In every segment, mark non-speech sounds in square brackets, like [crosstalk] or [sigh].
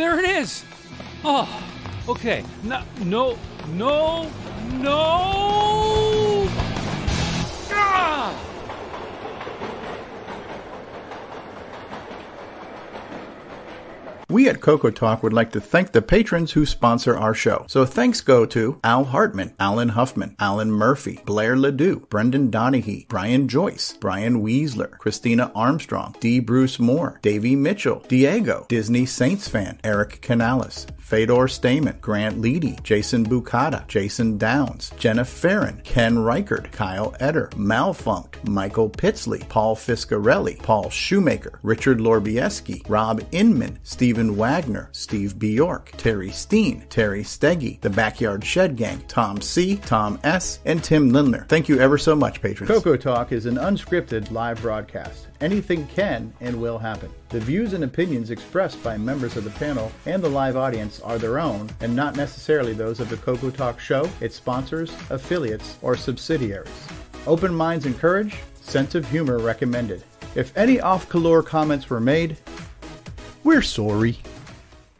there it is. Oh, okay. No, no, no, no. We at Coco Talk would like to thank the patrons who sponsor our show. So thanks go to Al Hartman, Alan Huffman, Alan Murphy, Blair Ledoux, Brendan Donaghy, Brian Joyce, Brian Weasler, Christina Armstrong, D. Bruce Moore, Davey Mitchell, Diego, Disney Saints fan, Eric Canales, Fedor Stamen, Grant Leedy, Jason Bucata, Jason Downs, Jenna Farron, Ken Reichard, Kyle Eder, Malfunct, Michael Pitsley, Paul Fiscarelli, Paul Shoemaker, Richard Lorbieski, Rob Inman, Stephen Wagner, Steve Bjork, Terry Steen, Terry Steggy, The Backyard Shed Gang, Tom C., Tom S., and Tim Lindner. Thank you ever so much, patrons. Coco Talk is an unscripted live broadcast. Anything can and will happen. The views and opinions expressed by members of the panel and the live audience are their own and not necessarily those of the Coco Talk show, its sponsors, affiliates, or subsidiaries. Open minds encouraged, sense of humor recommended. If any off color comments were made, we're sorry.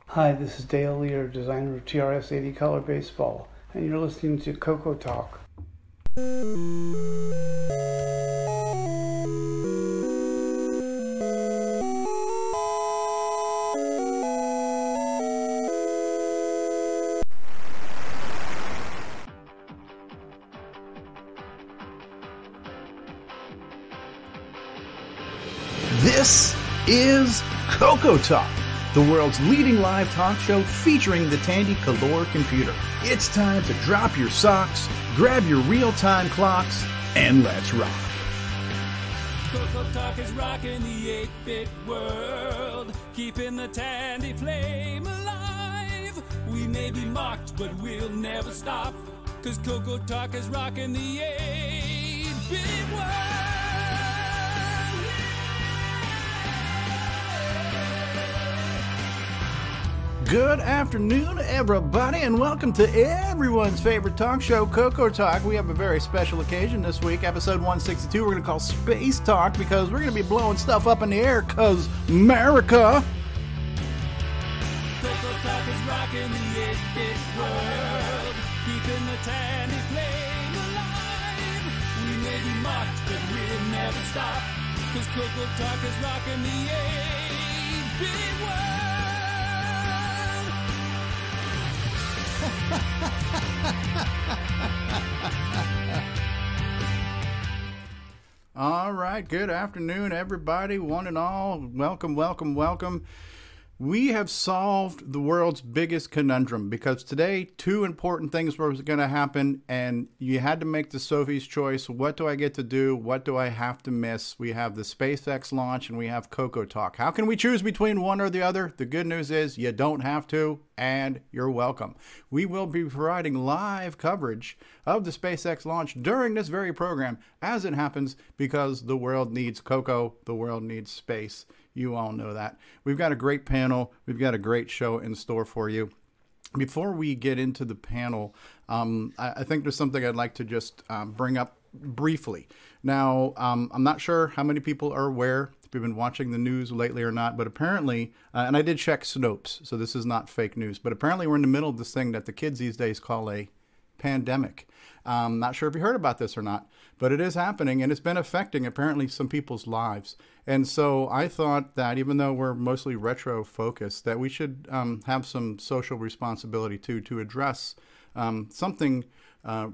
Hi, this is Dale Lear, designer of TRS 80 Color Baseball, and you're listening to Coco Talk. This is Coco Talk, the world's leading live talk show featuring the Tandy Color computer. It's time to drop your socks, grab your real time clocks, and let's rock. Coco Talk is rocking the 8 bit world, keeping the Tandy flame alive. We may be mocked, but we'll never stop, cause Coco Talk is rocking the 8 bit Good afternoon, everybody, and welcome to everyone's favorite talk show, Coco Talk. We have a very special occasion this week, episode 162. We're going to call Space Talk because we're going to be blowing stuff up in the air because America. Coco Talk is rocking the 8 bit world, keeping the Tandy flame alive. We may be mocked, but we'll never stop, cause Coco Talk is rocking the 8 bit world. All right, good afternoon, everybody, one and all. Welcome, welcome, welcome. We have solved the world's biggest conundrum because today two important things were going to happen, and you had to make the Sophie's choice. What do I get to do? What do I have to miss? We have the SpaceX launch and we have Coco Talk. How can we choose between one or the other? The good news is you don't have to, and you're welcome. We will be providing live coverage of the SpaceX launch during this very program as it happens because the world needs Coco, the world needs space. You all know that. We've got a great panel. We've got a great show in store for you. Before we get into the panel, um, I, I, think there's something I'd like to just um, bring up briefly. Now, um, I'm not sure how many people are aware if you've been watching the news lately or not, but apparently, uh, and I did check Snopes, so this is not fake news, but apparently we're in the middle of this thing that the kids these days call a pandemic. Um, not sure if you heard about this or not, but it is happening and it's been affecting apparently some people's lives. And so I thought that even though we're mostly retro focused, that we should um, have some social responsibility too to address um, something uh,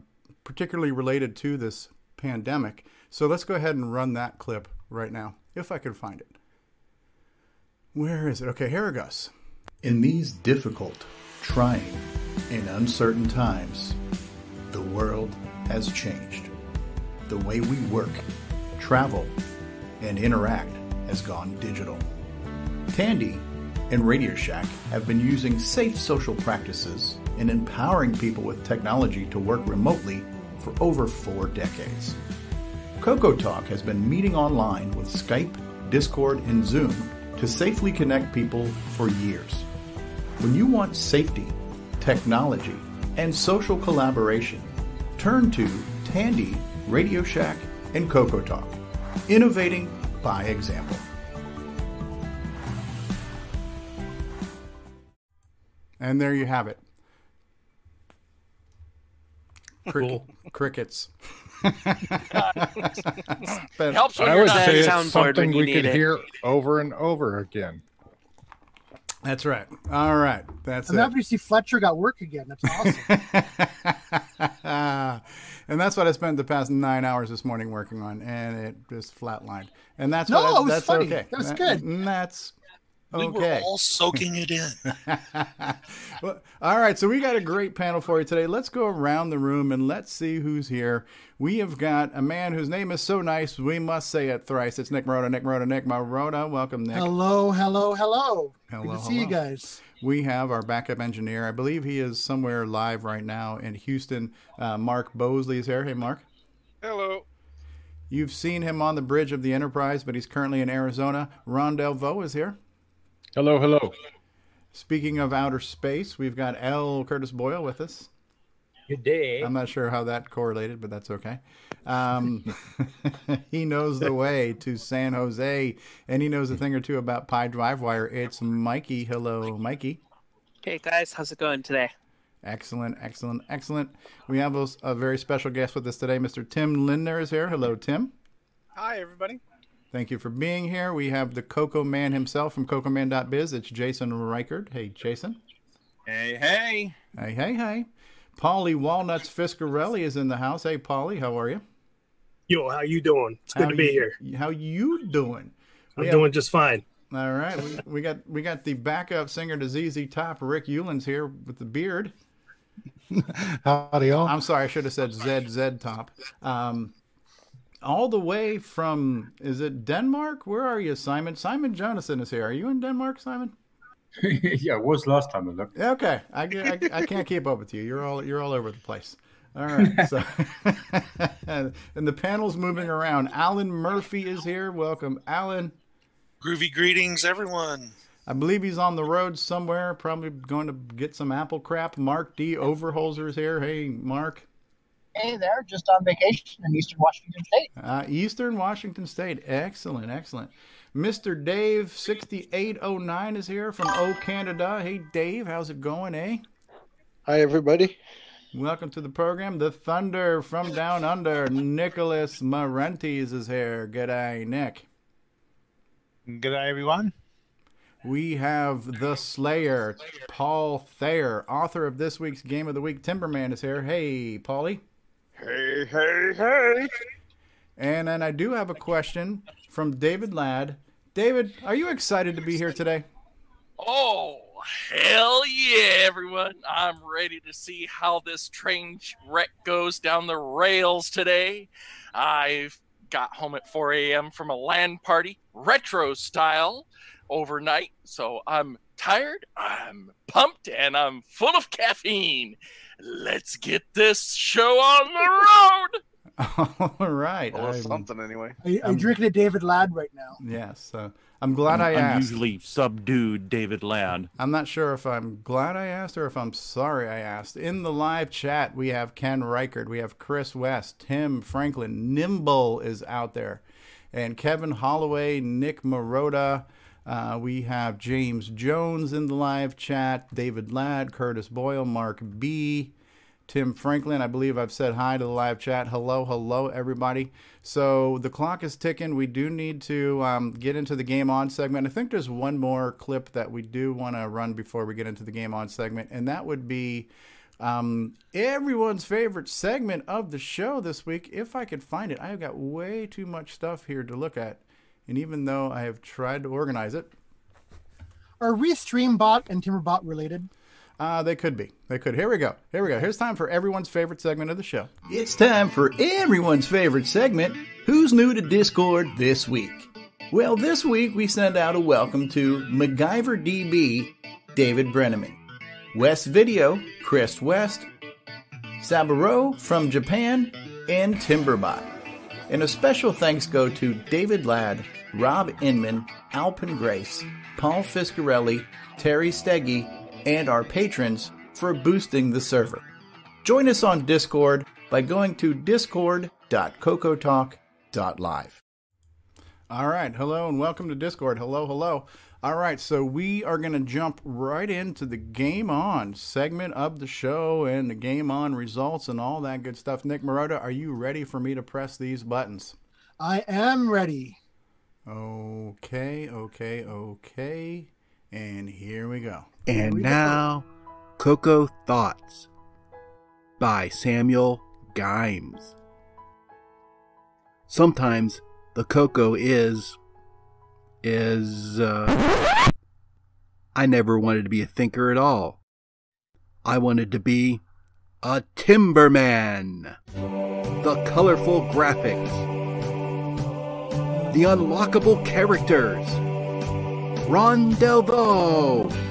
particularly related to this pandemic. So let's go ahead and run that clip right now, if I can find it. Where is it? Okay, here it goes. In these difficult, trying, and uncertain times, the world has changed. The way we work, travel, and interact has gone digital. Tandy and Radio Shack have been using safe social practices and empowering people with technology to work remotely for over four decades. Coco Talk has been meeting online with Skype, Discord, and Zoom to safely connect people for years. When you want safety, technology, and social collaboration, turn to Tandy, Radio Shack, and Coco Talk, innovating by example. And there you have it. Crick- Cool. Crickets. [laughs] But- Helps when I you're would not say it's soundboard something you we could it. hear over and over again. That's right. All right. That's I'm it. happy to see Fletcher got work again. That's [laughs] awesome. [laughs] and that's what I spent the past nine hours this morning working on, and it just flatlined. And that's No, what I- it was that's funny. okay. That was good. and that's We were okay. all soaking it in. [laughs] Well, all right, so we got a great panel for you today. Let's go around the room and let's see who's here. We have got a man whose name is so nice we must say it thrice. It's Nick Marotta. Nick Marotta. Nick Marotta. Welcome, Nick. hello, hello, hello. Hello, Good to see you guys. We have our backup engineer. I believe he is somewhere live right now in Houston. Uh, Mark Bosley is here. Hey, Mark. Hello. You've seen him on the bridge of the Enterprise, but he's currently in Arizona. Ron Delvaux is here. Hello, hello. Speaking of outer space, we've got L. Curtis Boyle with us. Good day. I'm not sure how that correlated, but that's okay. Um, [laughs] he knows the way to San Jose, and he knows a thing or two about Pi Drive Wire. It's Mikey. Hello, Mikey. Hey guys, how's it going today? Excellent, excellent, excellent. We have a, a very special guest with us today. Mr. Tim Lindner is here. Hello, Tim. Hi, everybody. Thank you for being here. We have the Coco Man himself from CocoMan.biz. It's Jason Reichard. Hey, Jason. Hey, hey. Hey, hey, hey. Paulie Walnuts Fiscarelli is in the house. Hey, Paulie, how are you? Yo, how you doing? It's good How to be you- here. How you doing? I'm We have- doing just fine. All right, we, we got we got the backup singer to ZZ Top, Rick Ulland's here with the beard. Howdy, y'all. I'm sorry, I should have said ZZ Top. Um, all the way from is it Denmark? Where are you, Simon? Simon Jonassen is here. Are you in Denmark, Simon? [laughs] yeah, it was last time I looked. Okay, I, I, I can't keep up with you. You're all you're all over the place. All right, [laughs] so [laughs] and the panel's moving around. Alan Murphy is here. Welcome, Alan. Groovy greetings, everyone. I believe he's on the road somewhere, probably going to get some apple crap. Mark D. Overholser is here. Hey, Mark. Hey there, just on vacation in Eastern Washington State. Uh, Eastern Washington State. Excellent, excellent. Mr. Dave, 6809 is here from O Canada. Hey, Dave, how's it going, eh? Hi, everybody. Welcome to the program. The Thunder from Down Under, Nicholas Marentes is here. G'day, Nick. G'day, everyone. We have the Slayer, Paul Thayer, author of this week's Game of the Week. Timberman is here. Hey, Paulie. Hey, hey, hey. And then I do have a question from David Ladd. David, are you excited to be here today? Oh, hell yeah, everyone. I'm ready to see how this train wreck goes down the rails today. I've got home at 4 a.m. from a land party, retro style, overnight. So I'm tired, I'm pumped, and I'm full of caffeine. Let's get this show on the road. [laughs] All right. Well, I'm- something anyway. Are you, are you Um, drinking a David Ladd right now? Yes. Uh, I'm glad I asked. Unusually subdued David Ladd. I'm not sure if I'm glad I asked or if I'm sorry I asked. In the live chat, we have Ken Reichard, we have Chris West, Tim Franklin, Nimble is out there, and Kevin Holloway, Nick Marotta. Uh, we have James Jones in the live chat, David Ladd, Curtis Boyle, Mark B. Tim Franklin. I believe I've said hi to the live chat. Hello, hello, everybody. So the clock is ticking. We do need to um, get into the game on segment. I think there's one more clip that we do want to run before we get into the game on segment, and that would be um, everyone's favorite segment of the show this week. If I could find it, I have got way too much stuff here to look at. And even though I have tried to organize it, Are Restreambot and Timberbot related? Uh, they could be. They could. Here we go. Here we go. Here's time for everyone's favorite segment of the show. It's time for everyone's favorite segment Who's New to Discord This Week? Well, this week we send out a welcome to MacGyver DB, David Brenneman, West Video, Chris West, Saburo from Japan, and Timberbot. And a special thanks go to David Ladd, Rob Inman, Alpin Grace, Paul Fiscarelli, Terry Steggy, and our patrons for boosting the server. Join us on Discord by going to discord.cocotalk.live. All right. Hello and welcome to Discord. Hello, hello. All right. So we are going to jump right into the Game On segment of the show and the Game On results and all that good stuff. Nick Marotta, are you ready for me to press these buttons? I am ready. Okay, okay, okay. And here we go. And now, Coco Thoughts by Samuel Gimes. Sometimes the cocoa is. is. Uh, I never wanted to be a thinker at all. I wanted to be a Timberman. The colorful graphics, the unlockable characters. Ron Delvaux.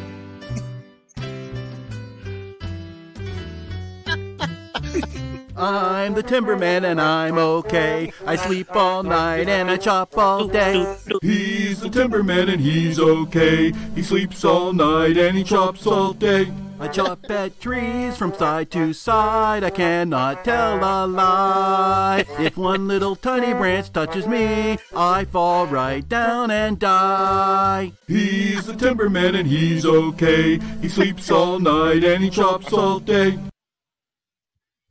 I'm the Timberman and I'm okay. I sleep all night and I chop all day. He's the Timberman and he's okay. He sleeps all night and he chops all day. I chop at trees from side to side. I cannot tell a lie. If one little tiny branch touches me, I fall right down and die. He's the Timberman and he's okay. He sleeps all night and he chops all day.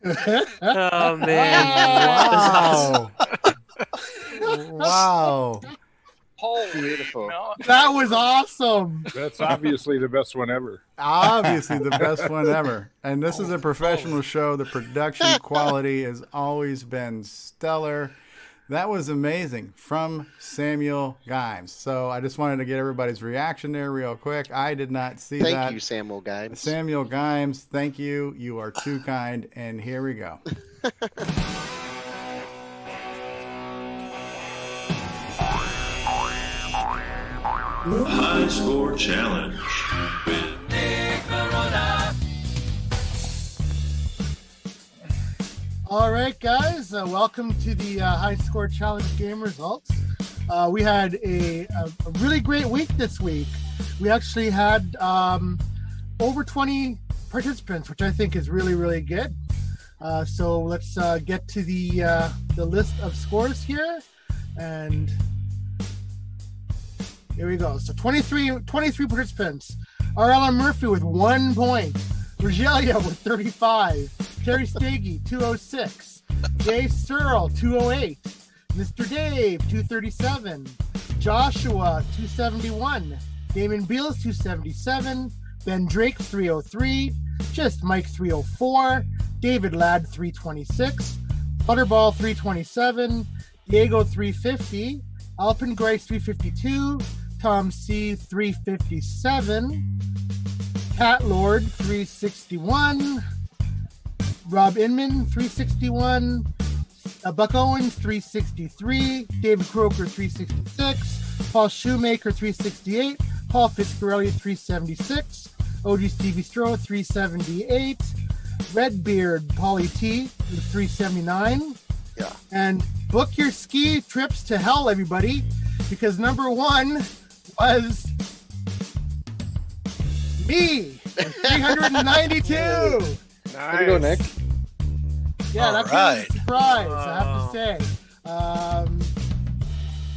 Oh [laughs] man! Wow! [laughs] wow! [laughs] Holy Beautiful. That was awesome. That's obviously the best one ever. Obviously, the best one ever. And this is a oh, professional oh. show. The production quality has always been stellar. That was amazing from Samuel Gimes. So I just wanted to get everybody's reaction there real quick. I did not see Thank that. you, Samuel Guides. Samuel Gimes, thank you. You are too kind. And here we go. High score challenge. All right, guys, uh, welcome to the uh, High Score Challenge game results. Uh, we had a, a, really great week this week. We actually had um, over 20 participants, which I think is really, really good. Uh, so let's uh, get to the uh, the list of scores here, and here we go. So 23, 23 participants. RLM Murphy with one point. Rogelia with 35. Terry Stagey, 206. Dave Searle, 208. Mr. Dave, 237. Joshua, 271. Damon Beals, 277. Ben Drake, 303. Just Mike, 304. David Ladd, 326. Butterball, 327. Diego, 350. Alpin Grace, 352. Tom C, 357. Cat Lord, 361. Rob Inman, 361. Uh, Buck Owens, 363. David Croker, 366. Paul Shoemaker, 368. Paul Fiscarelli, 376. OG Stevie Stroh, 378. Redbeard, Paulie T, 379. Yeah. And book your ski trips to hell, everybody, because number one was me, [laughs] with 392. Way to go, Nick. Yeah, All that's right. a surprise, I have to say. Um,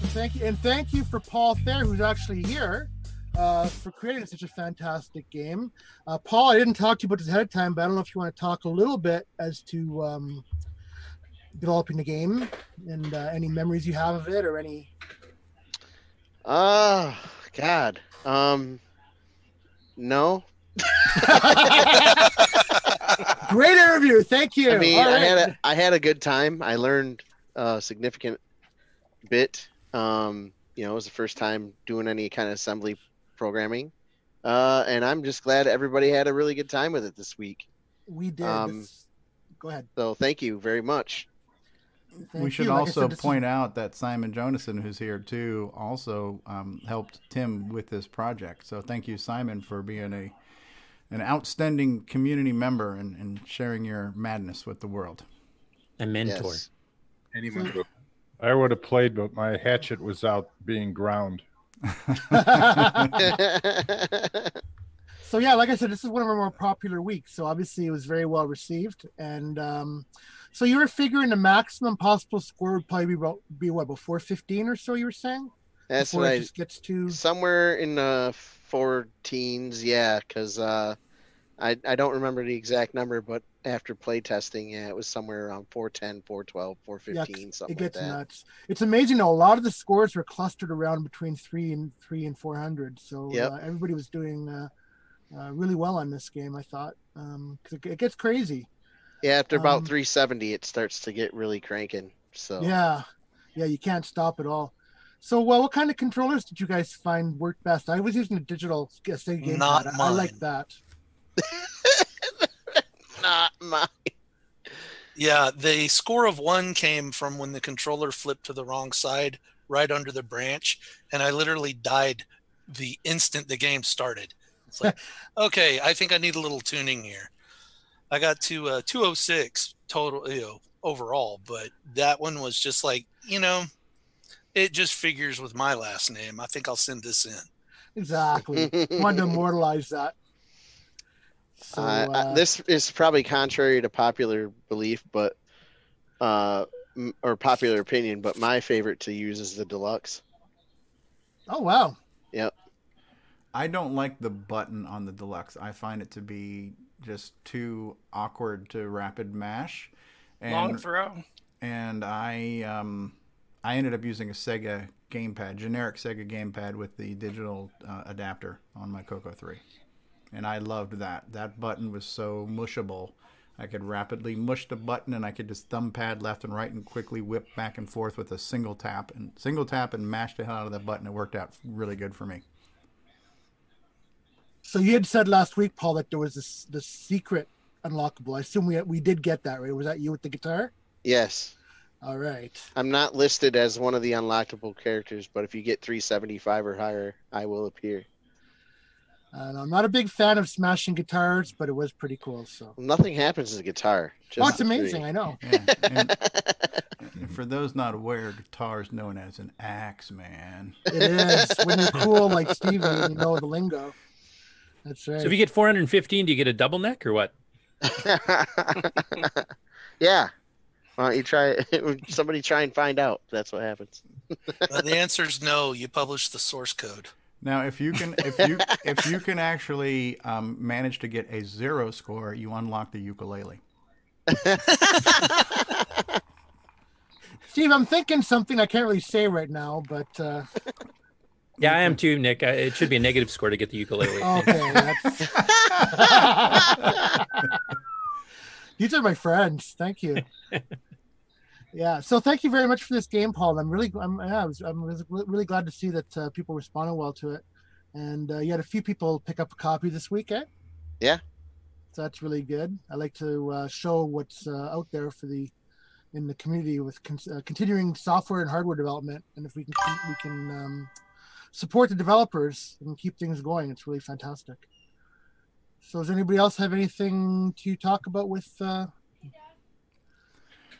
thank you, and thank you for Paul Thayer, who's actually here, uh, for creating such a fantastic game. Uh, Paul, I didn't talk to you about this ahead of time, but I don't know if you want to talk a little bit as to um, developing the game and uh, any memories you have of it or any. Ah, God. Um, no. [laughs] [laughs] Great interview, thank you. I mean, All I had a I had a good time. I learned a significant bit. Um, you know, it was the first time doing any kind of assembly programming, uh, and I'm just glad everybody had a really good time with it this week. we did. um, It's- Go ahead. So thank you very much. we should you. Like also said, this is- point out that Simon Jonassen, who's here too, also um, helped Tim with this project. So thank you, Simon, for being a an outstanding community member and, and sharing your madness with the world. A mentor. Yes. Anyone would- I would have played, but my hatchet was out being ground. [laughs] [laughs] so yeah, like I said, this is one of our more popular weeks. So obviously, it was very well received, and um, So you were figuring the maximum possible score would probably be about be what about four fifteen or so? You were saying That's before what it I just gets to somewhere in the four teens, yeah, because uh, I I don't remember the exact number, but after play testing, yeah, it was somewhere around 410, 412, 415, yeah, something it gets like nuts. It's amazing though. A lot of the scores were clustered around between three and three and four hundred. So Yep. uh, everybody was doing uh, uh, really well on this game. I thought because it, it gets crazy. Yeah, after about Um, 370, it starts to get really cranking. So Yeah, yeah, you can't stop at all. So, well, what kind of controllers did you guys find worked best? I was using a digital Sega gamepad. Not I, I like that. [laughs] not mine. Yeah, the score of one came from when the controller flipped to the wrong side right under the branch, and I literally died the instant the game started. It's like, [laughs] okay, I think I need a little tuning here. I got to uh, 206 total, you know, overall, but that one was just like, you know, it just figures with my last name. I think I'll send this in. Exactly. [laughs] Wanted to immortalize that. So, uh, uh, this is probably contrary to popular belief, but uh, m- or popular opinion, but my favorite to use is the deluxe. oh wow. Yep. I don't like the button on the deluxe. I find it to be just too awkward to rapid mash. And, Long throw. And I um, I ended up using a Sega gamepad, generic Sega gamepad with the digital uh, adapter on my Coco 3. And I loved that. That button was so mushable. I could rapidly mush the button and I could just thumb pad left and right and quickly whip back and forth with a single tap and single tap and mash the hell out of that button. It worked out really good for me. So you had said last week, Paul, that there was this this secret unlockable. I assume we we did get that right. Was that you with the guitar? Yes. All right. I'm not listed as one of the unlockable characters, but if you get 375 or higher, I will appear. And I'm not a big fan of smashing guitars, but it was pretty cool. So. Nothing happens to the guitar. Just oh, it's the tree. amazing. I know. Yeah, and- and [laughs] for those not aware, guitar is known as an axe man. It is when you're cool like Stevie you know the lingo. That's right. So if you get 415, do you get a double neck or what? [laughs] yeah. Why don't you try? [laughs] Somebody try and find out. That's what happens. Uh, the answer is no. You publish the source code. Now, if you can, if you if you can actually um, manage to get a zero score, you unlock the ukulele. [laughs] Steve, I'm thinking something I can't really say right now, but uh, Yeah, I am too, Nick. Uh, It should be a negative score to get the ukulele. [laughs] okay. That's... These are my friends. Thank you. Yeah. So thank you very much for this game, Paul. I'm really, I'm, yeah, I was, I'm really glad to see that uh, people responded well to it, and uh, you had a few people pick up a copy this week, eh? Yeah. So that's really good. I like to uh, show what's uh, out there for the in the community with con- uh, continuing software and hardware development, and if we can we can um, support the developers and keep things going, it's really fantastic. So, does anybody else have anything to talk about with?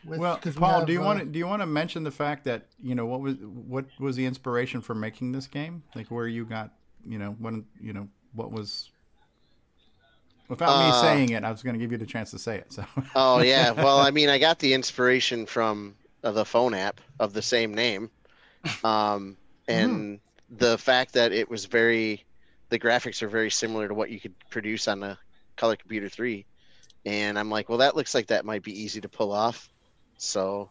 With Well, 'cause we Paul, have, do you uh, want to do you want to mention the fact that you know what was what was the inspiration for making this game? Like where you got you know when you know what was. Without me Uh, saying it, I was going to give you the chance to say it. So. [laughs] Oh yeah. [laughs] Well, I mean, I got the inspiration from uh, the phone app of the same name, um, and the fact that it was very, the graphics are very similar to what you could produce on a Color Computer Three, and I'm like, well, that looks like that might be easy to pull off. So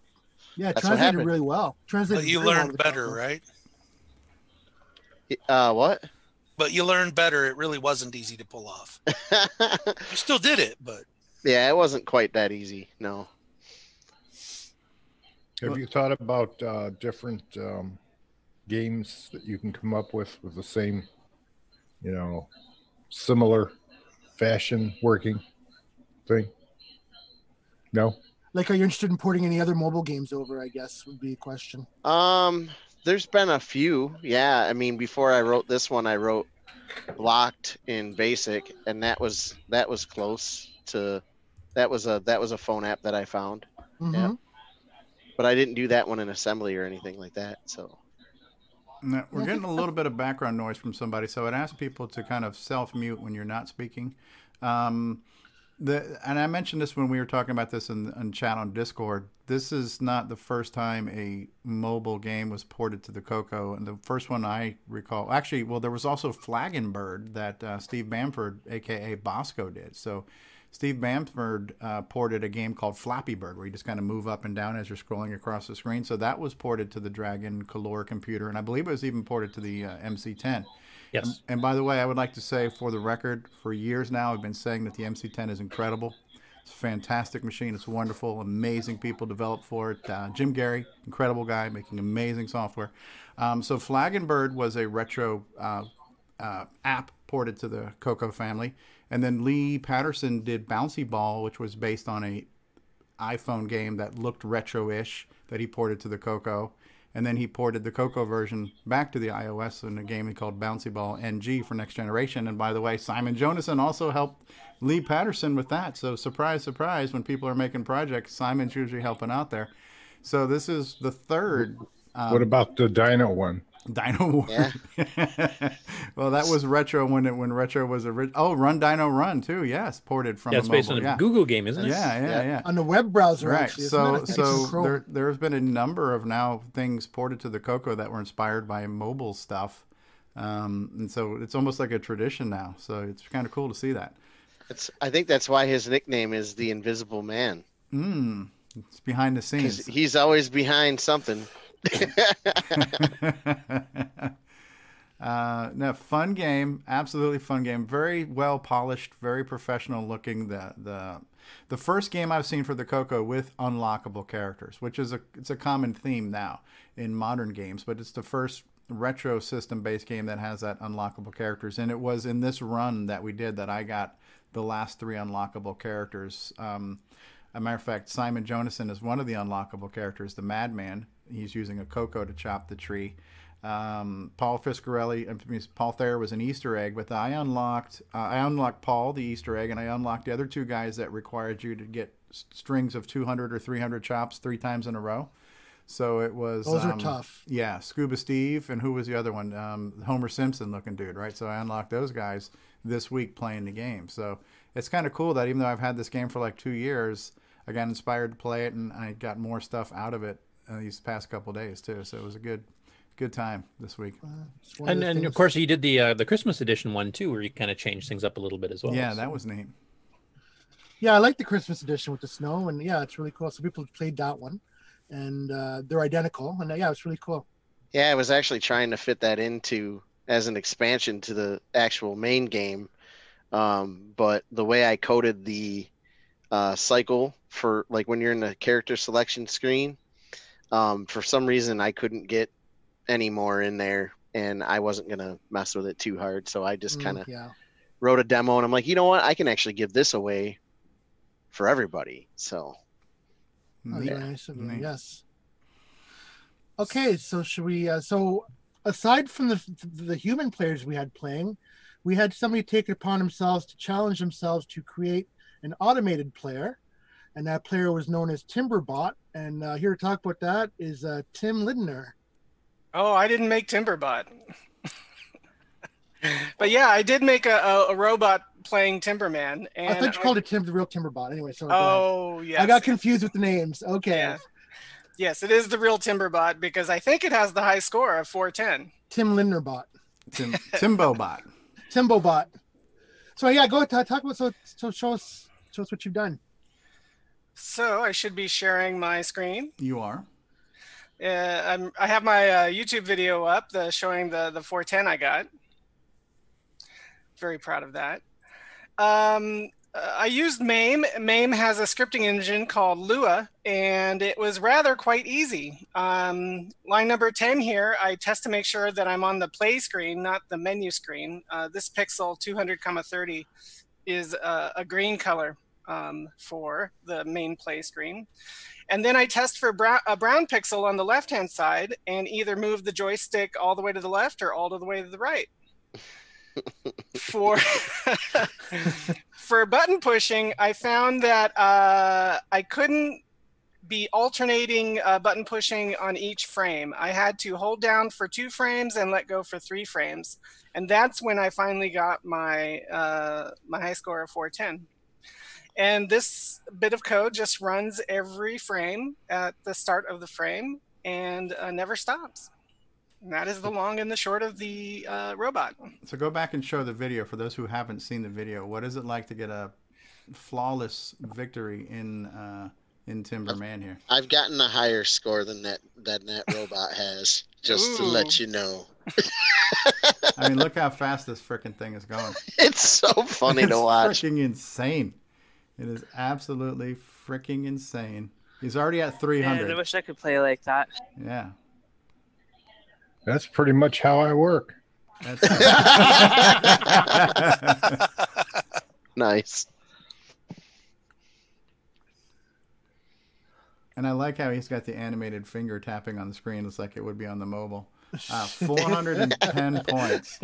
Yeah, that's translated happened. really well. Translated. But you very well learned to the better, software. right? Uh, what? But you learned better. It really wasn't easy to pull off. [laughs] you still did it, but Yeah, it wasn't quite that easy. No. Have you thought about uh, different um, games that you can come up with with the same, you know, similar fashion working thing? No. Like, are you interested in porting any other mobile games over? I guess would be a question. Um, there's been a few. Yeah, I mean, before I wrote this one, I wrote Blocked in Basic, and that was that was close to that was a that was a phone app that I found. Yeah. Mhm. But I didn't do that one in assembly or anything like that. So No, we're getting a little bit of background noise from somebody, so I'd ask people to kind of self mute when you're not speaking. Um, The and I mentioned this when we were talking about this in, in chat on Discord. This is not the first time a mobile game was ported to the Coco, and the first one I recall, actually, well, there was also Flagon Bird that uh, Steve Bamford, aka Bosco, did. So Steve Bamford uh, ported a game called Flappy Bird, where you just kind of move up and down as you're scrolling across the screen. So that was ported to the Dragon Color computer, and I believe it was even ported to the uh, MC10. Yes. And, by the way, I would like to say, for the record, for years now, I've been saying that the MC10 is incredible. It's a fantastic machine. It's wonderful. Amazing people developed for it. Uh, Jim Gerrie, incredible guy, making amazing software. Um, so and Bird was a retro uh, uh, app ported to the Coco family, and then Lee Patterson did Bouncy Ball, which was based on a iPhone game that looked retro-ish that he ported to the Coco. And then he ported the Coco version back to the iOS in a game he called Bouncy Ball NG for Next Generation. And by the way, Simon Jonassen also helped Lee Patterson with that. So surprise, surprise, when people are making projects, Simon's usually helping out there. So this is the third. Um, what about the Dino one? Dino [laughs] War. [laughs] well, that was retro when it when retro was a ri- oh Run Dino Run too. Yes, ported from. Yeah, a based on a yeah. Google game, isn't it? Yeah, yeah, yeah. On the web browser, Right. actually. isn't it? I So so there there's been a number of now things ported to the Coco that were inspired by mobile stuff, um, and so it's almost like a tradition now. So it's kind of cool to see that. It's, I think that's why his nickname is the Invisible Man. Mm, it's behind the scenes. he's always behind something. Uh, no, fun game, absolutely fun game. Very well polished, very professional looking. The the the first game I've seen for the Coco with unlockable characters, which is a it's a common theme now in modern games, but it's the first retro system based game that has that unlockable characters. And it was in this run that we did that I got the last three unlockable characters. Um, a matter of fact, Simon Jonassen is one of the unlockable characters, the Madman. He's using a cocoa to chop the tree. Um, Paul Fiscarelli, I mean, Paul Thayer was an Easter egg, but I unlocked uh, I unlocked Paul the Easter egg, and I unlocked the other two guys that required you to get strings of 200 or 300 chops three times in a row. So it was Those are um, tough. Yeah, Scuba Steve, and who was the other one? Um, Homer Simpson looking dude, right? So I unlocked those guys this week playing the game. So it's kind of cool that even though I've had this game for like two years, I got inspired to play it, and I got more stuff out of it uh, these past couple days too. So it was a good, good time this week. one And the and of course you did the uh, the Christmas edition one too, where you kind of changed things up a little bit as well. yeah, that was neat. Yeah, I like the Christmas edition with the snow, and yeah, it's really cool. So people played that one, and uh, they're identical, and uh, yeah, it's really cool. Yeah, I was actually trying to fit that into as an expansion to the actual main game. Um, but the way I coded the uh, cycle for like when you're in the character selection screen, um, for some reason I couldn't get any more in there and I wasn't gonna mess with it too hard. So I just Mm, kind of yeah. wrote a demo and I'm like, you know what? I can actually give this away for everybody. So Oh, Neat. very nice of you. Neat. Yes. Okay, so should we? Uh, so aside from the the human players we had playing, we had somebody take it upon themselves to challenge themselves to create an automated player, and that player was known as Timberbot. And uh, here to talk about that is uh, Tim Lindner. Oh, I didn't make Timberbot. [laughs] but yeah, I did make a, a, a robot playing Timberman. And I thought you called it Tim, the real Timberbot. Anyway, so. Oh, yes. I got confused with the names. Okay, Yeah. Yes, it is the real Timberbot because I think it has the high score of 410. Tim Lindnerbot, Tim Timbobot. [laughs] Timbobot. So yeah, go talk, talk about so so show us show us what you've done. So I should be sharing my screen. You are. Uh, I'm, I have my uh, YouTube video up the, showing the, the 410 I got. Very proud of that. Um, uh, I used MAME. MAME has a scripting engine called Lua, and it was rather quite easy. Um, line number 10 here, I test to make sure that I'm on the play screen, not the menu screen. Uh, this pixel 200,30 is uh, a green color um, for the main play screen. And then I test for brown, a brown pixel on the left-hand side and either move the joystick all the way to the left or all the way to the right. [laughs] for [laughs] for button pushing, I found that uh, I couldn't be alternating uh, button pushing on each frame. I had to hold down for two frames and let go for three frames, and that's when I finally got my uh, my high score of 410. And this bit of code just runs every frame at the start of the frame and uh, never stops. And that is the long and the short of the uh, robot. So go back and show the video for those who haven't seen the video. What is it like to get a flawless victory in uh, in Timberman here? I've gotten a higher score than that that that robot has. Just to let you know, [laughs] I mean, look how [laughs] fast this freaking thing is going. it's so funny it's to watch. Freaking insane! It is absolutely freaking insane. He's already at 300. Man, I wish I could play like that. Yeah. That's pretty much how I work. [laughs] [laughs] nice. And I like how he's got the animated finger tapping on the screen. It's like it would be on the mobile. Uh, [laughs] 410 points.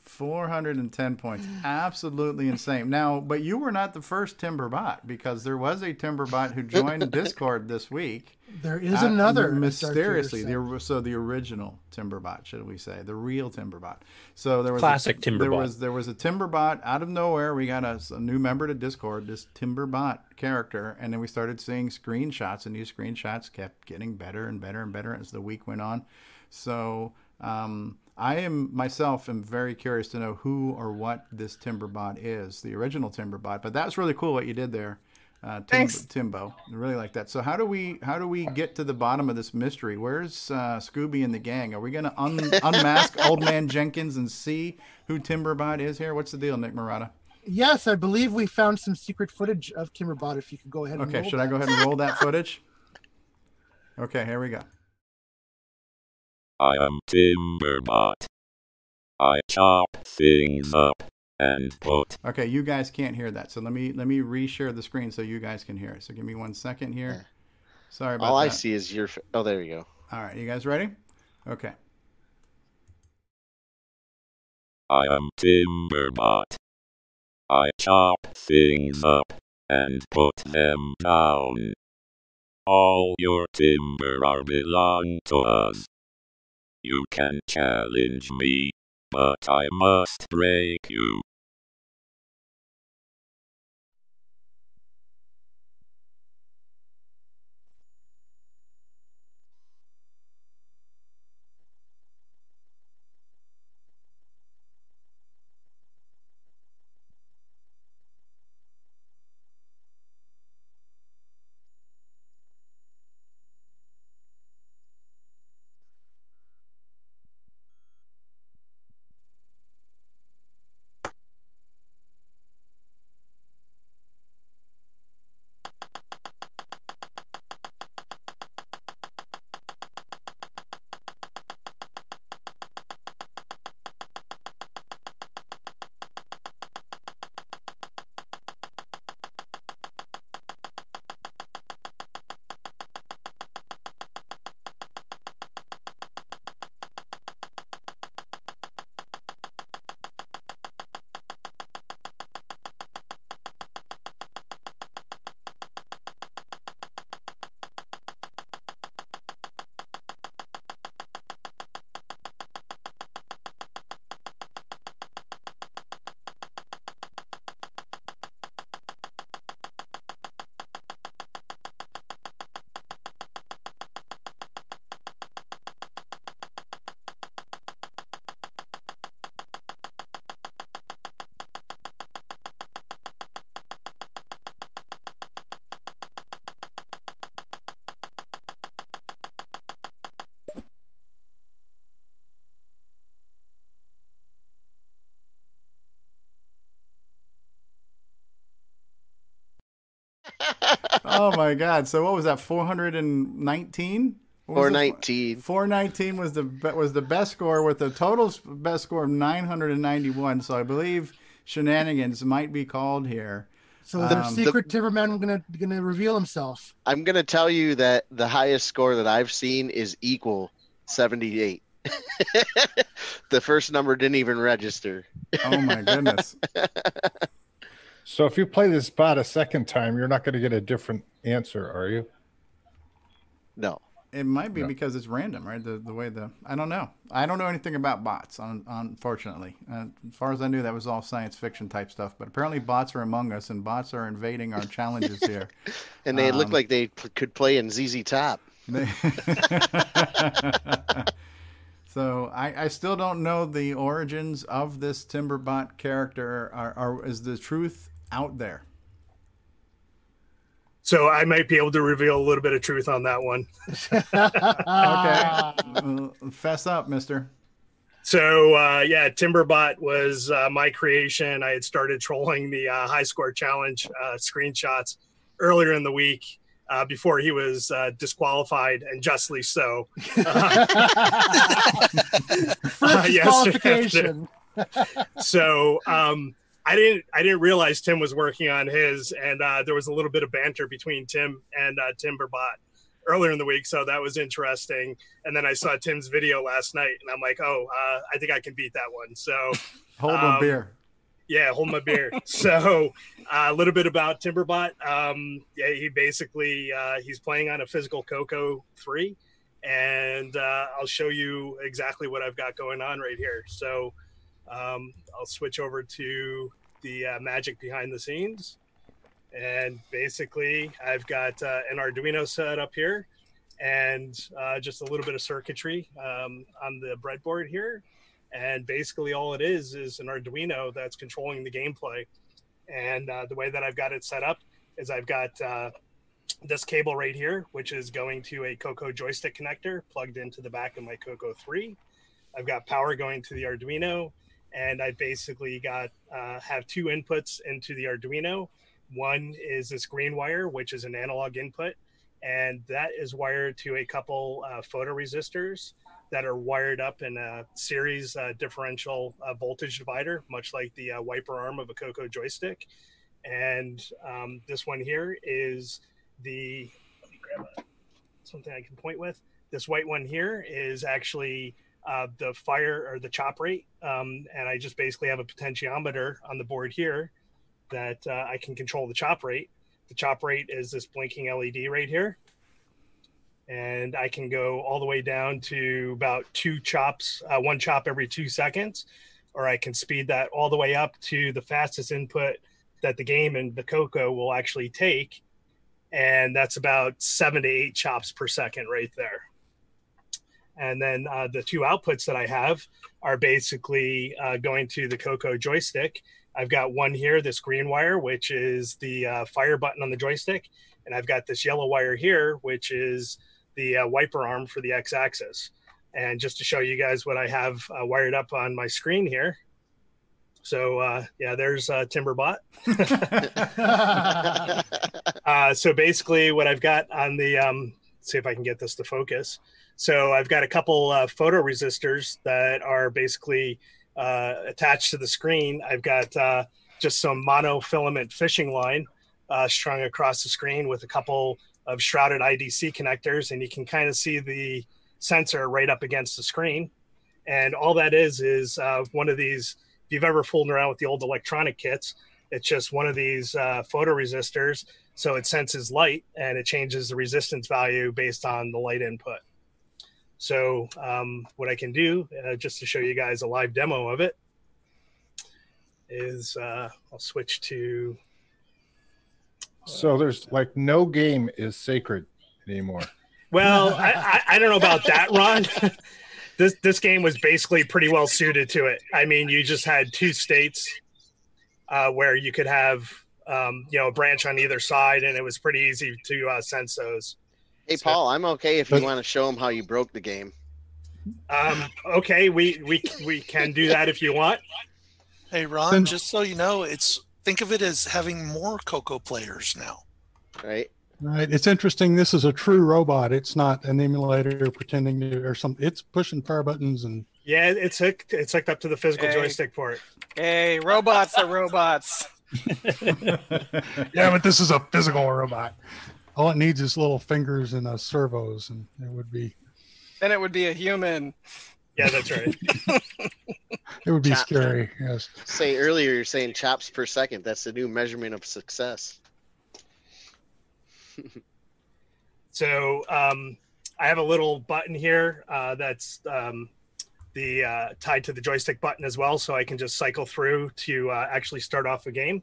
410 points. Absolutely insane. Now, but you were not the first Timberbot because there was a Timberbot who joined Discord this week. There is another, mysteriously. Vader The, so the original Timberbot, should we say, the real Timberbot. So there was Classic a, There Timberbot. was there was a Timberbot out of nowhere. We got a, a new member to Discord, this Timberbot character, and then we started seeing screenshots, and these screenshots kept getting better and better and better as the week went on. So um, I am myself am very curious to know who or what this Timberbot is, the original Timberbot. But that was really cool what you did there, uh, Tim, Thanks. Timbo. I really like that. So how do we how do we get to the bottom of this mystery? Where's uh, Scooby and the gang? Are we going to un- [laughs] unmask Old Man Jenkins and see who Timberbot is here? What's the deal, Nick Marotta? Yes, I believe we found some secret footage of Timberbot. If you could go ahead. and Okay, roll should I go ahead and roll that footage? Okay, here we go. I am Timberbot. I chop things up and put Okay, you guys can't hear that, so let me let me reshare the screen so you guys can hear it. So give me one second here. Sorry about All that. I see is your. Oh, there you go. All right, you guys ready? Okay. I am Timberbot. I chop things up and put them down. All your timber are belong to us. You can challenge me, but I must break you. oh my god! So what was that? Four hundred and nineteen. 419. Four nineteen was the was the best score with the total best score of nine hundred and ninety one. So I believe shenanigans might be called here. So the Um, secret Timberman gonna gonna reveal himself. I'm gonna tell you that the highest score that I've seen is equal 78. [laughs] the first number didn't even register. Oh my goodness. [laughs] So if you play this bot a second time, you're not going to get a different answer, are you? No. It might be Yeah. because it's random, right? The the way the I don't know. I don't know anything about bots, un, unfortunately. Uh, as far as I knew, that was all science fiction type stuff. But apparently, bots are among us, and bots are invading our challenges here. [laughs] And they look Um, like they p- could play in ZZ Top. They- [laughs] so I, I still don't know the origins of this Timberbot character. Are, are is the truth out there? So I might be able to reveal a little bit of truth on that one. Okay, [laughs] fess up, Mister. So uh, yeah, Timberbot was uh, my creation. I had started trolling the uh, high score challenge uh, screenshots earlier in the week uh, before he was uh, disqualified, and justly so. [laughs] First [laughs] yesterday disqualification. so um, I didn't I didn't realize Tim was working on his, and uh, there was a little bit of banter between Tim and uh, Timberbot earlier in the week, so that was interesting. And then I saw Tim's video last night, and I'm like, oh, uh, I think I can beat that one. So [laughs] Hold my um, beer. yeah, hold my beer. [laughs] so uh, a little bit about Timberbot. Um, yeah, he basically uh, he's playing on a physical Coco three, and uh, I'll show you exactly what I've got going on right here. So um, I'll switch over to the uh, magic behind the scenes, and basically I've got uh, an Arduino set up here. And uh, just a little bit of circuitry um, on the breadboard here, and basically all it is is an arduino that's controlling the gameplay. And uh, the way that i've got it set up is i've got uh, this cable right here which is going to a coco joystick connector plugged into the back of my coco 3 i've got power going to the arduino and i basically got uh, have two inputs into the arduino one is this green wire which is an analog input and that is wired to a couple uh, photoresistors that are wired up in a series uh, differential uh, voltage divider, much like the uh, wiper arm of a Coco joystick. And um, this one here is the something I can point with. This white one here is actually uh, the fire or the chop rate, um, and I just basically have a potentiometer on the board here that uh, I can control the chop rate. The chop rate is this blinking LED right here and I can go all the way down to about two chops, uh, one chop every two seconds, or I can speed that all the way up to the fastest input that the game and the Coco will actually take, and that's about seven to eight chops per second right there. And then uh, the two outputs that I have are basically uh, going to the Coco joystick. I've got one here, this green wire, which is the uh, fire button on the joystick, and I've got this yellow wire here, which is the uh, wiper arm for the x-axis. And just to show you guys what I have uh, wired up on my screen here. So uh, yeah, there's uh, Timberbot. [laughs] [laughs] uh, so basically, what I've got on the um, see if I can get this to focus. So I've got a couple uh, photo resistors that are basically uh, attached to the screen. I've got uh, just some monofilament fishing line uh, strung across the screen with a couple of shrouded IDC connectors, and you can kind of see the sensor right up against the screen. And all that is is uh, one of these. If you've ever fooled around with the old electronic kits, it's just one of these uh, photoresistors. So it senses light and it changes the resistance value based on the light input. So um, what I can do, uh, just to show you guys a live demo of it, is uh, I'll switch to So there's like no game is sacred anymore. Well, [laughs] I, I, I don't know about that, Ron. [laughs] this this game was basically pretty well suited to it. I mean, you just had two states uh, where you could have um, you know a branch on either side, and it was pretty easy to uh, sense those. Hey, Paul, I'm okay if you want to show them how you broke the game. Um, okay, we we we can do that if you want. Hey Ron, Then- just so you know, it's think of it as having more Coco players now. Right. Right. It's interesting. This is a true robot. It's not an emulator pretending to or something. It's pushing fire buttons and Yeah, it's hooked. It's hooked up to the physical Hey. joystick port. Hey, robots are robots. [laughs] [laughs] yeah, but this is a physical robot. All it needs is little fingers and uh, servos, and it would be Then it would be a human. Yeah, that's right. [laughs] it would be Chop, scary. Yes. Say earlier, you're saying chops per second. That's the new measurement of success. [laughs] So um, I have a little button here uh, that's um, the uh, tied to the joystick button as well, so I can just cycle through to uh, actually start off a game.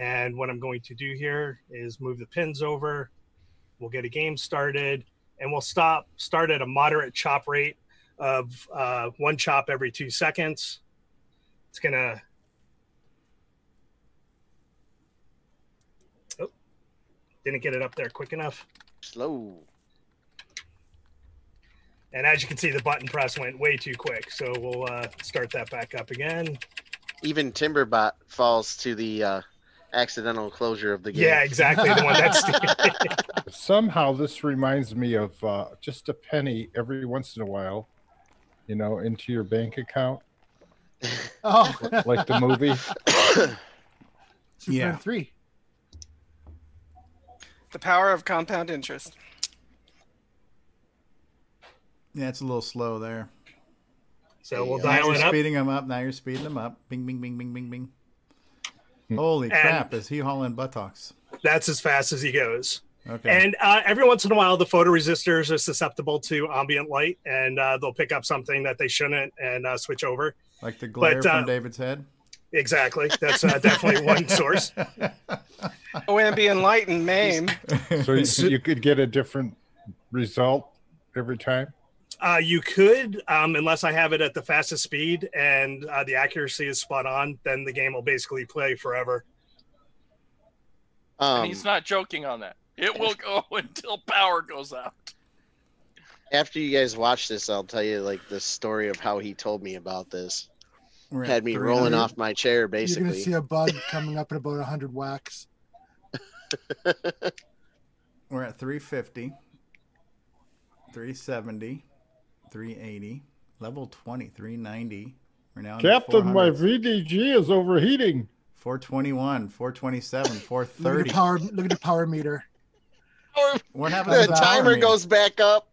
And what I'm going to do here is move the pins over. We'll get a game started, and we'll stop start at a moderate chop rate of uh, one chop every two seconds. It's gonna. Oh, didn't get it up there quick enough. Slow. And as you can see, the button press went way too quick. So we'll uh, start that back up again. Even Timberbot falls to the uh, accidental closure of the game. Yeah, exactly. The one that's [laughs] Somehow this reminds me of uh, just a penny every once in a while, you know, into your bank account. Oh. like the movie. [coughs] Super Yeah. Three. The power of compound interest. Yeah, it's a little slow there. So we'll now dial you're it up. speeding them up. Now you're speeding them up. Bing, bing, bing, bing, bing, bing. Hmm. Holy And- crap! Is he hauling buttocks? That's as fast as he goes. Okay. And uh, every once in a while, the photoresistors are susceptible to ambient light, and uh, they'll pick up something that they shouldn't and uh, switch over. Like the glare But, uh, from David's head. Exactly. That's uh, definitely [laughs] one source. OMB enlightened Mame. So you, you could get a different result every time. Uh, you could, um, unless I have it at the fastest speed and uh, the accuracy is spot on, then the game will basically play forever. Um, and he's not joking on that. It will go [laughs] until power goes out. After you guys watch this, I'll tell you like the story of how he told me about this. We're Had me rolling off my chair, basically. You're gonna see a bug [laughs] coming up at about hundred whacks. [laughs] We're at 350, 370, 380, level 20, 390. We're now Captain, my VDG is overheating. 421, 427, [laughs] Look at 430. the power. Look at the power meter. What happened to the the timer meter? goes back up.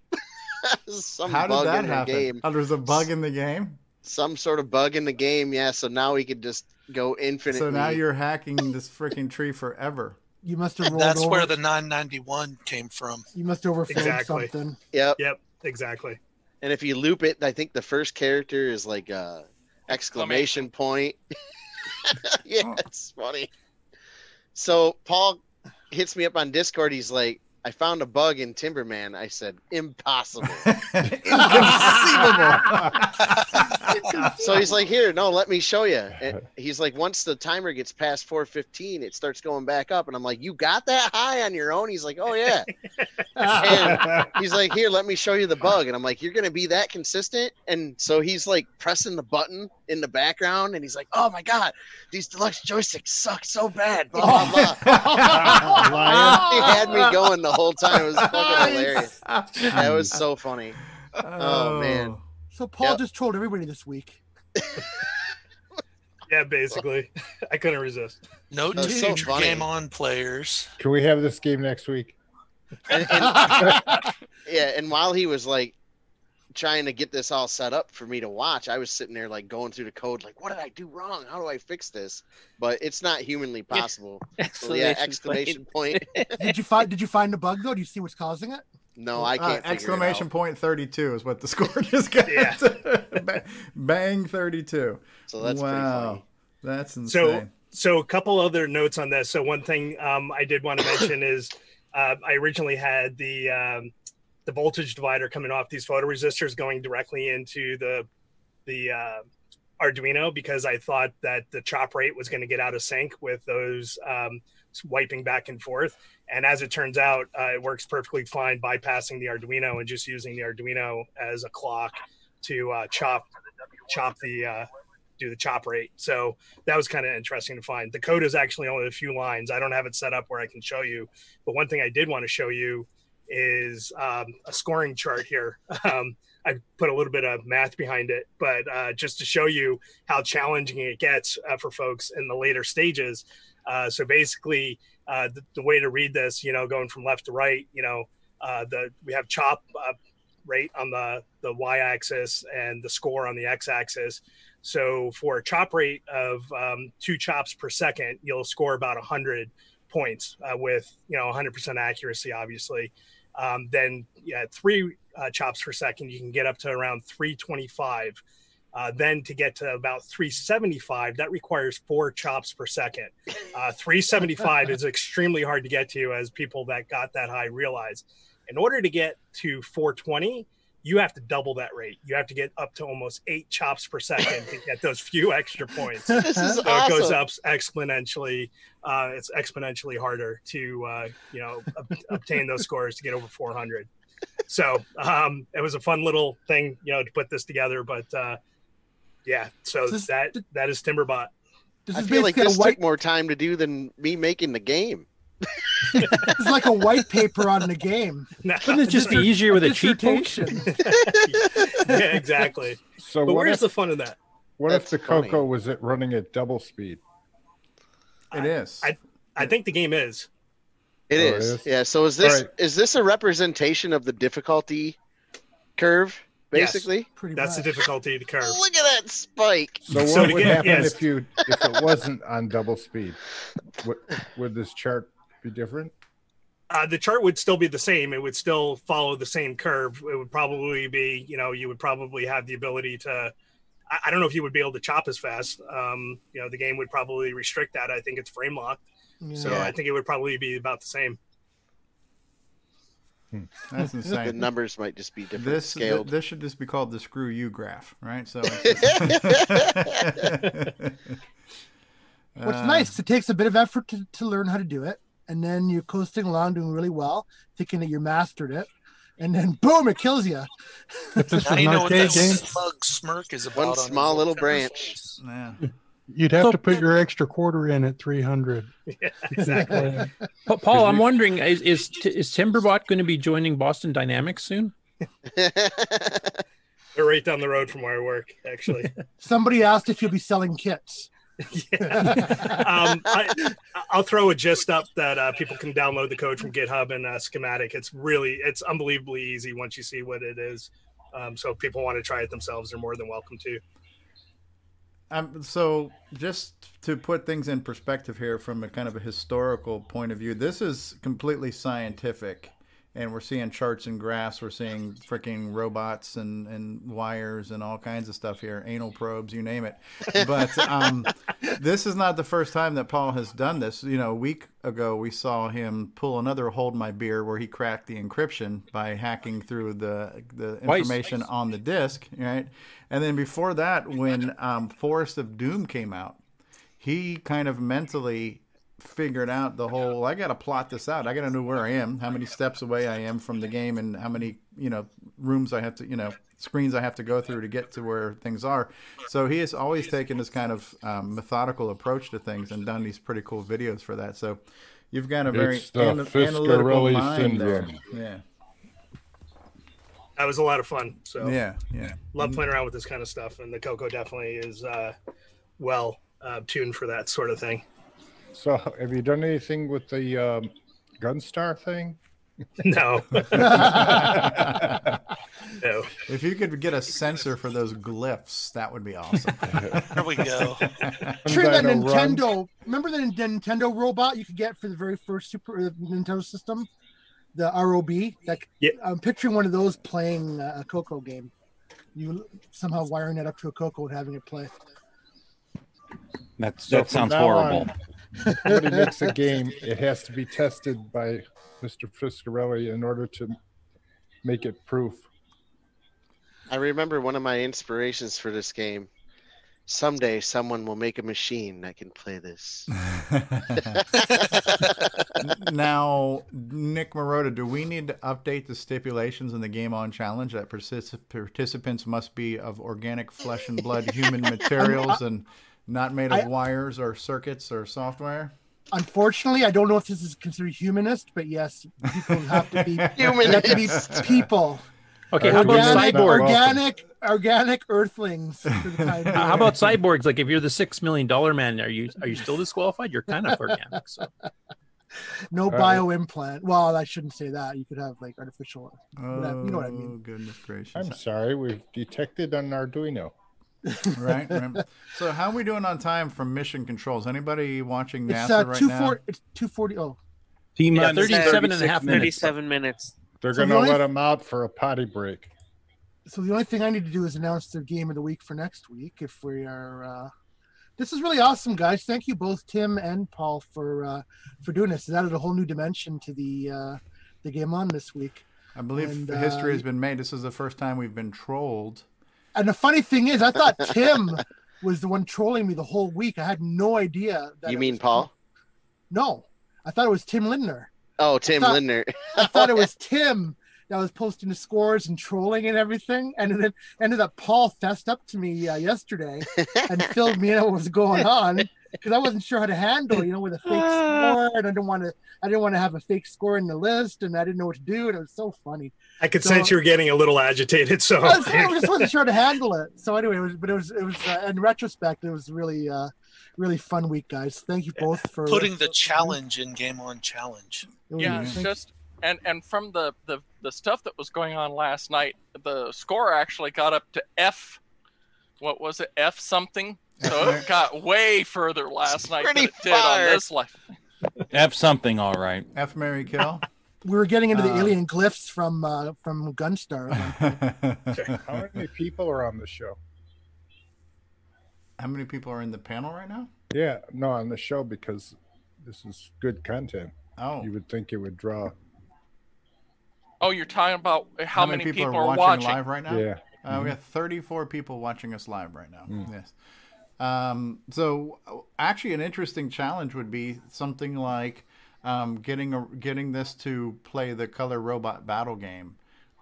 [laughs] Some How bug did that in happen? game. Oh, there's a bug in the game. Some sort of bug in the game, yeah. So now we could just go infinite. So now you're hacking this freaking tree forever. You must have rolled That's over. where the 991 came from. You must have overflowed Exactly. something. Yep. Yep, exactly. And if you loop it, I think the first character is like a exclamation point. [laughs] yeah, Oh. it's funny. So Paul hits me up on Discord. He's like, I found a bug in Timberman. I said, impossible. [laughs] [laughs] [laughs] so he's like, here, no, let me show you. And [laughs] he's like, once the timer gets past 415, it starts going back up. And I'm like, you got that high on your own? He's like, oh, yeah. [laughs] and he's like, here, let me show you the bug. And I'm like, you're going to be that consistent? And so he's like pressing the button in the background. And he's like, oh my God, these deluxe joysticks suck so bad. Blah, blah, blah. he had me going the whole time. It was fucking hilarious. That was so funny. Oh, man. So Paul Yep. just trolled everybody this week. [laughs] Yeah, basically. [laughs] I couldn't resist. No That's two so game on players. Can we have this game next week? And, and- [laughs] yeah, and while he was like trying to get this all set up for me to watch, I was sitting there like going through the code, like, what did I do wrong? How do I fix this? But it's not humanly possible. So, yeah, exclamation point. Did you find? Did you find the bug though? Do you see what's causing it? No, I Uh, can't. figure it exclamation out. point 32 is what the [laughs] score just got. Yeah. [laughs] Ba- Bang 32. So that's pretty wow. funny. That's insane. So, so a couple other notes on this. So one thing um, I did want to mention is uh, I originally had the um, the voltage divider coming off these photoresistors going directly into the the uh, Arduino because I thought that the chop rate was going to get out of sync with those um, wiping back and forth. And as it turns out, uh, it works perfectly fine bypassing the Arduino and just using the Arduino as a clock to uh, chop chop the uh, do the chop rate. So that was kind of interesting to find. The code is actually only a few lines. I don't have it set up where I can show you, but one thing I did want to show you is um, a scoring chart here. [laughs] Um, I put a little bit of math behind it, but uh, just to show you how challenging it gets uh, for folks in the later stages. Uh, so basically, uh, the, the way to read this, you know, going from left to right, you know, uh, the we have chop uh, rate on the the y-axis and the score on the x-axis. So for a chop rate of um, two chops per second, you'll score about 100 points uh, with you know 100% accuracy, obviously. Um, then yeah, three uh, chops per second, you can get up to around 325. Uh, then to get to about 375, that requires four chops per second. Uh, [laughs] 375 is extremely hard to get to, as people that got that high realize. In order to get to 420, you have to double that rate. You have to get up to almost eight chops per second to get those few [laughs] extra points. This is so it goes up exponentially. Uh, it's exponentially harder to uh, you know ob- obtain those scores to get over 400. So um, it was a fun little thing, you know, to put this together. But uh, yeah, so that that is Timberbot. I feel like this took more time to do than me making the game. [laughs] It's like a white paper on the game. [laughs] Wouldn't it just be easier with a cheat book? [laughs] yeah, exactly. So but where's if- the fun in that? What That's if the funny. Coco was it running at double speed? It is. I I think the game is. It Oh, it is. is? Yeah. So is this Alright. is this a representation of the difficulty curve, Yes. basically? That's the difficulty to curve. Look at that spike. So what So to would get- happen yes. if you if it wasn't on double speed? Would, would this chart be different? Uh, the chart would still be the same. It would still follow the same curve. It would probably be, you know, you would probably have the ability to. I, I don't know if you would be able to chop as fast. Um, you know, the game would probably restrict that. I think it's frame locked, so I think it would probably be about the same. That's [laughs] insane. The numbers might just be different This th- this should just be called the screw you graph, right? So. it's- [laughs] What's Uh, nice, it takes a bit of effort to, to learn how to do it, and then you're coasting along doing really well, thinking that you mastered it, and then boom, it kills you. If Now you know what that game, slug smirk is about. One small little branch. Yeah. [laughs] you'd have So- to put your extra quarter in at 300. [laughs] Yeah, exactly. [laughs] Pa- Paul, I'm wondering is is, is Timberbot going to be joining Boston Dynamics soon? [laughs] They're right down the road from where I work, actually. Somebody asked if you'll be selling kits. um, I, I'll throw a gist up that uh, people can download the code from GitHub and uh, schematic. It's really, it's unbelievably easy once you see what it is. Um, so if people want to try it themselves, they're more than welcome to. Um, so just to put things in perspective here from a kind of a historical point of view, this is completely scientific. And we're seeing charts and graphs. We're seeing freaking robots and, and wires and all kinds of stuff here, anal probes, you name it. But [laughs] um, this is not the first time that Paul has done this. You know, a week ago we saw him pull another "Hold My Beer" where he cracked the encryption by hacking through the the Twice. information on the disk, right? And then before that, when um, Forest of Doom came out, he kind of mentally figured out the whole I got to plot this out. I got to know where I am, how many steps away I am from the game and how many, you know, rooms I have to, you know, screens I have to go through to get to where things are. So he has always taken this kind of um, methodical approach to things and done these pretty cool videos for that. So you've got a very It's the ana- analytical Fiscarelli mind there. syndrome. Yeah. That was a lot of fun. So Yeah, yeah. love playing around with this kind of stuff. And the Coco definitely is uh, well uh, tuned for that sort of thing. So [laughs] have you done anything with the um, Gunstar thing? No. [laughs] no. If you could get a sensor for those glyphs, that would be awesome. [laughs] There we go. Sure, that Dino Run. Nintendo. Remember the Nintendo robot you could get for the very first Super uh, Nintendo system, the ROB. Like, Yeah. I'm picturing one of those playing uh, a Coco game. You somehow wiring it up to a Coco and having it play. That's, So that from sounds now horrible. on, Somebody makes a game, it has to be tested by Mr. Fiscarelli in order to make it proof. I remember one of my inspirations for this game. Someday, someone will make a machine that can play this. [laughs] now, Nick Marotta, do we need to update the stipulations in the Game On Challenge that particip- participants must be of organic flesh and blood human [laughs] materials and not made of I- wires or circuits or software? Unfortunately, I don't know if this is considered humanist, but yes, people have to be [laughs] they have to be Humanist. people. Okay, how about organic, cyborg? organic, organic Earthlings. For the time. How about cyborgs? Like if you're the six million dollar man, are you are you still disqualified? You're kind of organic. So no Uh, bio implant? Well, I shouldn't say that. You could have like artificial. whatever, you know what I mean. Oh, goodness gracious. I'm sorry, we've detected an Arduino. Right, [laughs] right. So, how are we doing on time from mission controls? Anybody watching It's NASA uh, right two now? forty. It's two forty. Oh, T Yeah, minus 37 and a half minutes. 37 minutes. They're So going to only- let them out for a potty break. So the only thing I need to do is announce the game of the week for next week. If we are, uh, this is really awesome, guys. Thank you both, Tim and Paul, for uh, for doing this. It added a whole new dimension to the uh, the game on this week. I believe And, history uh, has been made. This is the first time we've been trolled. And the funny thing is, I thought [laughs] Tim was the one trolling me the whole week. I had no idea. That You mean Paul? No, I thought it was Tim Lindner. Oh, Tim thought- Lindner. I thought it was [laughs] Tim that was posting the scores and trolling and everything, and then ended up Paul fessed up to me uh, yesterday and [laughs] filled me in on what was going on because I wasn't sure how to handle, you know, with a fake [laughs] score, and I didn't want to, I didn't want to have a fake score in the list, and I didn't know what to do, and it was so funny. I could So- sense you were getting a little agitated. So I, was- I just wasn't [laughs] sure how to handle it. So anyway, it was, but it was, it was, uh, in retrospect, it was really, uh, really fun week, guys. Thank you both for Putting the challenge in Game On Challenge. yeah it's just and and from the, the the stuff that was going on last night the score actually got up to f what was it f something so it got way further last night than pretty it did on far. this life F something, all right. F Mary Kill. [laughs] we were getting into the Uh, alien glyphs from uh, from Gunstar. [laughs] How many people are on the show? How many people are in the panel right now? Yeah, no, on the show because this is good content. Oh. You would think it would draw. oh you're talking about how, many, people, are, watching, live right now? Yeah. Uh, We Mhm. have 34 people watching us live right now. Mm. Yes. Um, so actually, an interesting challenge would be something like um, getting a, getting this to play the color robot battle game,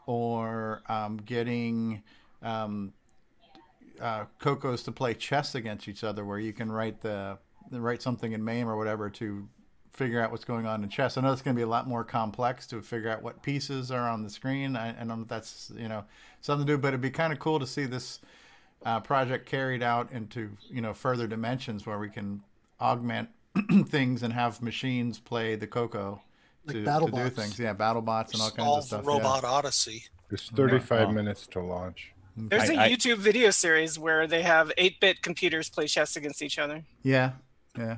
or um, getting um, uh, Cocos to play chess against each other, where you can write the write something in MAME or whatever to figure out what's going on in chess. I know it's going to be a lot more complex to figure out what pieces are on the screen. I, I know that's you know something to do, but it'd be kind of cool to see this uh, project carried out into you know further dimensions where we can augment [clears throat] things and have machines play the Coco Like to, to do things. Yeah, battle bots and all kinds of Solve stuff. Robot yeah. Odyssey. It's 35 Oh. minutes to launch. There's a I- I- YouTube video series where they have 8-bit computers play chess against each other. Yeah, yeah.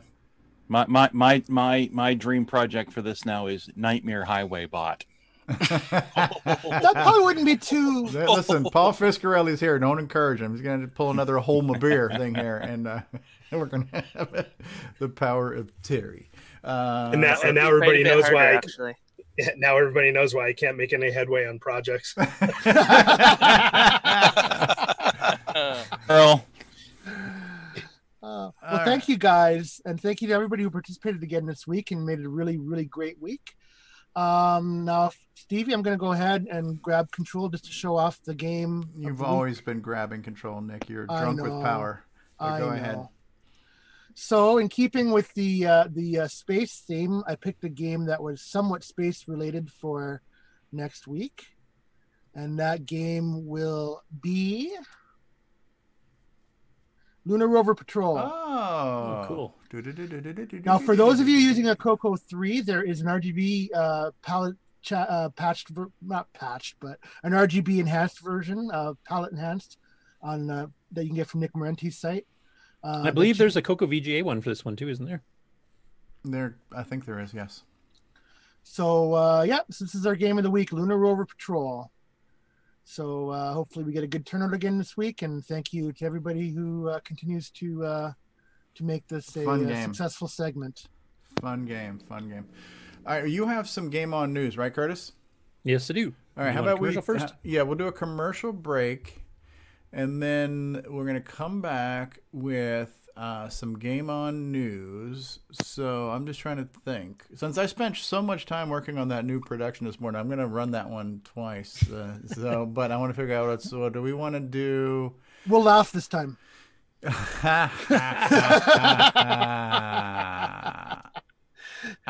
My, my my my my dream project for this now is Nightmare Highway Bot. [laughs] that probably wouldn't be too. Listen, Paul Fiscarelli's here. Don't encourage him. He's going to pull another Holm of beer [laughs] thing here, and uh, [laughs] we're going to have the power of Terry. Uh, and now, so- and now everybody Quite a bit knows harder, why. I, actually. now everybody knows why I can't make any headway on projects. Earl, Uh, well, thank you guys, and thank you to everybody who participated again this week and made it a really, really great week. Um, now, Stevie, I'm going to go ahead and grab control just to show off the game. You've always been grabbing control, Nick. You're drunk with power. But go ahead. So, in keeping with the uh, the uh, space theme, I picked a game that was somewhat space related for next week, and that game will be Lunar Rover Patrol. Oh, cool. Now, for those of you using a Coco 3, there is an RGB uh, palette cha- uh, patched, ver- not patched, but an RGB enhanced version, uh, palette enhanced, on uh, that you can get from Nick Marentes' site. Uh, I believe there's a Coco VGA one for this one too, isn't there? There, I think there is. Yes. So uh, yeah, so this is our game of the week, Lunar Rover Patrol. So uh, hopefully we get a good turnout again this week, and thank you to everybody who uh, continues to uh, to make this a, Fun uh game. successful segment. Fun game. Fun game. All right, you have some game on news, right, Curtis? Yes, I do. All right. You How about we? commercial first? yeah, we'll do a commercial break, and then we're gonna come back with uh, some game on news. So I'm just trying to think. Since I spent so much time working on that new production this morning, I'm gonna run that one twice. Uh, so, [laughs] but I want to figure out what. So, do we want to do? We'll laugh this time. [laughs] How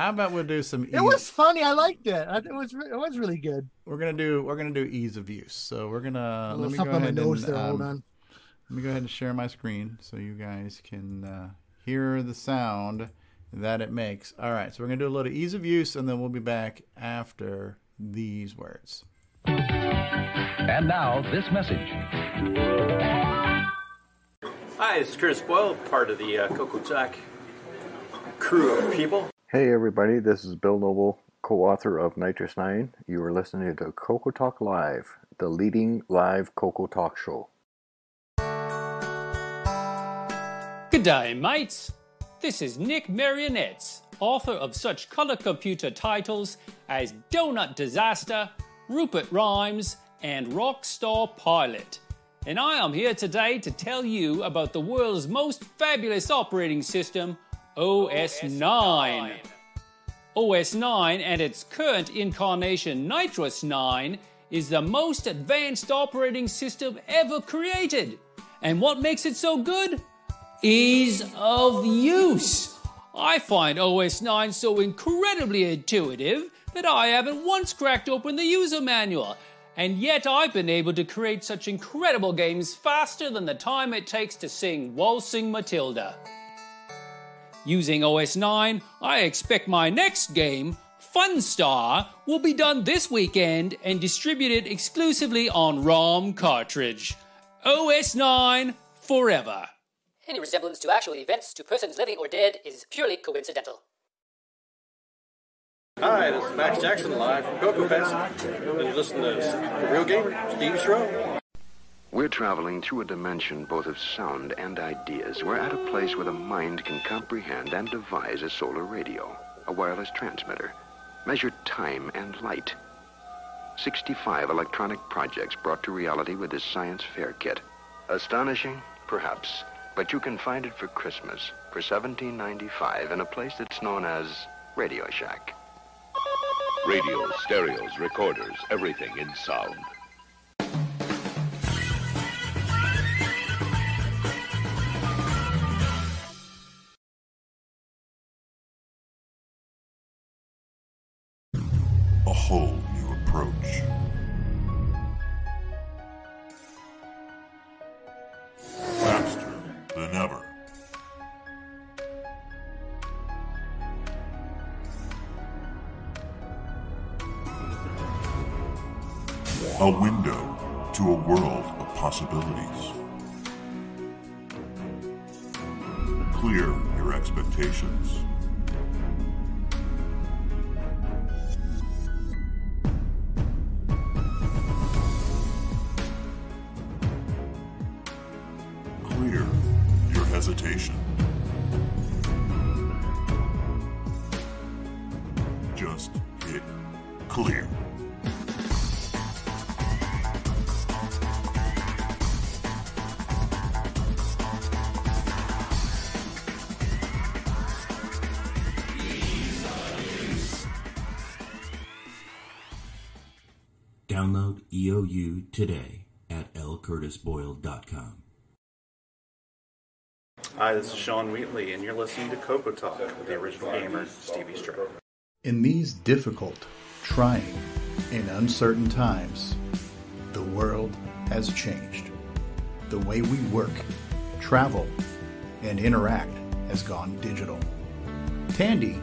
about we'll do some? It was funny. I liked it. It was it was really good. We're gonna do we're gonna do ease of use. So we're gonna let me go something on my ahead and there. Hold um, on. Let me go ahead and share my screen so you guys can uh, hear the sound that it makes. All right, so we're gonna do a little ease of use, and then we'll be back after these words. And now, this message. Hi, it's Chris Boyle, part of the uh, Coco Jack crew of people. Hey everybody, this is Bill Noble, co author of NitrOS Nine. You are listening to Coco Talk Live, the leading live Coco Talk show. Good day, mates. This is Nick Marentes, author of such color computer titles as Donut Disaster, Rupert Rhymes, and Rockstar Pilot. And I am here today to tell you about the world's most fabulous operating system, OS 9. OS 9 and its current incarnation, NitrOS 9, is the most advanced operating system ever created. And what makes it so good? Ease of use. I find OS 9 so incredibly intuitive that I haven't once cracked open the user manual. And yet I've been able to create such incredible games faster than the time it takes to sing Waltzing Matilda. Using OS 9, I expect my next game, Funstar, will be done this weekend and distributed exclusively on ROM cartridge. OS 9 forever. Any resemblance to actual events to persons living or dead is purely coincidental. Hi, this is Max Jackson live from Coco Fest. And you listen to The Real Gamer, Steve Schro. We're traveling through a dimension both of sound and ideas. We're at a place where the mind can comprehend and devise a solar radio, a wireless transmitter, measure time and light. 65 electronic projects brought to reality with this science fair kit. Astonishing? Perhaps. But you can find it for Christmas for $17.95 in a place that's known as Radio Shack. Radios, stereos, recorders, everything in sound. Hi, this is Sean Wheatley, and you're listening to Coco Talk with the original gamer, Stevie Stroke. In these difficult, trying, and uncertain times, the world has changed. The way we work, travel, and interact has gone digital. Tandy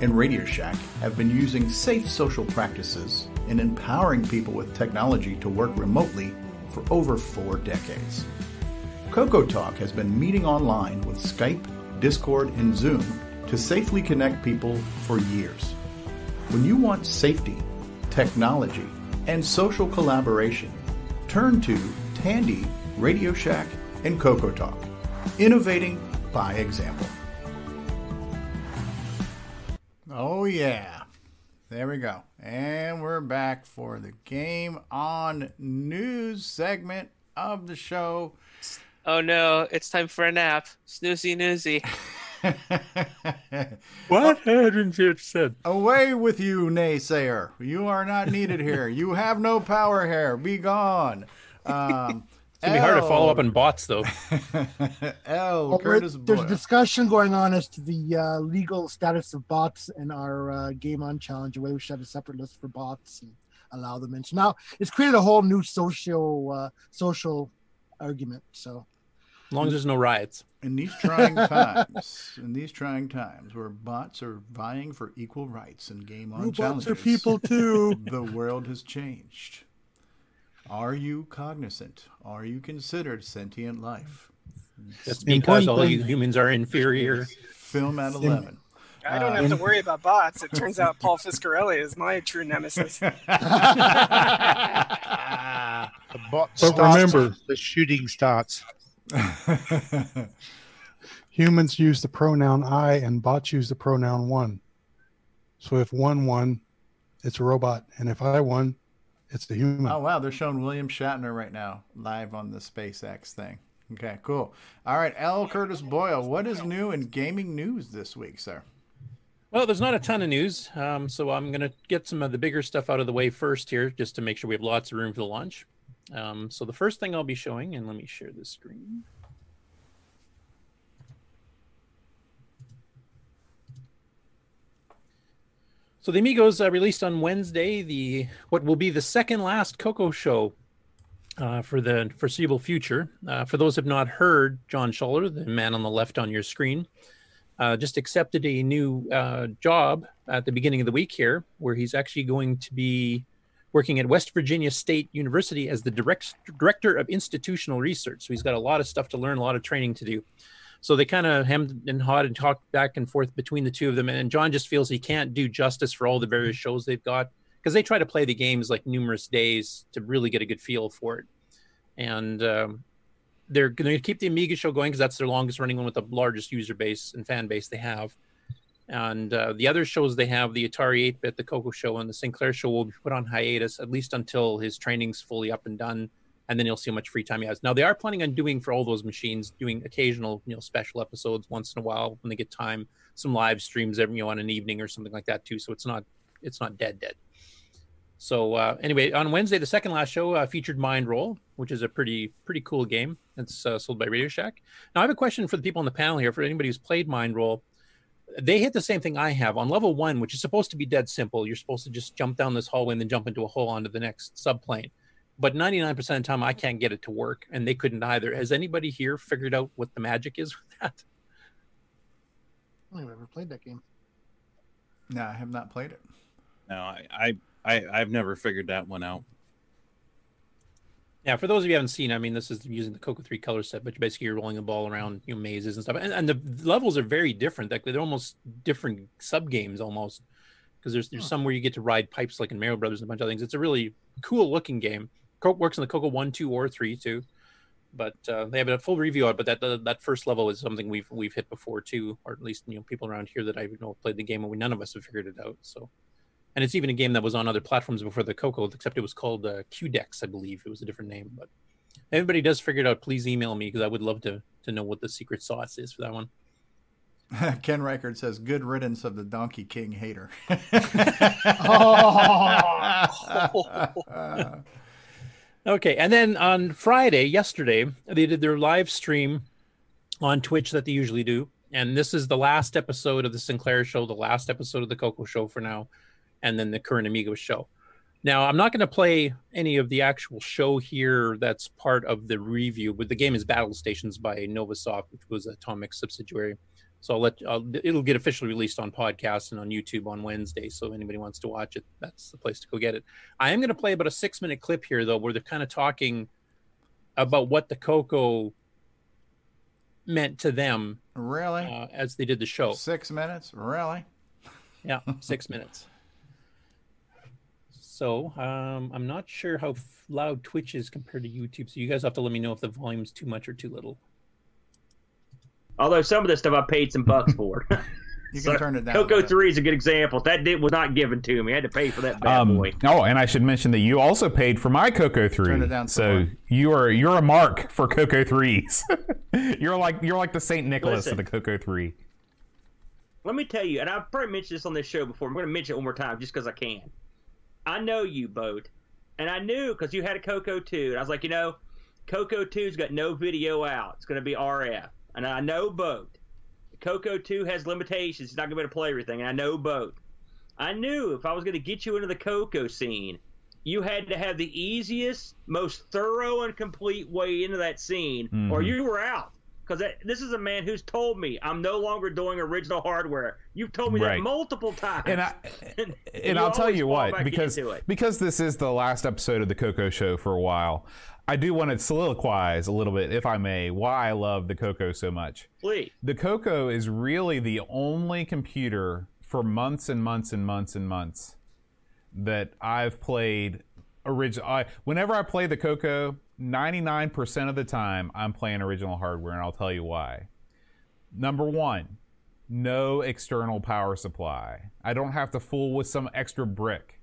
and Radio Shack have been using safe social practices and empowering people with technology to work remotely for over four decades. Coco Talk has been meeting online with Skype, Discord, and Zoom to safely connect people for years. When you want safety, technology, and social collaboration, turn to Tandy, Radio Shack, and Coco Talk, innovating by example. Oh, yeah. There we go. And we're back for the Game On News segment of the show. Oh no, it's time for a nap. Snoozy newsy. [laughs] What hadn't you said? Away with you, naysayer. You are not needed here. You have no power here. Be gone. Um, [laughs] It's gonna be hard to follow up L. on bots though. [laughs] L. Well, Curtis there's Boyle. discussion going on as to the uh, legal status of bots in our uh, game on challenge. Where we should have a separate list for bots and allow them in. So now it's created a whole new social uh, social argument. So As long as there's no riots. In these trying times, [laughs] in these trying times where bots are vying for equal rights in game on Robots challenges, are people too. [laughs] the world has changed. Are you cognizant? Are you considered sentient life? That's because all you humans are inferior. Film at Sim- 11. I don't Uh, have to worry about bots. It turns out Paul Fiscarelli is my true nemesis. [laughs] The bot But stots, remember- the shooting starts. [laughs] Humans use the pronoun I and bots use the pronoun one. So if one won, it's a robot. And if I won, it's the human. Oh wow, they're showing William Shatner right now live on the SpaceX thing. Okay, cool. All right, L. Curtis Boyle, what is new in gaming news this week, sir? Well, there's not a ton of news, um, so I'm going to get some of the bigger stuff out of the way first here, just to make sure we have lots of room for the launch. Um, so the first thing I'll be showing, and let me share the screen. So the Amigos uh, released on Wednesday the what will be the second last Coco show uh, for the foreseeable future. Uh, for those who have not heard, John Schuller, the man on the left on your screen, uh, just accepted a new uh, job at the beginning of the week here, where he's actually going to be working at West Virginia State University as the direct, director of institutional research. So he's got a lot of stuff to learn, a lot of training to do. So they kind of hemmed and hawed and talked back and forth between the two of them. And John just feels he can't do justice for all the various shows they've got because they try to play the games like numerous days to really get a good feel for it. And um, they're going to keep the Amiga show going because that's their longest running one with the largest user base and fan base they have. And uh, the other shows they have, the Atari 8 bit, the Coco show, and the Sinclair show will be put on hiatus at least until his training's fully up and done. And then you'll see how much free time he has. Now they are planning on doing for all those machines, doing occasional, you know, special episodes once in a while when they get time, some live streams every you know on an evening or something like that too. So it's not it's not dead dead. So uh, anyway, on Wednesday, the second last show uh, featured Mind Roll, which is a pretty pretty cool game. It's uh, sold by Radio Shack. Now I have a question for the people on the panel here. For anybody who's played Mind Roll, they hit the same thing I have on level one, which is supposed to be dead simple. You're supposed to just jump down this hallway and then jump into a hole onto the next subplane. But 99% of the time, I can't get it to work, and they couldn't either. Has anybody here figured out what the magic is with that? I don't think I've ever played that game. No, I have not played it. No, I, I, I I've never figured that one out. Yeah, for those of you haven't seen, I mean, this is using the Coco 3 color set, but basically you're rolling the ball around you know, mazes and stuff. And, and the levels are very different. Like they're almost different sub games almost. Because there's there's some where you get to ride pipes like in Mario Brothers and a bunch of things. It's a really cool looking game. Co- works in the Coco 1, 2, or 3 too. But uh, they have a full review on it. But that that that first level is something we've we've hit before too, or at least you know people around here that I know have played the game, and we none of us have figured it out. So, and it's even a game that was on other platforms before the Coco, except it was called uh, QDex, I believe. It was a different name, but if anybody does figure it out, please email me because I would love to to know what the secret sauce is for that one. [laughs] Ken Reichert says, "Good riddance of the Donkey King hater." [laughs] Okay, and then on Friday, yesterday, they did their live stream on Twitch that they usually do, and this is the last episode of the Sinclair show, the last episode of the Coco show for now, and then the current Amigos show. Now, I'm not going to play any of the actual show here that's part of the review, but the game is Battle Stations by Novasoft, which was Atomic subsidiary. So I'll let I'll, it'll get officially released on podcast and on YouTube on Wednesday. So if anybody wants to watch it, that's the place to go get it. I am going to play about a six minute clip here though, where they're kind of talking about what the Coco meant to them. Really? Uh, as they did the show. Six minutes? Really? Yeah, six minutes. So um, I'm not sure how f- loud Twitch is compared to YouTube. So you guys have to let me know if the volume's too much or too little. Although some of this stuff I paid some bucks [laughs] for. You can turn it down Coco. Three is a good example. That did, was not given to me. I had to pay for that bad Um, boy. oh, and I should mention that you also paid for my Coco three. Turn it down so more. you are you're a mark for Coco threes. [laughs] you're like you're like the Saint Nicholas of the Coco three. Let me tell you, and I've probably mentioned this on this show before. I'm going to mention it one more time just because I can. I know you, Boat, and I knew because you had a Coco 2. And I was like, you know, Coco 2's got no video out. It's going to be RF. And I know Boat. Coco 2 has limitations. It's not going to be able to play everything. And I know Boat. I knew if I was going to get you into the Coco scene, you had to have the easiest, most thorough and complete way into that scene, or Mhm. you were out. Because this is a man who's told me I'm no longer doing original hardware. You've told me Right. that multiple times. And I [laughs] and, and I'll tell you what, because because this is the last episode of the Coco Show for a while, I do want to soliloquize a little bit, if I may, why I love the Coco so much. Please. The Coco is really the only computer for months and months and months and months that I've played original. I, whenever I play the Coco, 99% of the time I'm playing original hardware, and I'll tell you why. Number one, no external power supply. I don't have to fool with some extra brick.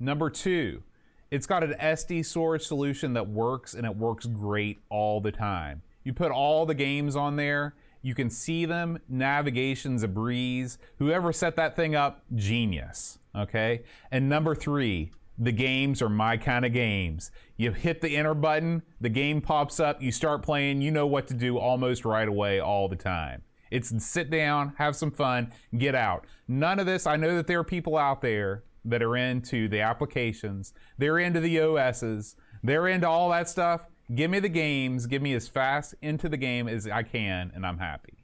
Number two, it's got an SD storage solution that works and it works great all the time. You put all the games on there, you can see them, navigation's a breeze. Whoever set that thing up, genius. Okay? And number three, the games are my kind of games. You hit the enter button, the game pops up, you start playing, you know what to do almost right away all the time. It's sit down, have some fun, get out. None of this, I know that there are people out there that are into the applications, they're into the OSs, they're into all that stuff. Give me the games, give me as fast into the game as I can, and I'm happy.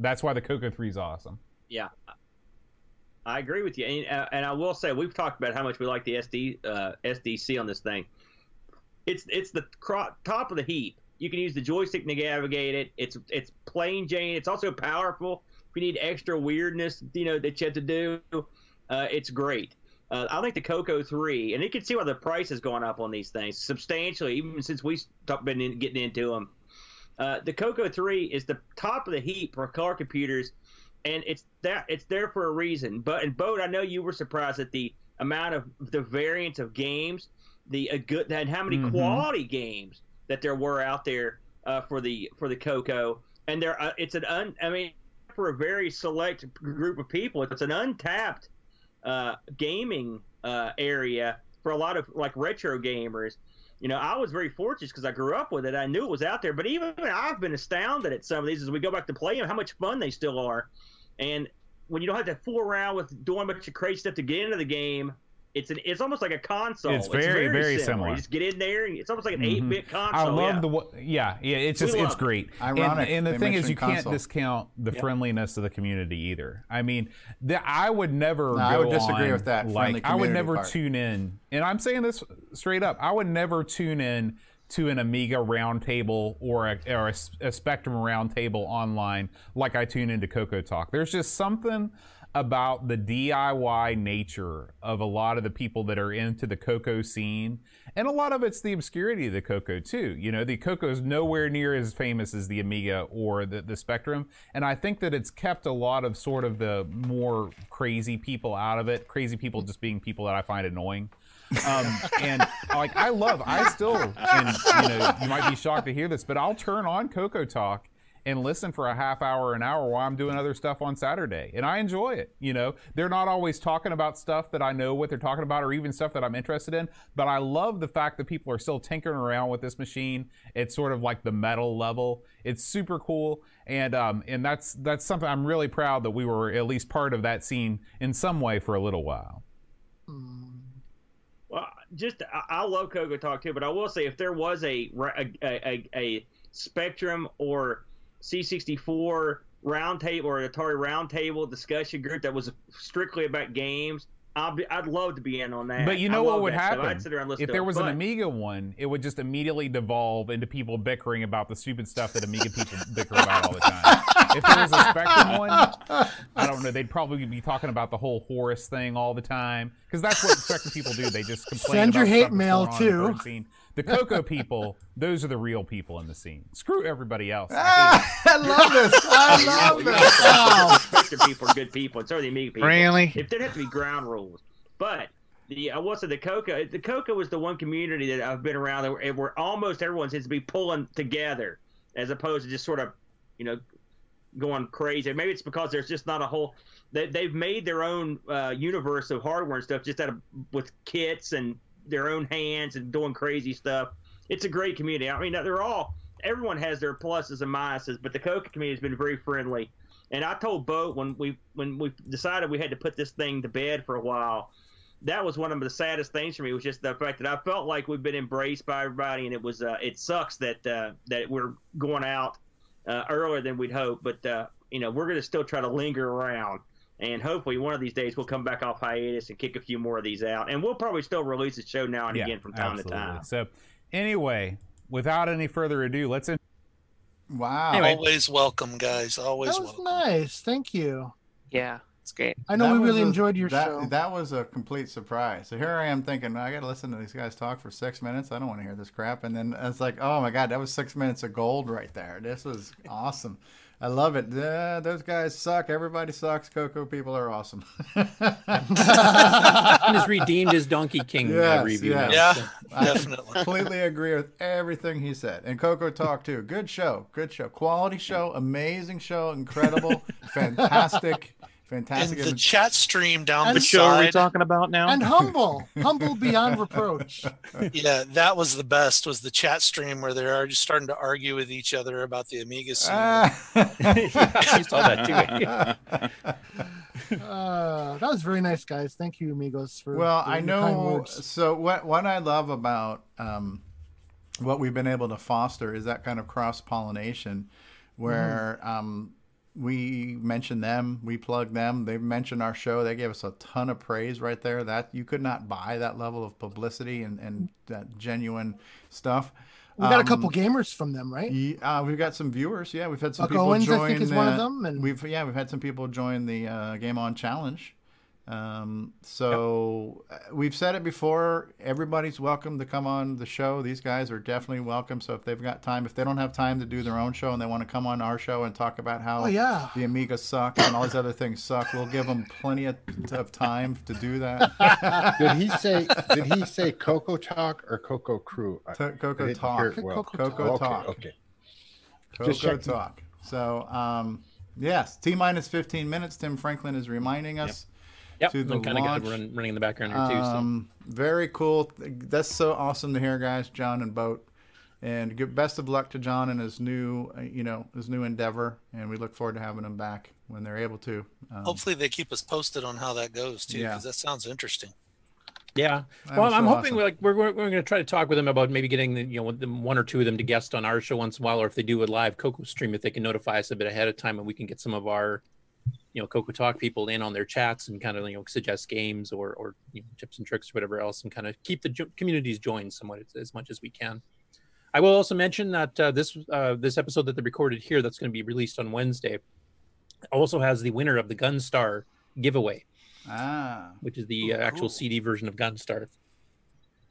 That's why the Coco 3 is awesome. Yeah, I agree with you, and, uh, and I will say we've talked about how much we like the SD uh, SDC on this thing. It's it's the cro- top of the heap. You can use the joystick to navigate it. It's it's plain Jane. It's also powerful. If you need extra weirdness, you know that you have to do, uh, it's great. Uh, I think the Coco Three, and you can see why the price has gone up on these things substantially, even since we've been in, getting into them. Uh, the Coco 3 is the top of the heap for car computers, and it's that it's there for a reason. But and Boat, I know you were surprised at the amount of the variance of games, the a good and how many Mhm. quality games that there were out there uh, for the for the Coco, and there uh, it's an un. I mean, for a very select group of people, it's an untapped uh, gaming uh, area for a lot of like retro gamers. You know, I was very fortunate because I grew up with it. I knew it was out there, but even I've been astounded at some of these as we go back to play them, how much fun they still are. And when you don't have to fool around with doing a bunch of crazy stuff to get into the game, it's an it's almost like a console. It's very, very similar. You just get in there, and it's almost like an mm-hmm. eight bit console. I love yeah. the wa- yeah yeah. It's We just love it's it. great. And- Ironic, And, the thing is, mentioned you can't discount the Yep. friendliness of the community either. I mean, the, I would never. No, I go would disagree on, with that friendly Like I would never part. tune in, and I'm saying this straight up. I would never tune in to an Amiga roundtable or a, or a, a Spectrum roundtable online like I tune into Coco Talk. There's just something about the DIY nature of a lot of the people that are into the Coco scene. And a lot of it's the obscurity of the Coco too. You know, the Coco is nowhere near as famous as the Amiga or the, the Spectrum. And I think that it's kept a lot of sort of the more crazy people out of it. Crazy people just being people that I find annoying. Um, and like I love, I still, and you know, you might be shocked to hear this, but I'll turn on Coco Talk and listen for a half hour, an hour while I'm doing other stuff on Saturday, and I enjoy it. You know, they're not always talking about stuff that I know what they're talking about, or even stuff that I'm interested in. But I love the fact that people are still tinkering around with this machine. It's sort of like the metal level. It's super cool, and um, and that's that's something I'm really proud that we were at least part of that scene in some way for a little while. Just I, I love Coco Talk too, but I will say if there was a a, a, a Spectrum or C64 roundtable or an Atari roundtable discussion group that was strictly about games, I'd be, I'd love to be in on that. But you know what would happen I'd sit there and listen if to there it, was but- an Amiga one? It would just immediately devolve into people bickering about the stupid stuff that Amiga people [laughs] bicker about all the time. If there was a Spectrum one, I don't know. They'd probably be talking about the whole Horus thing all the time because that's what Spectrum people do. They just complain Send about your hate stuff mail, going on in the too. Current scene. The Coco people, those are the real people in the scene. Screw everybody else. I love this. I [laughs] love this. The Spectrum people are good people, and so are the Amiga people. Really? If there'd have to be ground rules, but the I will say the Coco, the Coco was the one community that I've been around where, where almost everyone seems to be pulling together, as opposed to just sort of, you know, going crazy. Maybe it's because there's just not a whole. They, they've made their own uh, universe of hardware and stuff, just out of with kits and their own hands and doing crazy stuff. It's a great community. I mean, they're all everyone has their pluses and minuses, but the Coco community has been very friendly. And I told Bo when we when we decided we had to put this thing to bed for a while, that was one of the saddest things for me was just the fact that I felt like we've been embraced by everybody, and it was uh, it sucks that uh, that we're going out uh, earlier than we'd hope. But uh, you know, we're going to still try to linger around, and hopefully one of these days we'll come back off hiatus and kick a few more of these out, and we'll probably still release a show now and Yeah, again from time absolutely. to time. So, anyway, without any further ado, let's. In- wow. Always welcome, guys. Always That was welcome. nice. Thank you. Yeah, it's great. I know That we really a- enjoyed your that, show. That was a complete surprise. So here I am thinking, I got to listen to these guys talk for six minutes. I don't want to hear this crap. And then it's like, oh my God, that was six minutes of gold right there. This was awesome. I love it. Yeah, those guys suck. Everybody sucks. Coco people are awesome. [laughs] and has redeemed his Donkey King uh, review. yes. Yeah, so. I [laughs] completely agree with everything he said. And Coco Talk too. Good show. Good show. Quality show. Amazing show. Incredible. [laughs] fantastic. Fantastic. In the chat stream down And- the Which show are we side. talking about now? and humble, [laughs] humble beyond reproach. [laughs] yeah, that was the best. Was the chat stream where they're just starting to argue with each other about the Amiga scene. [laughs] you saw that too. Uh, that was very nice, guys. Thank you, amigos, for well i know so what what i love about um, what we've been able to foster is that kind of cross pollination where Mm-hmm. um, we mention them we plug them they mention our show they gave us a ton of praise right there that you could not buy that level of publicity and, and that genuine stuff We got a Um, couple gamers from them, right? Ye- uh, we've got some viewers. Yeah, we've had some Buck people Owens, I think, is one of them, and- we've yeah, we've had some people join the uh, Game On Challenge. Um, so uh, we've said it before. Everybody's welcome to come on the show. These guys are definitely welcome. So if they've got time, if they don't have time to do their own show and they want to come on our show and talk about how Oh, yeah. the Amiga sucks and all these other things suck, we'll give them plenty of, of time to do that. [laughs] Did he say? Did he say Coco Talk or Coco Crew? I- To- I Coco Talk. hear well. Coco Okay, Talk. Okay. Coco Just checking. Talk. So, um, yes, T minus 15 minutes. Tim Franklin is reminding us Yep, to the I'm kind of run, running in the background here too. So. Um, very cool. That's so awesome to hear, guys. John and Boat, and good, best of luck to John and his new, uh, you know, his new endeavor. And we look forward to having him back when they're able to. Um, Hopefully, they keep us posted on how that goes too, Yeah. because that sounds interesting. Yeah. That Well, was I'm hoping awesome. we're like we're, we're, we're going to try to talk with them about maybe getting the, you know the one or two of them to guest on our show once in a while, or if they do a live Coco stream, if they can notify us a bit ahead of time, and we can get some of our you know Coco Talk people in on their chats and kind of you know suggest games or or you know, tips and tricks or whatever else, and kind of keep the jo- communities joined somewhat as, as much as we can. I will also mention that uh, this uh, this episode that they recorded here, that's going to be released on Wednesday, also has the winner of the Gunstar giveaway ah, which is the uh, actual CD version of Gunstar.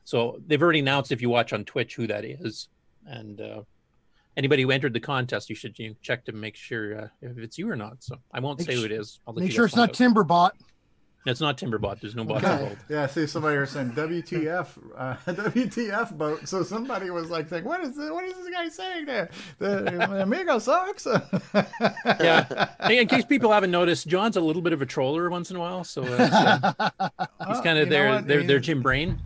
So they've already announced if you watch on Twitch who that is, and uh, anybody who entered the contest, you should you know, check to make sure uh, if it's you or not. So I won't Make say who it is. I'll Make sure it's not find out. Timberbot. It's not Timberbot. There's no bot Okay. involved. yeah, see somebody here saying WTF, uh, [laughs] WTF boat. So somebody was like saying, "What is this, what is this guy saying there? The Amigo sucks." [laughs] Yeah. Hey, in case people haven't noticed, John's a little bit of a troller once in a while. So uh, uh, [laughs] he's kind of know their what? their their Jim Brain.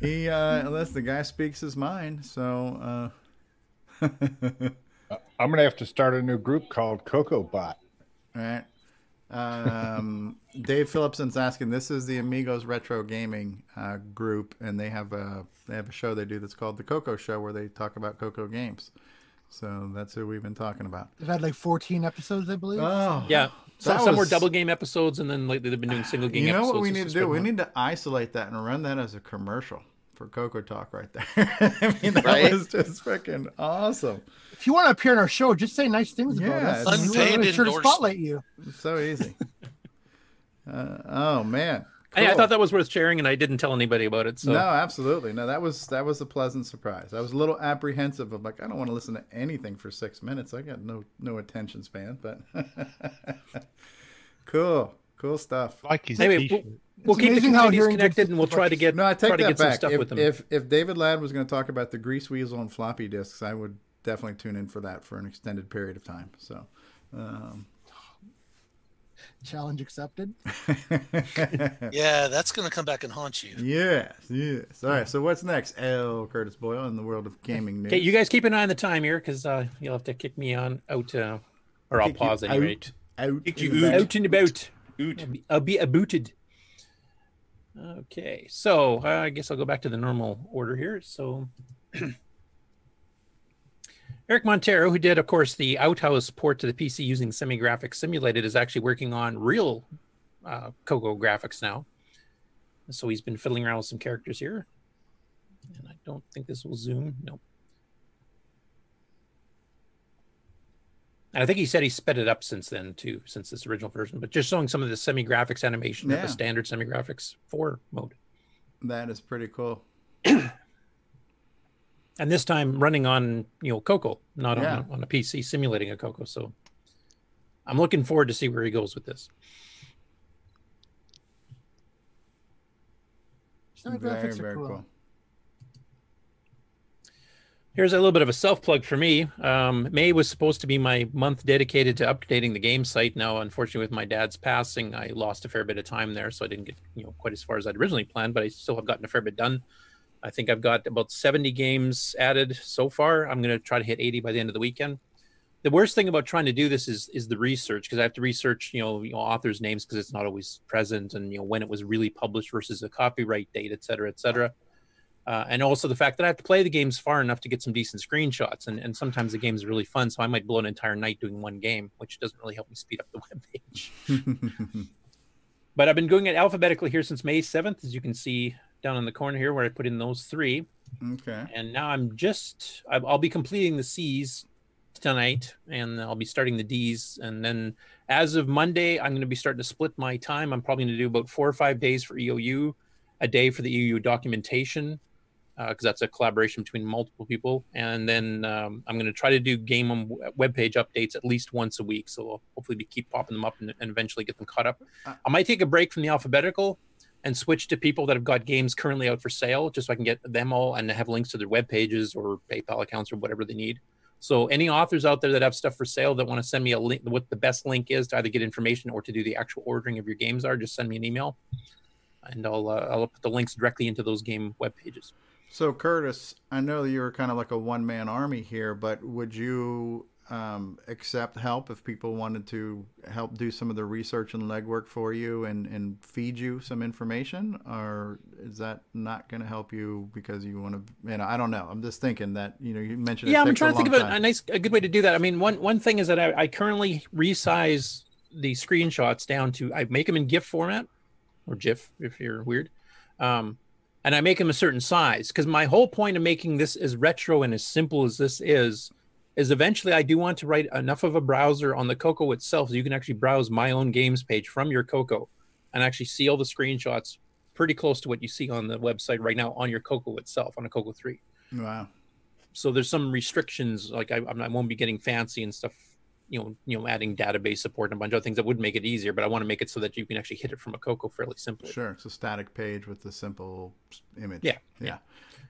he uh unless the guy speaks his mind so uh [laughs] I'm gonna have to start a new group called Coco Bot. all right um [laughs] dave phillipson's asking this is the amigos retro gaming uh group and they have a they have a show they do that's called the coco show where they talk about coco games so that's who we've been talking about They've had like 14 episodes, I believe. oh Yeah. So, That some were double game episodes, and then lately they've been doing single game. you know episodes what we need to to do we need to isolate that and run that as a commercial for coco talk right there [laughs] i mean that Right? was just freaking awesome If you want to appear on our show, just say nice things about us. it's- We're Unpaid really sure to spotlight you. so easy [laughs] uh, oh man Hey, I thought that was worth sharing, and I didn't tell anybody about it. So No, absolutely. No, that was that was a pleasant surprise. I was a little apprehensive of like I don't want to listen to anything for six minutes. I got no no attention span, but [laughs] cool, cool stuff. Like his Anyway, t-shirt. We'll, we'll It's keep the amazing how communities hearing good connected, and we'll try to get No, I take try to that get some back. stuff If, with them. if if David Ladd was going to talk about the Greaseweazle and floppy disks, I would definitely tune in for that for an extended period of time. So. Um, Challenge accepted. [laughs] Yeah, that's going to come back and haunt you. Yes, yes. All right. So what's next? L. Curtis Boyle in the world of gaming news. Okay, you guys keep an eye on the time here because uh, you'll have to kick me on out, uh, or I'll Kick you pause anyway. Out, out, Kick and you about. Out and about. Oot. I'll be, I'll be abooted. Okay, so uh, I guess I'll go back to the normal order here. So, [clears throat] Eric Montero, who did, of course, the Outhouse port to the PC using semi-graphics simulated, is actually working on real uh, Coco graphics now. So he's been fiddling around with some characters here. And I don't think this will zoom. Nope. And I think he said he sped it up since then too, since this original version. But just showing some of the semi-graphics animation of Yeah. the standard semi-graphics 4 mode. That is pretty cool. [clears throat] and this time running on you know Coco, not Yeah. on, on a PC simulating a Coco. So I'm looking forward to see where he goes with this. Some Very, graphics are very cool. cool. Here's a little bit of a self plug for me. Um, May was supposed to be my month dedicated to updating the game site. Now, unfortunately, with my dad's passing, I lost a fair bit of time there, so I didn't get you know quite as far as I'd originally planned. But I still have gotten a fair bit done. I think I've got about 70 games added so far. I'm going to try to hit 80 by the end of the weekend. The worst thing about trying to do this is is the research because I have to research you know, you know authors' names because it's not always present and you know when it was really published versus a copyright date, et cetera, et cetera. Uh, and also the fact that I have to play the games far enough to get some decent screenshots. And, and sometimes the game is really fun, so I might blow an entire night doing one game, which doesn't really help me speed up the [laughs] web page. but I've been doing it alphabetically here since May 7th, as you can see down in the corner here where I put in those three. Okay. And now I'm just, I'll be completing the C's tonight and I'll be starting the D's. And then as of Monday, I'm going to be starting to split my time. I'm probably going to do about four or five days for EOU, a day for the EOU documentation, because that's a collaboration between multiple people. And then um, I'm going to try to do game on webpage updates at least once a week. So I'll hopefully be keep popping them up and, and eventually get them caught up. I might take a break from the alphabetical and switch to people that have got games currently out for sale, just so I can get them all and have links to their web pages or PayPal accounts or whatever they need. So any authors out there that have stuff for sale that want to send me a link, what the best link is to either get information or to do the actual ordering of your games are, just send me an email, and I'll uh, I'll put the links directly into those game web pages. So Curtis, I know that you're kind of like a one man army here, but would you um, accept help if people wanted to help do some of the research and legwork for you and, and feed you some information, or is that not going to help you because you want to? You know, I don't know. I'm just thinking that you know you mentioned. it yeah, I'm trying to think of a, a nice, a good way to do that. I mean, one one thing is that I, I currently resize the screenshots down to I make them in GIF format or GIF if you're weird, um, and I make them a certain size because my whole point of making this as retro and as simple as this is is eventually I do want to write enough of a browser on the Coco itself so you can actually browse my own games page from your Coco and actually see all the screenshots pretty close to what you see on the website right now on your Coco itself on a Coco 3 Wow. so there's some restrictions like I, I won't be getting fancy and stuff you know you know adding database support and a bunch of things that would make it easier but i want to make it so that you can actually hit it from a Coco fairly simply Sure, it's a static page with a simple image. Yeah, yeah.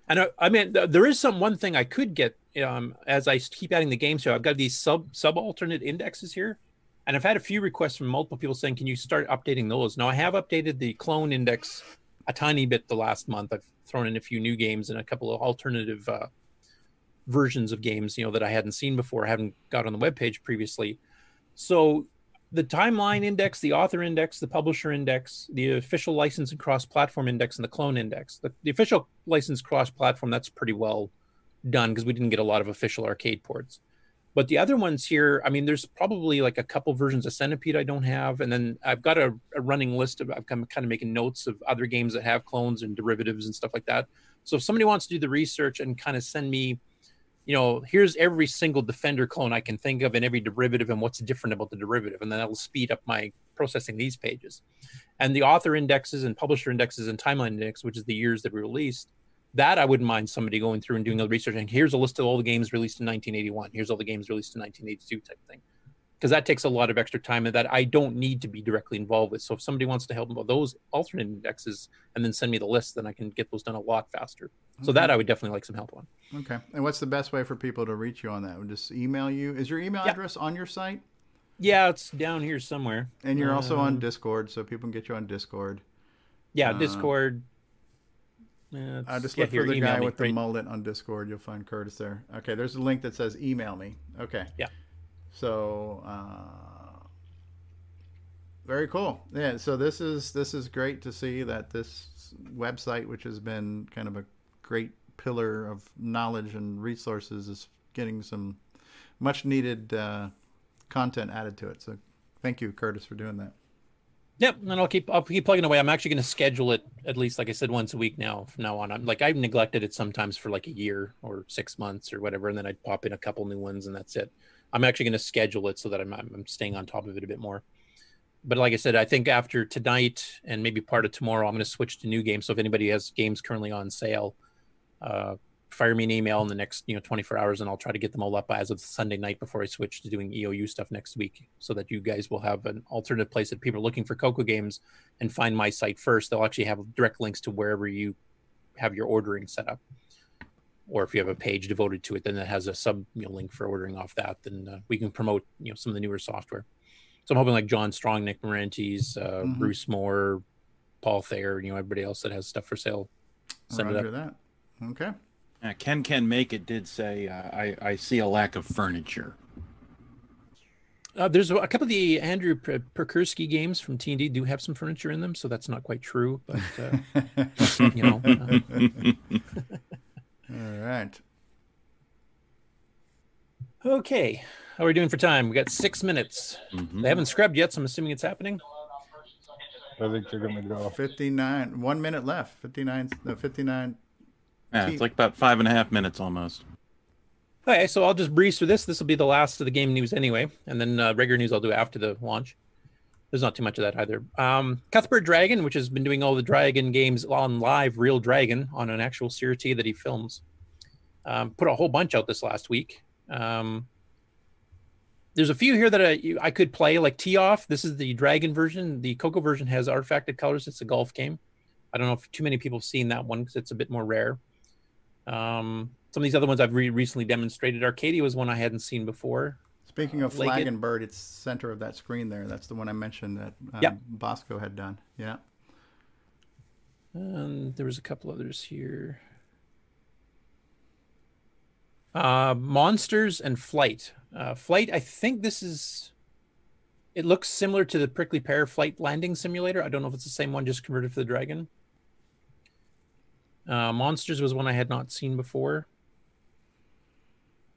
and I, I mean th- there is some one thing i could get um as i keep adding the games here i've got these sub sub alternate indexes here and i've had a few requests from multiple people saying can you start updating those now i have updated the clone index a tiny bit the last month i've thrown in a few new games and a couple of alternative uh, versions of games you know that i hadn't seen before haven't got on the webpage previously. So the timeline index the author index the publisher index the official license and cross-platform index and the clone index. The, the official license cross-platform that's pretty well done because we didn't get a lot of official arcade ports. But the other ones here i mean there's probably like a couple versions of centipede i don't have and then i've got a, a running list of i'm kind of making notes of other games that have clones and derivatives and stuff like that. So if somebody wants to do the research and kind of send me you know, here's every single defender clone I can think of and every derivative and what's different about the derivative. And then that will speed up my processing these pages. And the author indexes and publisher indexes and timeline index, which is the years that we released, that I wouldn't mind somebody going through and doing the research. And here's a list of all the games released in 1981. Here's all the games released in 1982 type thing. Because that takes a lot of extra time and that I don't need to be directly involved with. So if somebody wants to help me with those alternate indexes and then send me the list, then I can get those done a lot faster. So that I would definitely like some help on. Okay. And what's the best way for people to reach you on that? Would just email you? Is your email address on your site? Yeah, it's down here somewhere. And you're also on Um, Discord, so people can get you on Discord. Yeah, Uh, Discord. Yeah, I just yeah, look here, for the guy me, with the mullet on Discord. You'll find Curtis there. Okay, there's a link that says email me. Okay. Yeah. So uh, very cool. Yeah. So this is this is great to see that this website, which has been kind of a great pillar of knowledge and resources, is getting some much needed uh, content added to it. So thank you, Curtis, for doing that. Yep, and I'll keep I'll keep plugging away. I'm actually going to schedule it at least, like I said, once a week now from now on. I'm like I've neglected it sometimes for like a year or six months or whatever, and then I'd pop in a couple new ones, and that's it. I'm actually going to schedule it so that I'm I'm staying on top of it a bit more. But like I said, I think after tonight and maybe part of tomorrow, I'm going to switch to new games. So if anybody has games currently on sale, uh, fire me an email in the next you know 24 hours and i'll try to get them all up as of sunday night before i switch to doing eou stuff next week so that you guys will have an alternative place that people are looking for coco games and find my site first they'll actually have direct links to wherever you have your ordering set up or if you have a page devoted to it then it has a sub you know, link for ordering off that then uh, we can promote you know some of the newer software so i'm hoping like john strong nick Marentes, uh, Mhm. bruce moore paul thayer you know everybody else that has stuff for sale send Roger it up that. Okay. Uh, Ken Can Make It did say, uh, I, I see a lack of furniture. Uh, there's a couple of the Andrew P- Perkursky games from T&D do have some furniture in them, so that's not quite true. But uh, [laughs] you know, uh, All right. okay. How are we doing for time? We got six minutes. They haven't scrubbed yet, so I'm assuming it's happening. I think they're gonna go. 59, one minute left. 59, no, 59. Yeah, it's like about five and a half minutes almost. Okay, so I'll just breeze through this. This will be the last of the game news anyway, and then uh, regular news I'll do after the launch. There's not too much of that either. Um, Cuthbert Dragon, which has been doing all the Dragon games on live, Real Dragon, on an actual CRT that he films, um, put a whole bunch out this last week. Um, there's a few here that I, I could play, like Tee Off. This is the Dragon version. The Coco version has artifacted colors. It's a golf game. I don't know if too many people have seen that one because it's a bit more rare. Um, some of these other ones I've re- recently demonstrated. Arcadia was one I hadn't seen before. Speaking of Flagon Bird, it's center of that screen there. That's the one I mentioned that um, Yeah. Bosco had done. Yeah. And there was a couple others here. Uh, Monsters and Flight. Uh, Flight, I think this is. It looks similar to the Prickly Pear Flight Landing Simulator. I don't know if it's the same one, just converted for the Dragon. Uh, Monsters was one I had not seen before.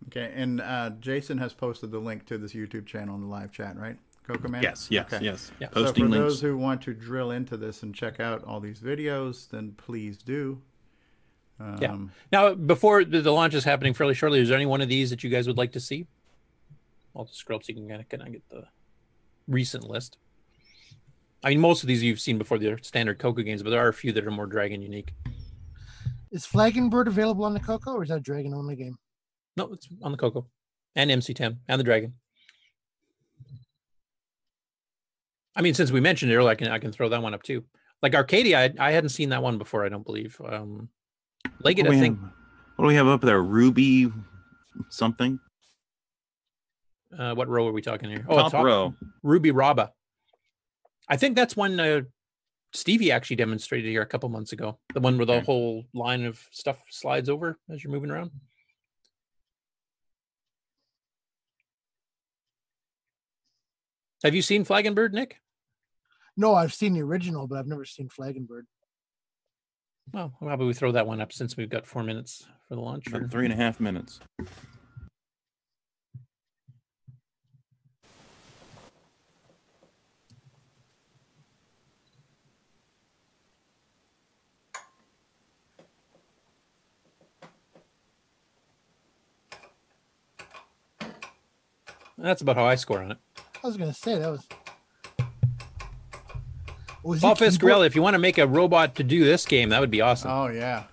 Okay, and uh, Jason has posted the link to this YouTube channel in the live chat, right? Coco Man? Yes, yes, yes. Yeah. So Posting for links. those who want to drill into this and check out all these videos, then please do. Um, yeah. Now, before the, the launch is happening fairly shortly, is there any one of these that you guys would like to see? I'll just scroll up so you can kind of, kind of get the recent list. I mean, most of these you've seen before. They're standard Coco games, but there are a few that are more Dragon unique. Is Flagon Bird available on the Coco, or is that a Dragon only game? No, it's on the Coco and MC10 and the Dragon. I mean, since we mentioned it earlier, I can I can throw that one up too. Like Arcadia, I, I hadn't seen that one before. I don't believe. Um, Legged, What do I we think. have- what do we have up there? Ruby something? Uh, what row are we talking here? Top row. Ruby Robba. I think that's one uh, Stevie actually demonstrated here a couple months ago. The one where the whole line of stuff slides over as you're moving around. Have you seen Flagon Bird, Nick? No, I've seen the original, but I've never seen Flagon Bird. Well, how about we throw that one up since we've got four minutes for the launch? Three and a half minutes. That's about how I score on it. I was gonna say that was. Was Paul it Fiscarelli, if you want to make a robot to do this game, that would be awesome. Oh yeah.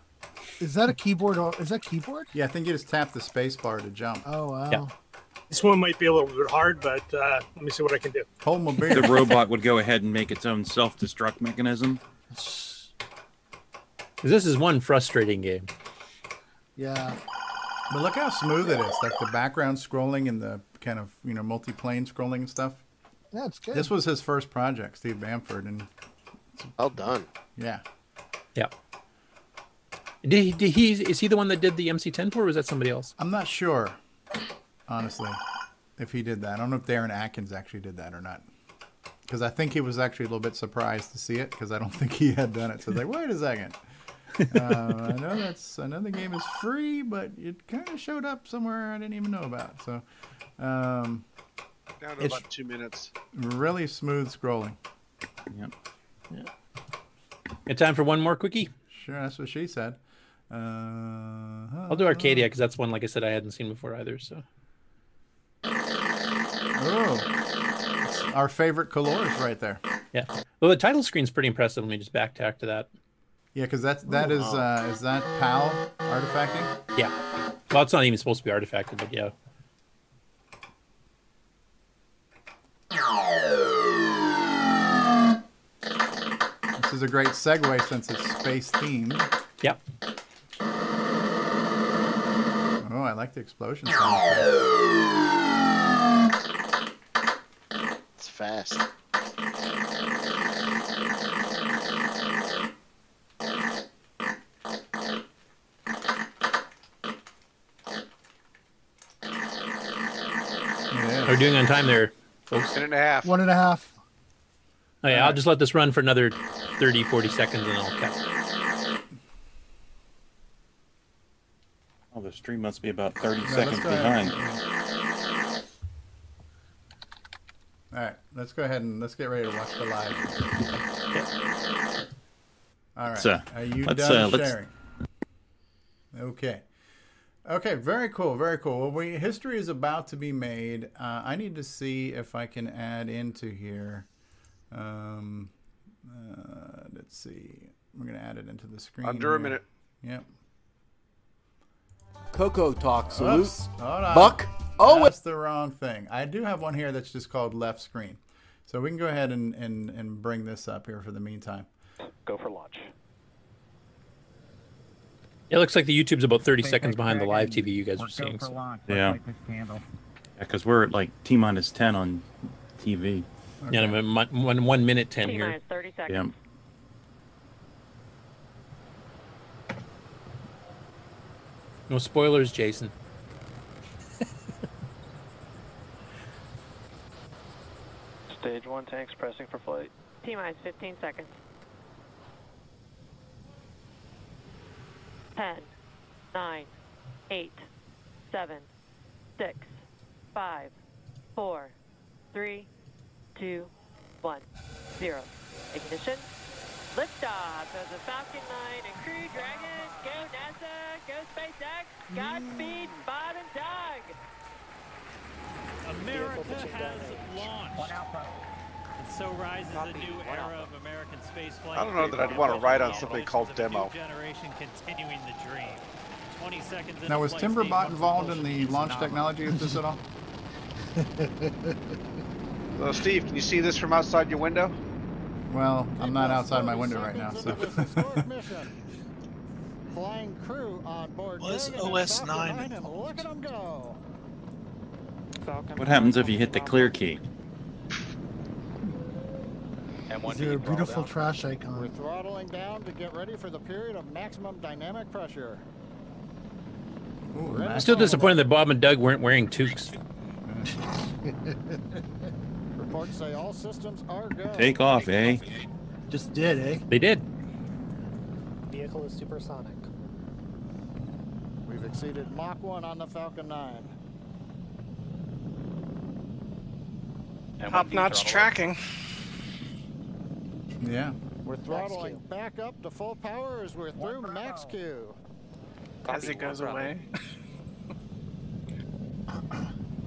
Is that a keyboard or is that keyboard? Yeah, I think you just tap the space bar to jump. Oh wow. Yeah. This one might be a little bit hard, but uh, let me see what I can do. Hold my beer. The robot would go ahead and make its own self-destruct mechanism. This is one frustrating game. Yeah. But look how smooth it is. Like the background scrolling and the kind of you know multi-plane scrolling and stuff. That's good. This was his first project, Steve Bamford, and well done. Yeah. Yeah. Did he, did he is he the one that did the MC10 tour or was that somebody else? I'm not sure, honestly, if he did that. I don't know if Darren Atkins actually did that or not. Because I think he was actually a little bit surprised to see it because I don't [laughs] think he had done it. So I was like, wait a second. Uh, I know that's I know the game is free, but it kind of showed up somewhere I didn't even know about. So, um, Down to it's about two minutes. really smooth scrolling. Yep. Yeah. Got time for one more quickie? Sure, that's what she said. Uh, I'll do Arcadia because that's one, like I said, I hadn't seen before either. So Oh, our favorite colors right there. yeah. Well, the title screen's pretty impressive. Let me just back tack to that. Yeah, because that's that is uh, is that PAL artifacting? Yeah. Well, it's not even supposed to be artifacted, but yeah. This is a great segue since it's space themed. Yep. Oh, I like the explosion sound. It's fast. Are doing on time there, folks? Minute and a half. One and a half. Oh, yeah, I'll just let this run for another 30, 40 seconds and I'll cut. Oh, the stream must be about 30 Yeah, seconds let's ahead. behind. All right, let's go ahead and let's get ready to watch the live. All right, Let's, uh, are you let's, done uh, let's- sharing? Okay. Okay, very cool, very cool. Well, we, history is about to be made. Uh, I need to see if I can add into here. Um, uh, let's see. We're going to add it into the screen. Under a here. minute. Yep. Coco Talk salute. Hold on. Buck. Oh, that's the wrong thing. I do have one here that's just called left screen. So we can go ahead and, and, and bring this up here for the meantime. Go for launch. It looks like the YouTube's about 30 seconds behind the live TV you guys are seeing. So. Yeah. Yeah, because we're at like T minus 10 on TV. Yeah, I'm at one, one minute 10 here. 30 seconds. Yeah. No spoilers, Jason. Stage one tanks pressing for flight. T-minus 15 seconds. 10, 9, 8, 7, 6, 5, 4, 3, 2, 1, 0. Ignition. Liftoff of the Falcon 9 and Crew Dragon. Go NASA. Go SpaceX. Godspeed, Bob and Doug. America has launched. And so rises a new era of American spaceflight. I don't know that I'd want to ride on something called demo. Generation continuing the dream. 20 seconds Now, into was Timberbot involved in the launch technology of this at all? [laughs] So, Steve, can you see this from outside your window? Well, I'm not outside my window right now, so. [laughs] Flying crew on board. Was OS 9 9, look at them go. What happens if you hit the clear key? Is there a beautiful trash icon? We're throttling down to get ready for the period of maximum dynamic pressure. I'm still disappointed that Bob and Doug weren't wearing toques. [laughs] Reports say all systems are go. Take off, eh? Just did, eh? They did. Vehicle is supersonic. We've exceeded Mach 1 on the Falcon 9. Top notch tracking. Yeah. We're throttling back up to full power as we're through max Q. As it goes away. [laughs]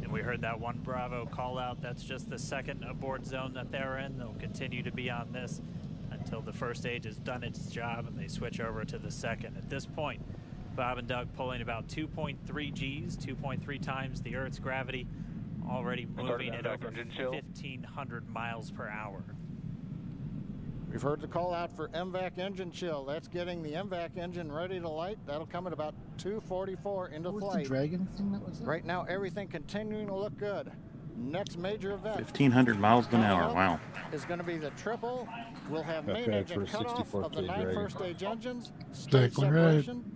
And we heard that one Bravo call out. That's just the second abort zone that they're in. They'll continue to be on this until the first stage has done its job and they switch over to the second. At this point, Bob and Doug pulling about 2.3 Gs, 2.3 times the Earth's gravity, already moving at over 1,500 miles per hour. We've heard the call out for MVAC engine chill. That's getting the MVAC engine ready to light. That'll come at about 244 into What was flight. the dragon thing that was there? Right now, everything continuing to look good. Next major event 1,500 miles an hour. Wow. is going to be the triple. We'll have Not main engine for a cutoff of the 64K nine Dragon. first stage engines, stage Exactly right. separation,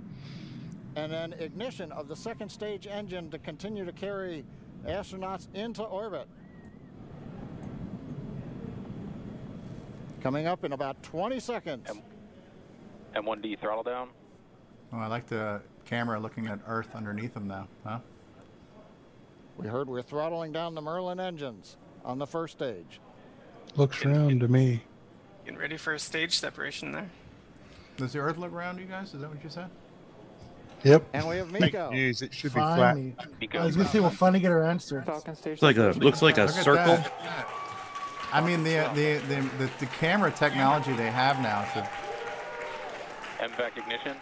and then ignition of the second stage engine to continue to carry astronauts into orbit. Coming up in about 20 seconds. M1D throttle down. Oh, I like the camera looking at Earth underneath them now, huh? We heard we're throttling down the Merlin engines on the first stage. Looks round to me. Getting ready for a stage separation there. Does the Earth look round, you guys? Is that what you said? Yep. And we have Fake Miko. news. It should be flat. Finally. I was gonna say we'll finally get our answer. It's like a looks like a Look at circle. That. I mean, the, the the, the the camera technology they have now to MVAC ignition.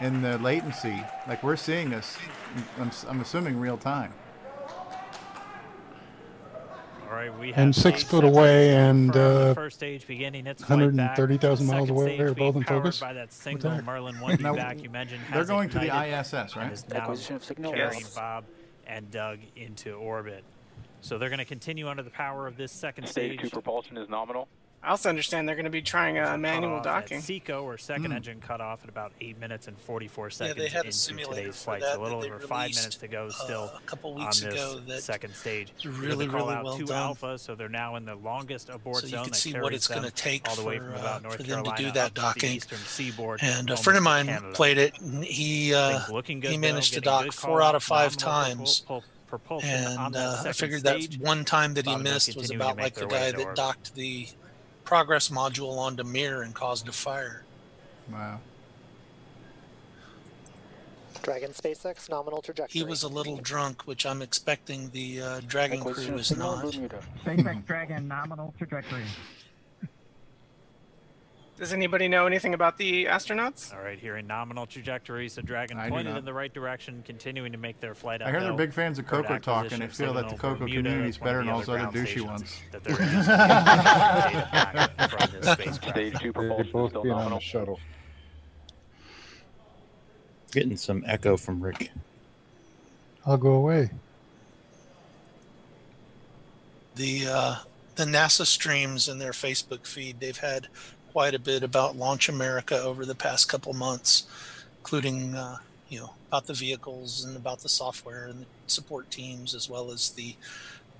in the latency, like we're seeing this. I'm, I'm assuming real time. All right, we have And six foot away and uh, first stage beginning its flight back. 130,000 miles away. They're both in focus. By that single? Merlin [laughs] 1D Now, vacuum engine they're has going to the ISS, right? and is now Acquisition of signal. carrying Yes. Bob and Doug into orbit. So they're going to continue under the power of this second Stage stage. two propulsion is nominal. I also understand they're going to be trying uh, manual docking. At SECO or second Hmm. engine cut off at about eight minutes and 44 Yeah, seconds they had a into simulator today's flight. that so a little over five minutes to go uh, still a couple on this ago that second stage. is They're really, gonna call really out well two done. alpha, so they're now in the longest abort So you zone can see what it's gonna take all the way for, from uh, about North for them to do that up the docking. eastern seaboard. And a friend of mine Canada. played it, and he uh, Things looking good, he though, managed to dock four out of five nominal times. propul- propulsion on And that uh, I second figured that one time that he Bob and Doug missed was about like the guy that orbit. docked the progress module onto Mir and caused a fire. Wow. Dragon SpaceX nominal trajectory. He was a little drunk, which I'm expecting the uh, Dragon crew Acquisition of is not. SpaceX Dragon nominal trajectory. Does anybody know anything about the astronauts? All right, here in nominal trajectory, so Dragon I pointed in the right direction, continuing to make their flight I hear they're big fans of Heard Coco Talk, acquisition and they feel that the signal Coco Bermuda, community is that's one of better than all those other other douchey ones. That they're using to communicate back from this [laughs] spacecraft. Stage two They're propulsion both still being on nominal. the shuttle. Getting some echo from Rick. I'll go away. The uh, the NASA streams in their Facebook feed, they've had quite a bit about Launch America over the past couple months, including uh, you know about the vehicles and about the software and the support teams, as well as the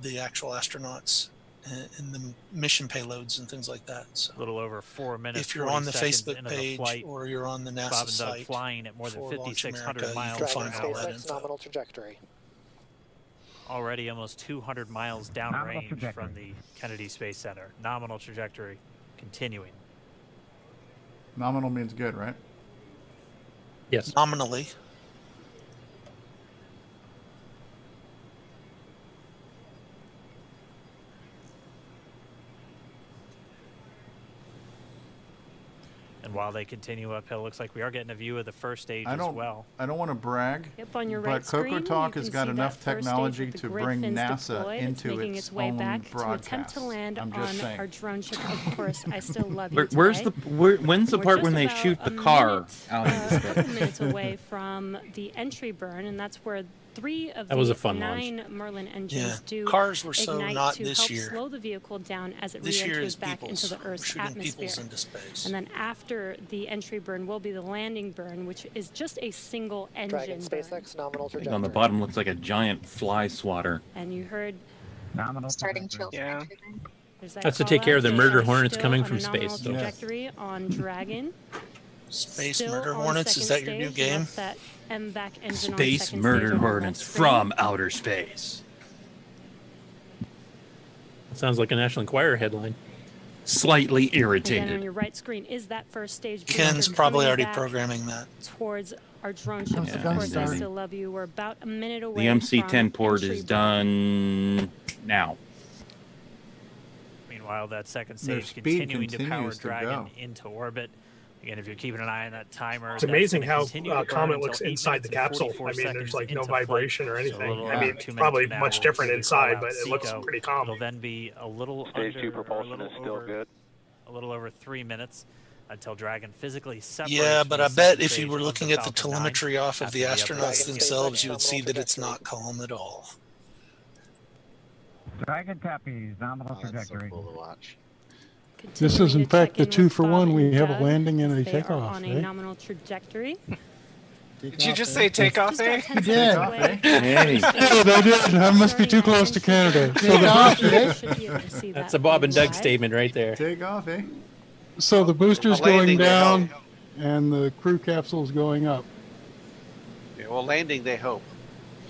the actual astronauts and, and the mission payloads and things like that. So A little over four minutes. if you're on the seconds Facebook into the page flight, or you're on the NASA Bob and Doug site flying at more than 5,600 miles you per can Dragon find all that SpaceX nominal trajectory. already almost 200 miles Nominal downrange from the Kennedy Space Center. Nominal trajectory continuing. Nominal means good, right? Yes. Nominally, And while they continue uphill, looks like we are getting a view of the first stage I as don't. well. I don't want to brag, Yep, on your but right Coco screen, Talk has got enough that first stage technology with the to bring Griffins NASA deployed. Into making its, its way own back to broadcast. attempt to land I'm on just saying. our drone ship. Of course, I still love you. Where, where's the where, when's the We're part when they shoot the car minute, out uh, a couple minutes away from the entry burn, and that's where three of That was the a fun launch. nine Merlin engines Yeah. do Cars were so ignite not to this help year. slow the vehicle down as it This re-enters back people's. into the We're Earth's atmosphere. into space. And then after the entry burn will be the landing burn, which is just a single Dragon engine burn. SpaceX nominal trajectory. on the bottom looks like a giant fly swatter. And you heard Nominal Starting trajectory. Yeah. that That's to call take care of the murder are hornets coming from space, so- Trajectory on Dragon. Space Still Murder Hornets, is that your new game? that MVAC Space murder stage on the left hornets from outer space. Sounds like a National Enquirer headline. Slightly Again, on your right screen is that first stage. Ken's probably already programming that. Towards our drone ship. Yeah, of course, I still love you. We're about a minute away. The MC10 port is burn. done now. Meanwhile, that second stage speed continuing to power continues to Dragon into orbit. Again, if you're keeping an eye on that timer, It's amazing how continue uh, to burn Comet looks inside the capsule. I mean, there's like no into flight. vibration or So anything. little I mean, two minutes probably from now, much we'll different inside, but it looks pretty calm. It'll then be a little Stage under, two or a propulsion little is still over, good. A little over three minutes until Dragon physically separates. Yeah, but I bet if you were looking the at the telemetry off of the astronauts Dragon themselves, you would see that it's not calm at all. Dragon copies nominal trajectory. This is in fact the two for one. We have a landing and a takeoff, on a right? nominal trajectory. Did you just say takeoff, Just eh? You did. away. [laughs] Hey. Yeah, they did. I must be too close to Canada. So Take the, off, eh? Should be able to see That's a Bob and Doug statement right there. Take off, eh? so the booster's going down. and the crew capsule's going up. Yeah, well, landing, they hope.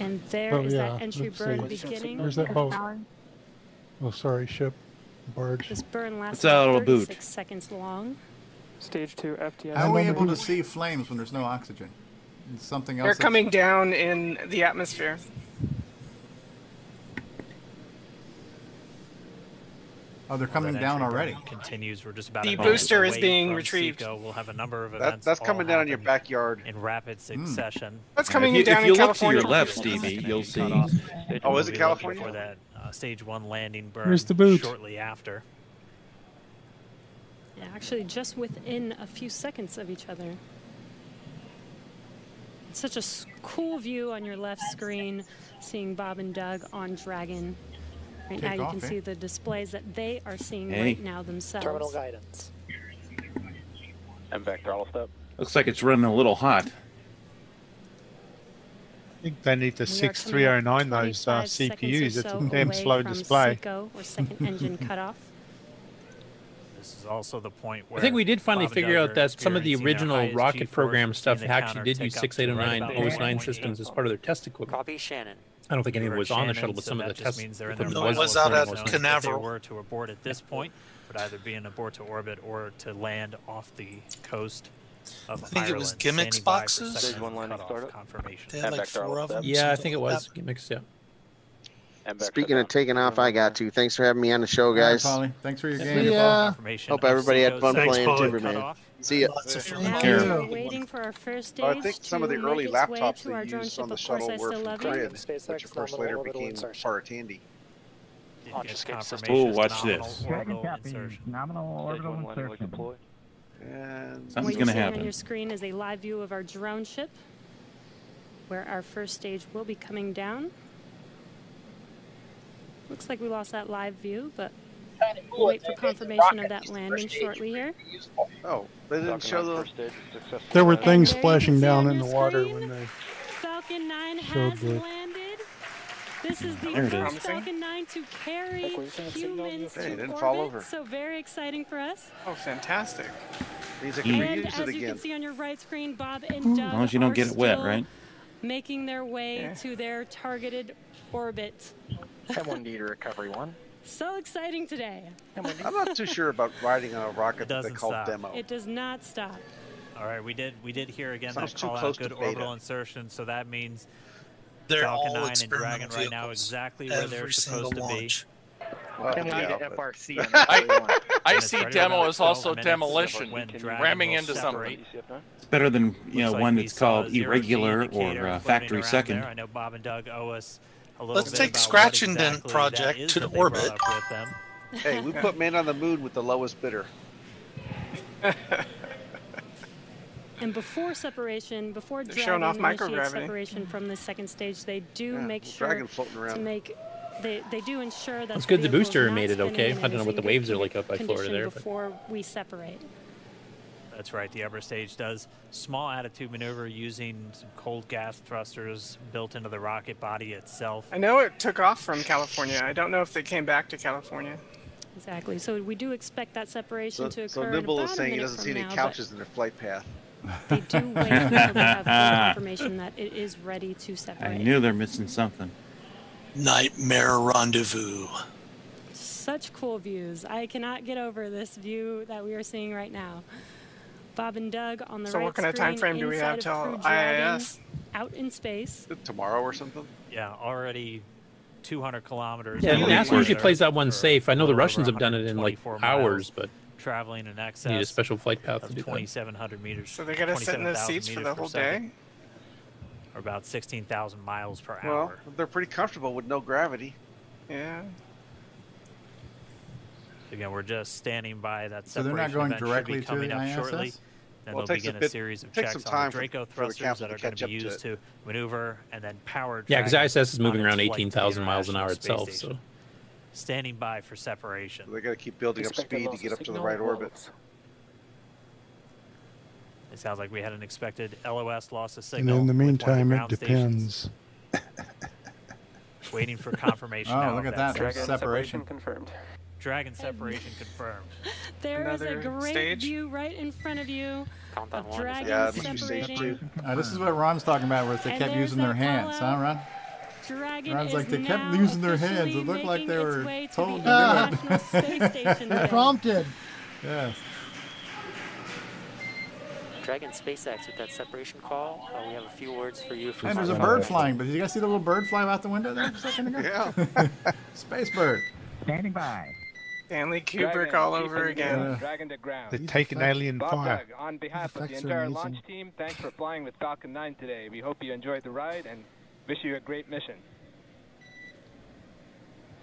And there is Oh, yeah, that entry let's burn see. beginning. Where's that boat? Oh, sorry, ship, barge. This burn lasts It's out about of boot. 36 seconds long. Stage two FTS. How are we able to see flames when there's no oxygen? It's something else. They're that's- coming down in the atmosphere. Oh, they're coming That down already. Continues. We're just about The booster is being retrieved. Seco. We'll have a number of That, events. that's coming down in your backyard. in rapid hmm. succession. That's Yeah, coming if you, down if you in look to your left, Stevie, you'll see. Oh, is it California? For that uh, stage one landing burn. Where's the boot? Shortly after. Yeah, actually, just within a few seconds of each other. It's such a s- cool view on your left screen, seeing Bob and Doug on Dragon. Right now, you off, can eh? see the displays that they are seeing Hey. right now themselves. Terminal guidance. MVAC throttle step. Looks like it's running a little hot. I think they need to We are coming up 6309 those uh, 25 seconds or CPUs. It's a damn slow display. Seco, or second engine [laughs] cutoff. This is also the point where I think we did finally Bob figure out that some of the experiencing their original rocket program stuff actually did use up to right 6809 OS 9 1.8. systems as part of their test equipment. Copy Shannon. I don't think any of We're it at was on the shuttle, but so some of the test means they're in their equipment final was was out at most of zones. it. If they Canaveral. were to abort at this point, would either be an abort to orbit or to land off the coast of I think it was GIMIX standing boxes. second Stage one landing cutoff startup. Confirmation. They had like four of them. Yeah, I think it was GIMIX. Yeah. Speaking of taking off, I got to. Thanks for having me on the show, All right, guys. Polly. Thanks for your Yeah. game. Yeah. Confirmation Hope everybody had fun second playing Paulie. Timberman. See ya. Lots of fun. Now care. we're waiting for our first stage I think some of the early make its way laptops they used ship. on the shuttle were from love. Grid, which of course later became insertion. part of Tandy. Did Launch get escape system. confirmation Oh, watch this. Dragon orbital Nominal orbital one landing leg insertion. Deploy. And What Something's you're gonna seeing on your screen is a live view of our drone ship, where our first stage will be coming down. Looks like we lost that live view, but we'll wait for confirmation of that landing shortly here. oh, they didn't show the. first stage. There were things splashing down in the water screen. when they. Falcon 9 Showed has the- landed. This is the There first is. Falcon 9 to carry Look, we're seeing signal humans Hey, to didn't orbit, fall over. so very exciting for us. Oh, fantastic. Means they can Mm. And as it you again. can see on your right screen, Bob and Doug As long as you don't are get it wet, still right? Making their way Yeah. to their targeted orbit. M1D [laughs] to recovery one. So exciting today. I'm not too sure about riding on a rocket that they call stop. demo. It does not stop. All right, we did we did hear again Sounds that call out good orbital insertion, so that means They're Falcon all 9 and Dragon right now exactly where they're supposed single to be. launch. Well, M1D yeah, [laughs] to FRC. I, I see demo about as also demolition, ramming into something. It's better than you know like one that's called a zero G irregular or uh, factory second. there. I know Bob and Doug owe us a little Let's bit take Scratch and Dent exactly that project to the orbit. up with them. Hey, we put [laughs] man on the moon with the lowest bidder. [laughs] And before separation, before They're Dragon off initiates separation from the second stage, they do Yeah, make sure Dragon floating to make they, they do ensure that It's good the booster not made it okay. I don't know what the waves are like up by Florida condition there, but- Before we separate. That's right. The upper stage does small attitude maneuver using some cold gas thrusters built into the rocket body itself. I know it took off from California. I don't know if they came back to California. Exactly. So we do expect that separation So, to occur so in Nimble about is a saying he minute doesn't see any now, couches in their flight path. They do wait until we have full confirmation that it is ready to separate. I knew they're missing something. Nightmare rendezvous. Such cool views. I cannot get over this view that we are seeing right now. Bob and Doug on the So right what kind of time screen frame do we inside have of till Crew IIS? Out in space. Tomorrow or something? Yeah, already 200 kilometers. Yeah, out NASA of usually plays that one safe. I know the Russians have done it in like 124 hours, miles, but traveling in you excess need a special flight path to of do that. 2,700 meters. So they gotta sit in the seats for the whole second, day? Or about 16,000 miles per Well, hour. Well, they're pretty comfortable with no gravity. Yeah. Again, we're just standing by that So they're not going event should directly be to coming the up ISS? shortly. Then Well, it they'll takes a begin a, bit- series of checks some on time the for- Draco for the thrusters that are going to be up to used to maneuver and then power. Yeah, because ISS is moving around flight to the 18,000 miles an hour itself, Space so Station standing by for separation. They got to keep building up speed to get up to the right orbit. It sounds like we had an expected LOS loss of signal. And in the meantime, it depends. [laughs] Waiting for confirmation. oh, look at that! Dragon separation. separation confirmed. Dragon separation [laughs] confirmed. There Another is a great stage? view right in front of you. Countdown of dragons yeah, separating. Uh, this is what Ron's talking about, where they and kept using their hands, huh, Ron? Dragon sounds like they kept losing their heads. It looked like they were told to do it. [laughs] [laughs] Prompted. Yes. Dragon SpaceX with that separation call. Uh, we have a few words for you. And there's a bird flying, but did you guys see the little bird fly out the window there a second ago? yeah. [laughs] Space bird. Standing by. Stanley Kubrick Dragon, all over again. Uh, dragon to ground. They take an alien Bob fire. Doug, on behalf of the entire launch team, thanks for flying with Falcon 9 today. We hope you enjoyed the ride and Wish you a great mission.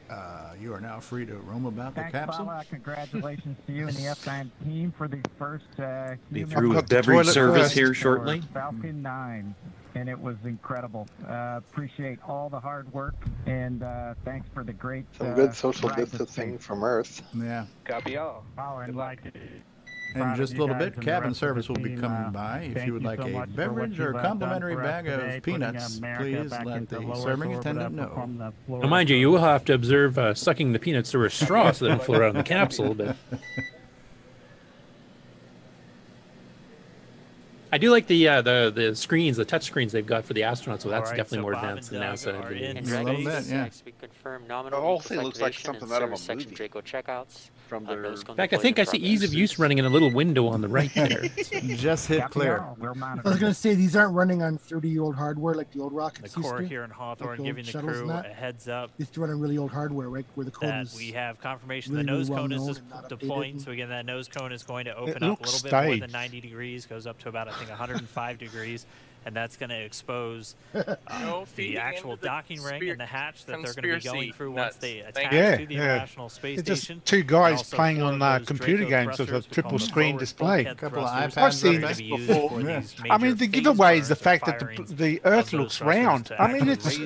Uh, you are now free to roam about Thanks, the capsule. Paula, congratulations to you and the [laughs] F9 team for the first uh, Be through a beverage service here shortly. Falcon 9, and it was incredible. Uh, appreciate all the hard work, and uh, thanks for the great. Some good uh, social distancing from Earth. Yeah. Copy all. Power and light. In just a little bit, cabin service will be coming by. If you would like a beverage or a complimentary bag of peanuts, please let the serving attendant know. Now, mind you, you will have to observe uh, sucking the peanuts through a straw so they don't float out the [laughs] capsule. But I do like the uh, the the screens, the touch screens they've got for the astronauts. So that's right, definitely so more advanced than NASA. In, in, in, in, in, in, in, in, in, in, in, in, from their. In fact, I think I see ease of use running in a little window on the right there. [laughs] Just hit clear. I was going to say these aren't running on 30-year-old hardware like the old rockets. The core here in Hawthorne like giving the crew a heads up. It's running really old hardware, right? Where the code is. We have confirmation really the nose well cone is just deploying. So again, that nose cone is going to open up a little tight. bit more than 90 degrees, goes up to about I think 105 degrees and that's going to expose [laughs] uh, no the actual docking ring and the hatch that they're going to be going through nuts. once they attack yeah, to the yeah. International Space it's Station. Just two guys playing on computer games with a triple screen display. I've seen this before. Yeah. I mean, the giveaway is the fact that the, the Earth looks round. I mean, it's [laughs] over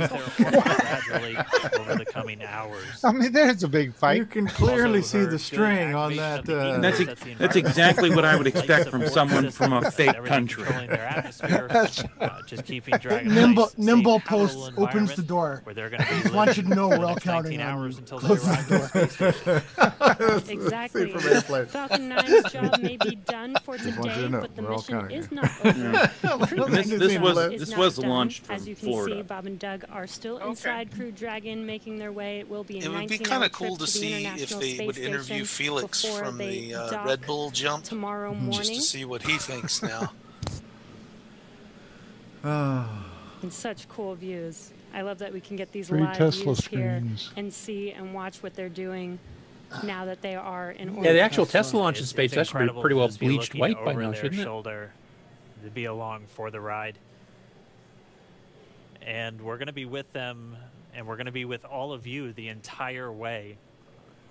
the coming hours. [laughs] I mean, there's a big fake. You can clearly see the string on that. Uh, that's exactly what I would expect from someone from a fake country. Uh, just keeping [laughs] Dragon nimble nimble post opens the door. Where they're going to be want you to know we're all counting hours until they arrive the door. [laughs] exactly. Falcon 9's job may be done [laughs] for today, but the mission is not over. this, this was this was launched from As you can Florida. see, Bob and Doug are still okay. inside Crew Dragon, making their way. It will be. it would be kind of cool to, see if they would interview Felix from the uh, Red Bull jump tomorrow morning, just to see what he thinks now. [sighs] In such cool views. I love that we can get these live Tesla views screens. here and see and watch what they're doing now that they are in orbit. Yeah, the actual Tesla, Tesla launch in space, that should be pretty well bleached white by now, shouldn't shoulder, it? To be along for the ride. And we're going to be with them, and we're going to be with all of you the entire way.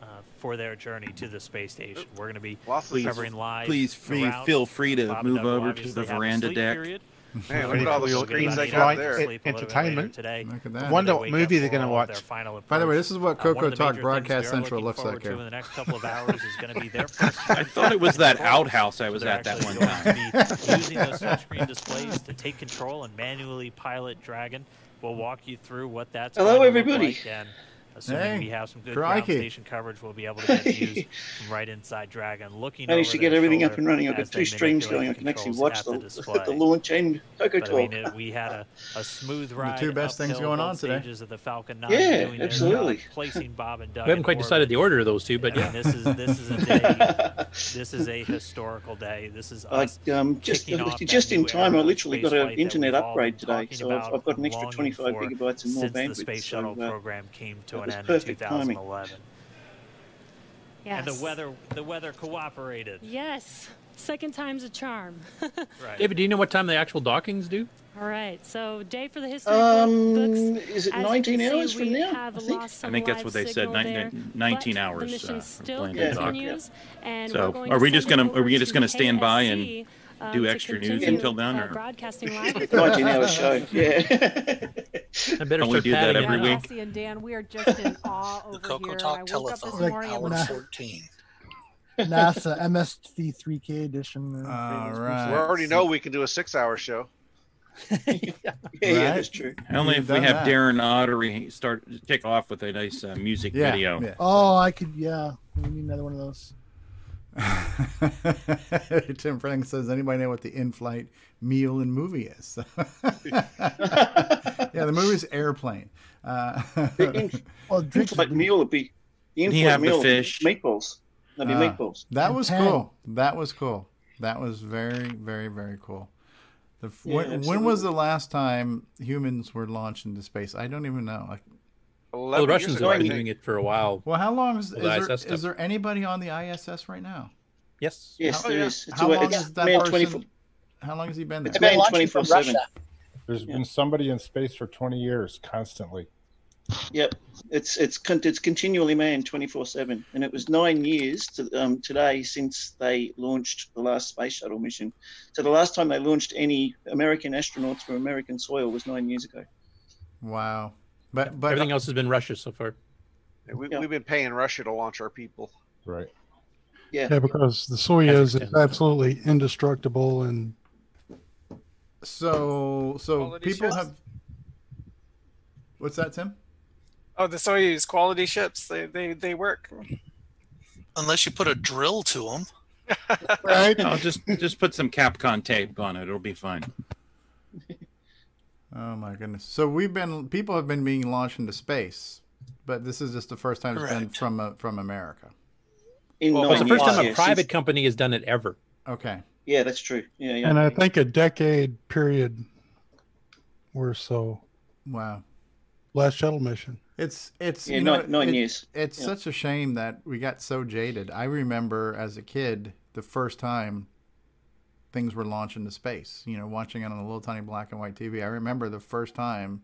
Uh, for their journey to the space station. We're going to be please, covering live. Please free, feel free to Bob move over to the veranda deck. Period. Man, look at all the screens I got there. Entertainment. Today. Look at that. Wonder what movie they're going to watch. By the way, this is what uh, Coco uh, Talk Broadcast Central looks like here. In the next couple of hours is going to be their [laughs] first I thought it was that outhouse I was at that one time. Using those [laughs] touchscreen displays to take control and manually pilot Dragon. We'll walk you through what that's. Hello, everybody. Like and assuming hey, we have some good crikey. ground station coverage, we'll be able to get views [laughs] right inside Dragon. Looking, I managed to get everything up and running. I've got two streams going. I can actually watch the, the, the launch end. I mean, it, we had a, a smooth ride. The two best things going on today. Of the Falcon 9 yeah, absolutely. placing Bob and Doug. We haven't quite orbit. decided the order of those two, but yeah, yeah. this is this is a [laughs] day. this is a historical day. This is us um, just just in time. I literally got an internet upgrade today, so I've, got an extra 25 gigabytes and more bandwidth. The space shuttle uh, program came to an end in 2011. Timing. Yes. And the weather, the weather cooperated. Yes. Second time's a charm. [laughs] right. David, do you know what time the actual dockings do? All right. So day for the history um, books. Is it 19 hours see, from now? I think, I think that's what they said. 19, 19 hours. Uh, still continues, yeah. and so are we just gonna are we just gonna stand by and um, do extra news until then, uh, or- broadcasting live. [laughs] with God, you them. show. Yeah. [laughs] I better Don't we start do that padding every week? Cassie and Dan, we are just in [laughs] awe over Coco here. Talk I woke up this Telethon, morning and hour was 14. NASA MST3K edition. uh, All We right. already know we can do a six-hour show. yeah, yeah, that's true. Only We've if we have that. Darren Ottery start kick off with a nice uh, music Yeah, video. yeah. Oh, I could. Yeah, we need another one of those. [laughs] Tim Frank says, anybody know what the in-flight meal and movie is? [laughs] yeah, the movie's Airplane. Uh, well, [laughs] in-flight meal would be the in-flight meal would be fish? meatballs. That'd be Ah, meatballs. That was And cool. That was cool. That was very, very, very cool. The, Yeah, when, when was the last time humans were launched into space? I don't even know. Like, Well, the Russians have been doing it for a while. well, how long is, is, the there, ISS stuff. is there anybody on the ISS right now? Yes. Yes, How- there is. It's how a- long it's has that person? 24 How long has he been there? It's manned 24/7. There's been somebody in space for 20 years constantly. Yep, it's it's it's continually manned twenty four seven, and it was nine years to, um, today since they launched the last space shuttle mission. So the last time they launched any American astronauts from American soil was nine years ago. Wow. But but Everything else has been Russia so far. We, We've been paying Russia to launch our people. Right. Yeah. Yeah, because the Soyuz is absolutely indestructible and So so Quality people ships? have. What's that, Tim? Oh, the Soyuz quality ships. They they they work. Unless you put a drill to them. [laughs] Right. No, just just put some Capcom tape on it. It'll be fine. Oh my goodness! So we've been people have been being launched into space, but this is just the first time it's been from uh, from America. In Well, it's the first years, time a private since- company has done it ever. Okay. yeah, that's true. Yeah, yeah. and I think a decade period or so. Wow. Last shuttle mission. It's it's Yeah, you know, nine- nine it- years. It's Yeah. such a shame that we got so jaded. I remember as a kid the first time things were launched into space. You know, watching it on a little tiny black and white TV. I remember the first time,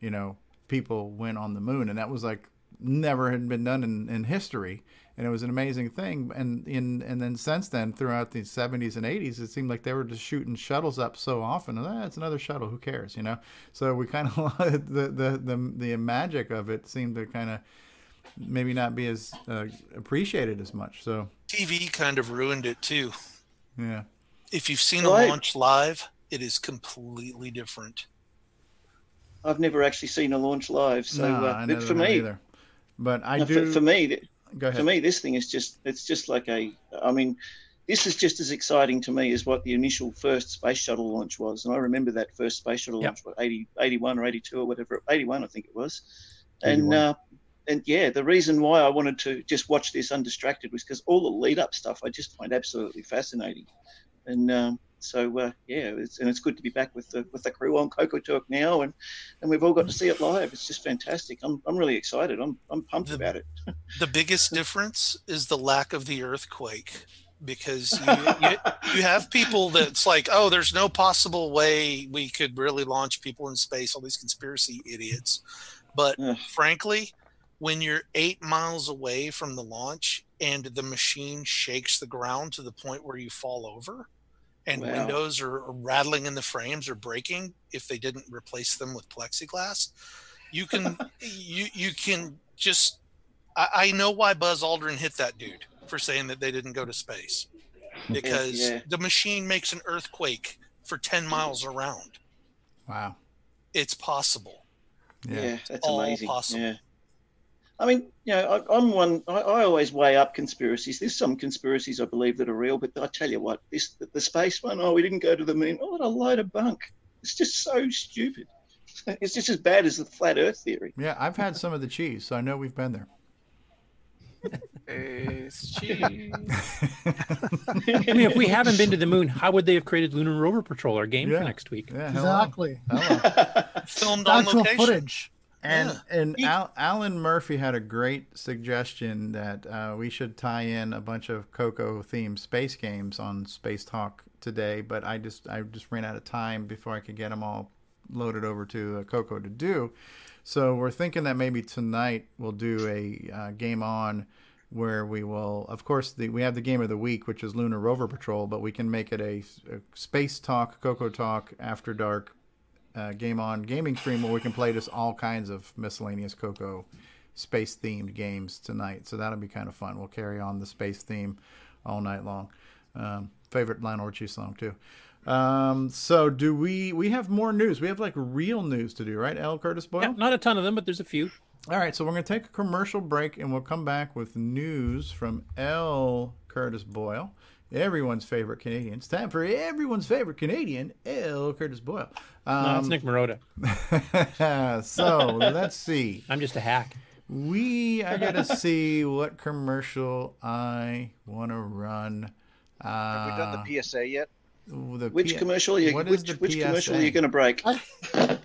you know, people went on the moon, and that was like never had been done in, in history. And it was an amazing thing. And in and then since then, throughout the seventies and eighties, it seemed like they were just shooting shuttles up so often. Ah, it's another shuttle. Who cares? You know. So we kind of [laughs] the, the the the magic of it seemed to kind of maybe not be as uh, appreciated as much. So TV kind of ruined it too. yeah. If you've seen Right. a launch live, it is completely different. I've never actually seen a launch live, so no, uh, I never for me, either. But I no, do. for, for me, Go ahead. for me, this thing is just it's just like a. I mean, this is just as exciting to me as what the initial first space shuttle launch was, and I remember that first space shuttle Yep. launch, what 80, 81 or eighty two or whatever, eighty one I think it was, and uh, and yeah, the reason why I wanted to just watch this undistracted was because all the lead up stuff I just find absolutely fascinating, and. Um, so uh, yeah, it's, and it's good to be back with the with the crew on Coco Talk now, and, and we've all got to see it live. It's just fantastic. I'm, I'm really excited. I'm I'm pumped about it. The biggest [laughs] difference is the lack of the earthquake because you, you, you have people that's like, oh, there's no possible way we could really launch people in space, all these conspiracy idiots. But frankly, when you're eight miles away from the launch and the machine shakes the ground to the point where you fall over and Wow. windows are rattling in the frames or breaking if they didn't replace them with plexiglass, you can [laughs] you you can just I, I know why Buzz Aldrin hit that dude for saying that they didn't go to space because yeah. the machine makes an earthquake for 10 miles around. Wow. It's possible. Yeah, that's all amazing. possible. Yeah. I mean, you know, I, I'm one. I, I always weigh up conspiracies. There's some conspiracies I believe that are real, but I tell you what, this the, the space one. Oh, we didn't go to the moon. Oh, what a load of bunk! It's just so stupid. [laughs] It's just as bad as the flat Earth theory. Yeah, I've had some of the cheese, so I know we've been there. It's [laughs] cheese. I mean, if we haven't been to the moon, how would they have created Lunar Rover Patrol, our game Yeah. for next week? Yeah, hello. Exactly. [laughs] Filmed on location. footage. And and Al, Alan Murphy had a great suggestion that uh, we should tie in a bunch of Coco themed space games on Space Talk today, but I just I just ran out of time before I could get them all loaded over to uh, Coco to do. So we're thinking that maybe tonight we'll do a uh, game on where we will, of course, the, we have the game of the week, which is Lunar Rover Patrol, but we can make it a, a Space Talk, Coco Talk, After Dark uh, game on gaming stream where we can play just all kinds of miscellaneous Coco space themed games tonight. So that'll be kind of fun. We'll carry on the space theme all night long. Um, favorite Lionel Richie song too. Um, so do we? We have more news. We have like real news to do, right? L. Curtis Boyle. Yeah, not a ton of them, but there's a few. All right, so we're going to take a commercial break and we'll come back with news from L. Curtis Boyle, everyone's favorite Canadian. It's time for everyone's favorite Canadian, L. Curtis Boyle. no, it's Nick Marotta. [laughs] so let's see. [laughs] I'm just a hack. We, I got to see what commercial I want to run. Uh, Have we done the PSA yet? The Which P- commercial? Are you, what which the which commercial are you going to break? I, [laughs]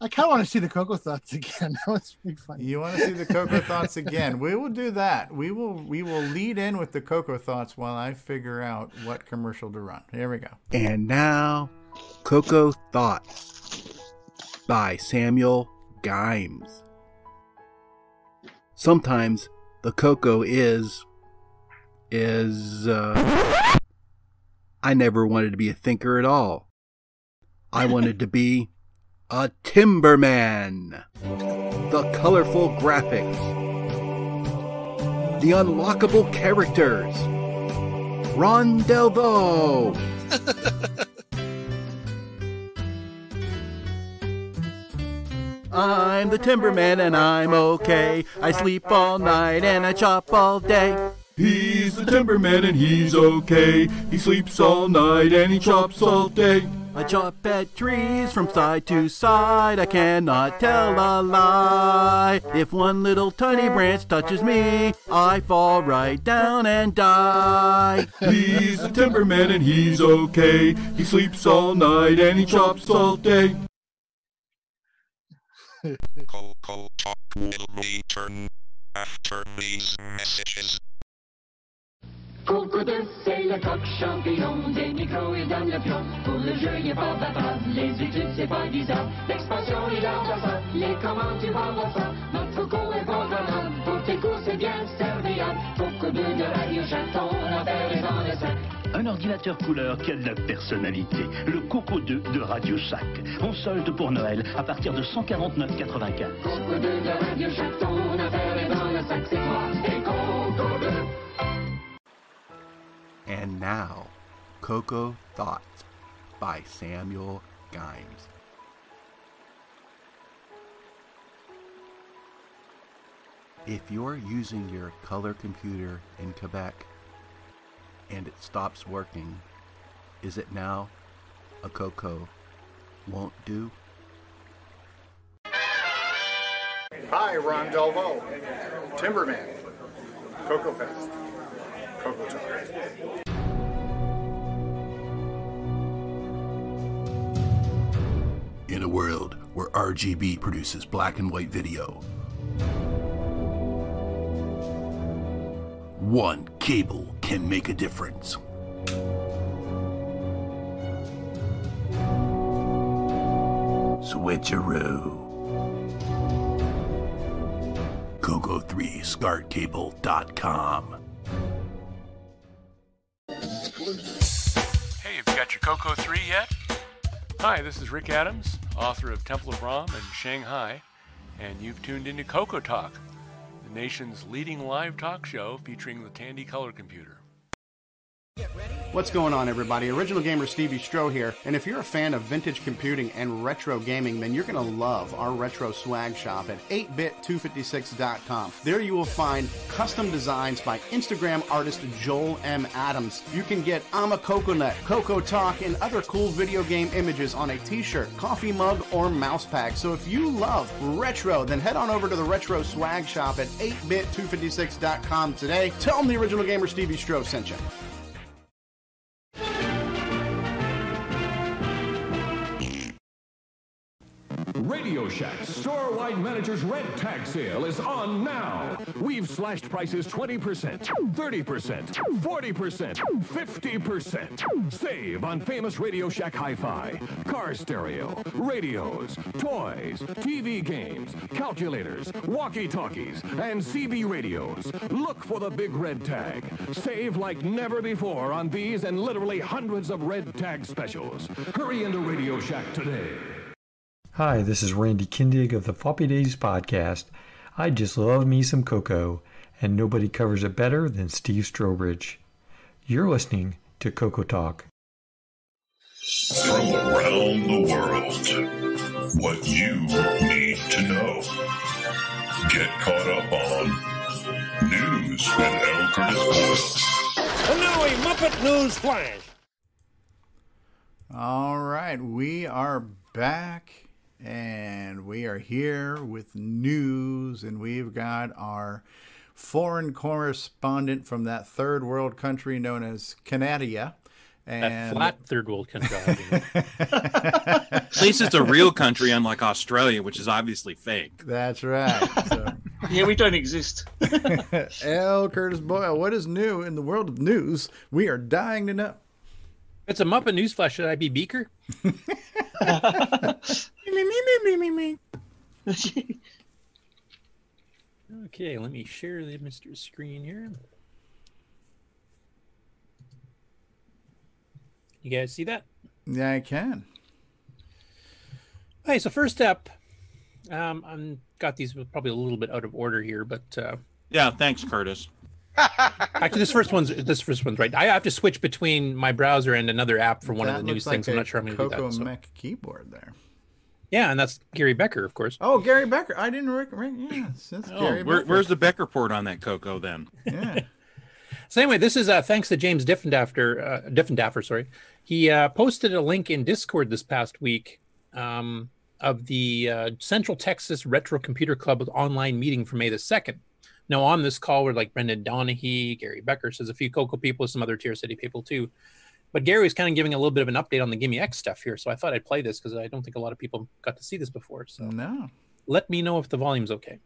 I kind of want to see the Cocoa Thoughts again. [laughs] That was pretty funny. You want to see the Cocoa Thoughts again? We will do that. We will we will lead in with the Cocoa Thoughts while I figure out what commercial to run. Here we go. And now, Cocoa Thoughts by Samuel Gimes. Sometimes the cocoa is. is. Uh, I never wanted to be a thinker at all. I wanted to be a Timberman. The colorful graphics, the unlockable characters. Ron Delvaux. [laughs] I'm the Timberman and I'm okay. I sleep all night and I chop all day. He's the Timberman and he's okay. He sleeps all night and he chops all day. I chop at trees from side to side. I cannot tell a lie. If one little tiny branch touches me, I fall right down and die. He's the Timberman and he's okay. He sleeps all night and he chops all day. Coco Talk will return after these messages. Coco de c'est le coq champignon, des micros et donne le pion. Pour le jeu, il est pas bavard, les études, c'est pas bizarre. L'expansion, il adore ça, les commandes, tu vas voir ça. Notre Coco est bon bonhomme, pour tes cours, c'est bien serviable. Coco 2 de Radio Chaton, l'affaire est dans le sac. Un ordinateur couleur qui a de la personnalité. Le Coco 2 de Radio Shack. En solde pour Noël à partir de 149,95. Coco 2 de Radio Chaton, l'affaire est dans le sac, c'est toi et Coco 2. And now, Coco Thoughts by Samuel Gimes. If you're using your color computer in Quebec and it stops working, is it now a Coco won't do? Hi, Ron Delvaux, Timberman, Coco Fest, In a world where RGB produces black and white video, one cable can make a difference. Switcheroo. Coco3ScartCable.com. Hi, this is Rick Adams, author of Temple of ROM and Shanghai, and you've tuned into Coco Talk, the nation's leading live talk show featuring the Tandy color computer. What's going on, everybody? Original Gamer Stevie Stroh here. And if you're a fan of vintage computing and retro gaming, then you're going to love our retro swag shop at 8bit256.com. There you will find custom designs by Instagram artist Joel M. Adams. You can get I'm a Coconut, Coco Talk, and other cool video game images on a t shirt, coffee mug, or mouse pad. So if you love retro, then head on over to the retro swag shop at 8bit256.com today. Tell them the Original Gamer Stevie Stroh sent you. Shack store-wide manager's red tag sale is on now. We've slashed prices 20%, 30%, 40%, 50%. Save on famous Radio Shack hi-fi, car stereo, radios, toys, TV games, calculators, walkie-talkies, and CB radios. Look for the big red tag. Save like never before on these and literally hundreds of red tag specials. Hurry into Radio Shack today. Hi, this is Randy Kindig of the Floppy Days podcast. I just love me some cocoa, and nobody covers it better than Steve Strobridge. You're listening to Coco Talk. from around the world. What you need to know. Get caught up on News with L. Curtis Boyle. And now a Muppet News Flash. All right, we are back and we are here with news, and we've got our foreign correspondent from that third world country known as Canada. That And flat third world country. [laughs] At least it's a real country, unlike Australia, which is obviously fake. That's right. So, [laughs] Yeah, we don't exist. [laughs] L. Curtis Boyle, what is new in the world of news? We are dying to know. It's a Muppet newsflash. Should I be Beaker? Okay, let me share the Mr. Screen here. You guys see that? Yeah, I can. Okay, so first up, um, I'm got these probably a little bit out of order here, but uh, Yeah, thanks, Curtis. Actually, this first one's this first one's right. I have to switch between my browser and another app for one That of the news like things. I'm not sure I'm going to do Coco that. so- Mech keyboard there. Yeah, and that's Gary Becker, of course. Oh, Gary Becker. I didn't recognize. Yes, that's Oh, Gary where, where's the Becker port on that Coco then? Yeah. [laughs] So anyway, this is uh, thanks to James Diffendaffer. Uh, Diffendaffer, sorry, he uh, posted a link in Discord this past week um, of the uh, Central Texas Retro Computer Club online meeting for May the second. Now, on this call were like Brendan Donahue, Gary Becker, says a few Coco people, some other Tier City people too. But Gary was kind of giving a little bit of an update on the GIME-X stuff here, so I thought I'd play this because I don't think a lot of people got to see this before. So no, let me know if the volume's okay.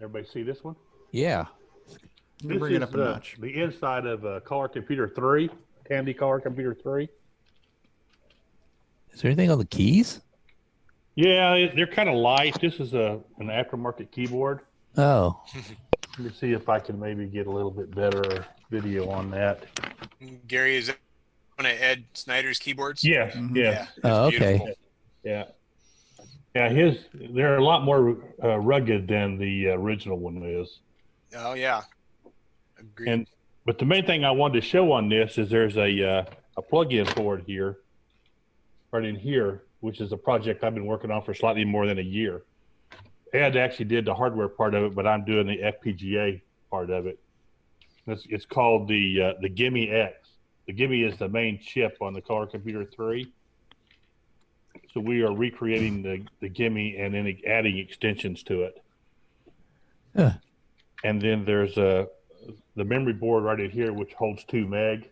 Everybody see this one? Yeah. This bring it is up a the, notch. the inside of uh, Color Computer 3, Tandy Color Computer 3. Is there anything on the keys? Yeah, they're kind of light. This is a an aftermarket keyboard. Oh. Let me see if I can maybe get a little bit better video on that. Gary, is it one of Ed Snyder's keyboards? Yes, yes. Yeah, Oh, okay. beautiful. Yeah. Yeah, his they're a lot more uh, rugged than the original one is. Oh yeah. Agreed. And but the main thing I wanted to show on this is there's a uh, a plug-in for it here, right in here, which is a project I've been working on for slightly more than a year. Ed actually did the hardware part of it, but I'm doing the FPGA part of it. It's, it's called the uh, the GIME-X. The GIME is the main chip on the Color Computer 3. So we are recreating the, the GIME and then adding extensions to it. Huh. And then there's a the memory board right in here, which holds two meg.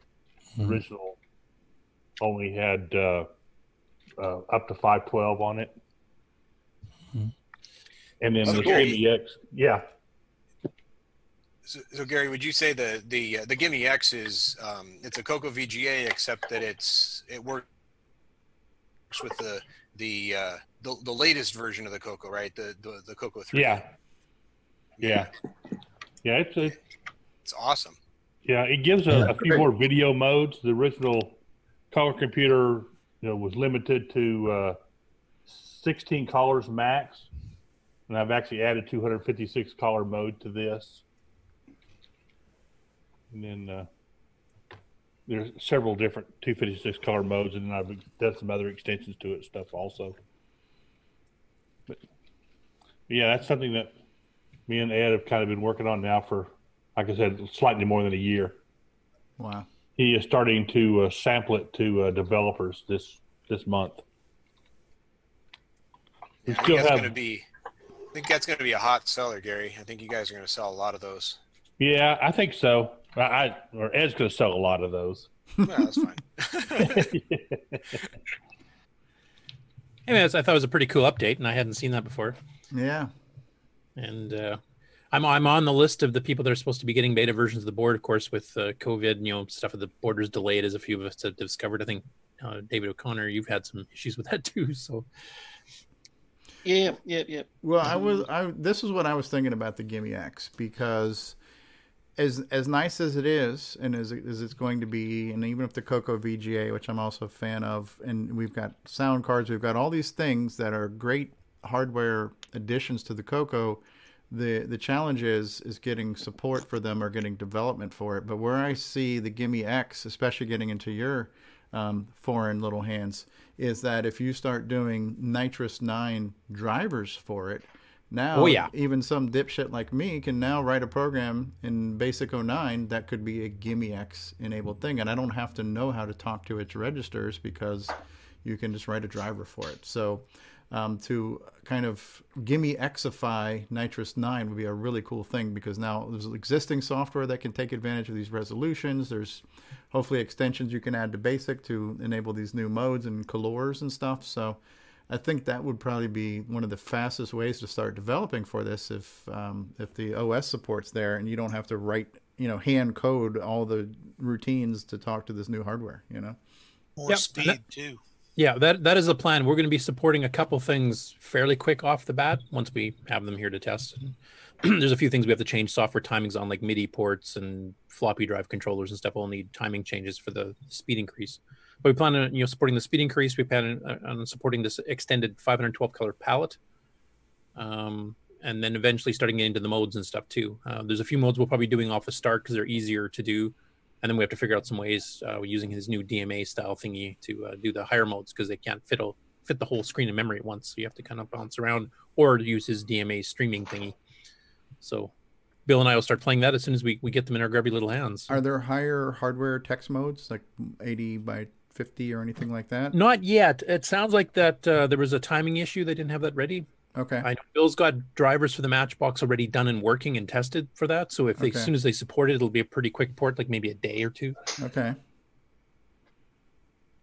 The Original only had uh, uh, up to 512 on it. And then Oh, the Gary. GIME-X, yeah, So, so Gary, would you say the the uh, the GIME-X is um, it's a Coco VGA except that it's it works with the the uh, the, the latest version of the Coco, right? The the, the Coco three. yeah, yeah, yeah. It's a, It's awesome. Yeah, it gives a, a few more video modes. The original color computer, you know, was limited to uh, 16 colors max, and I've actually added 256 color mode to this. And then uh, there's several different 256 color modes, and then I've done some other extensions to it stuff also. But yeah, that's something that me and Ed have kind of been working on now for, like I said, slightly more than a year. Wow. He is starting to uh, sample it to uh, developers this this month. We I think still that's have, going to be. I think that's going to be a hot seller, Gary. I think you guys are going to sell a lot of those. yeah, I think so. I, I or Ed's going to sell a lot of those. Yeah, that's fine. [laughs] Anyways, I thought it was a pretty cool update, and I hadn't seen that before. Yeah. And uh, I'm I'm on the list of the people that are supposed to be getting beta versions of the board. Of course, with uh, COVID, you know, stuff of the borders delayed, as a few of us have discovered. I think uh, David O'Connor, you've had some issues with that [laughs] too. So Yeah, yeah, yeah. Well, I was I this is what I was thinking about the GIME-X because as as nice as it is and as, as it's going to be and even if the Coco VGA which I'm also a fan of and we've got sound cards we've got all these things that are great hardware additions to the Coco the the challenge is is getting support for them or getting development for it. But where I see the GIME-X, especially getting into your um, foreign little hands, is that if you start doing NitrOS Nine drivers for it, now Oh, yeah. even some dipshit like me can now write a program in BASIC09 that could be a GIME-X enabled thing, and I don't have to know how to talk to its registers because you can just write a driver for it. So um, to kind of gimme Xify NitrOS 9 would be a really cool thing because now there's existing software that can take advantage of these resolutions. There's hopefully extensions you can add to BASIC to enable these new modes and colors and stuff. So I think that would probably be one of the fastest ways to start developing for this if um, if the OS supports there and you don't have to write you know hand code all the routines to talk to this new hardware. You know. More Yep, speed too. Yeah, that that is the plan. We're going to be supporting a couple things fairly quick off the bat once we have them here to test. [clears throat] There's a few things we have to change software timings on, like MIDI ports and floppy drive controllers and stuff. We'll need timing changes for the speed increase. But we plan on you know supporting the speed increase. We plan on, supporting this extended 512 color palette, um, and then eventually starting getting into the modes and stuff too. Uh, there's a few modes we'll probably be doing off the start because they're easier to do and then we have to figure out some ways uh, using his new DMA style thingy to uh, do the higher modes because they can't fit fit the whole screen in memory at once. So you have to kind of bounce around or use his DMA streaming thingy. So Bill and I will start playing that as soon as we, we get them in our grubby little hands. Are there higher hardware text modes like 80 by 50 or anything like that? Not yet. It sounds like that uh, there was a timing issue. They didn't have that ready. Okay. I know Bill's got drivers for the Matchbox already done and working and tested for that. So if they, Okay. as soon as they support it, it'll be a pretty quick port, like maybe a day or two. Okay.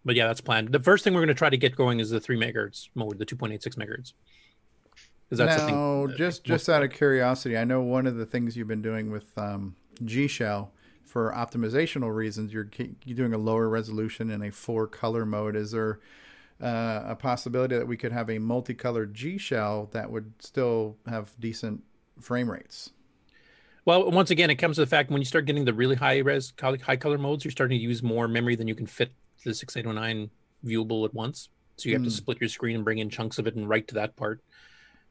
But yeah, that's planned. The first thing we're going to try to get going is the three megahertz mode, the 2.86 megahertz. Because that's the thing. now, uh, just just out of curiosity, I know one of the things you've been doing with um, G Shell for optimizational reasons, you're, you're doing a lower resolution in a four color mode. Is there uh, a possibility that we could have a multicolored G Shell that would still have decent frame rates? Well, once again, it comes to the fact when you start getting the really high res, high color modes, you're starting to use more memory than you can fit the 6809 viewable at once. So you have to Hmm. split your screen and bring in chunks of it and write to that part.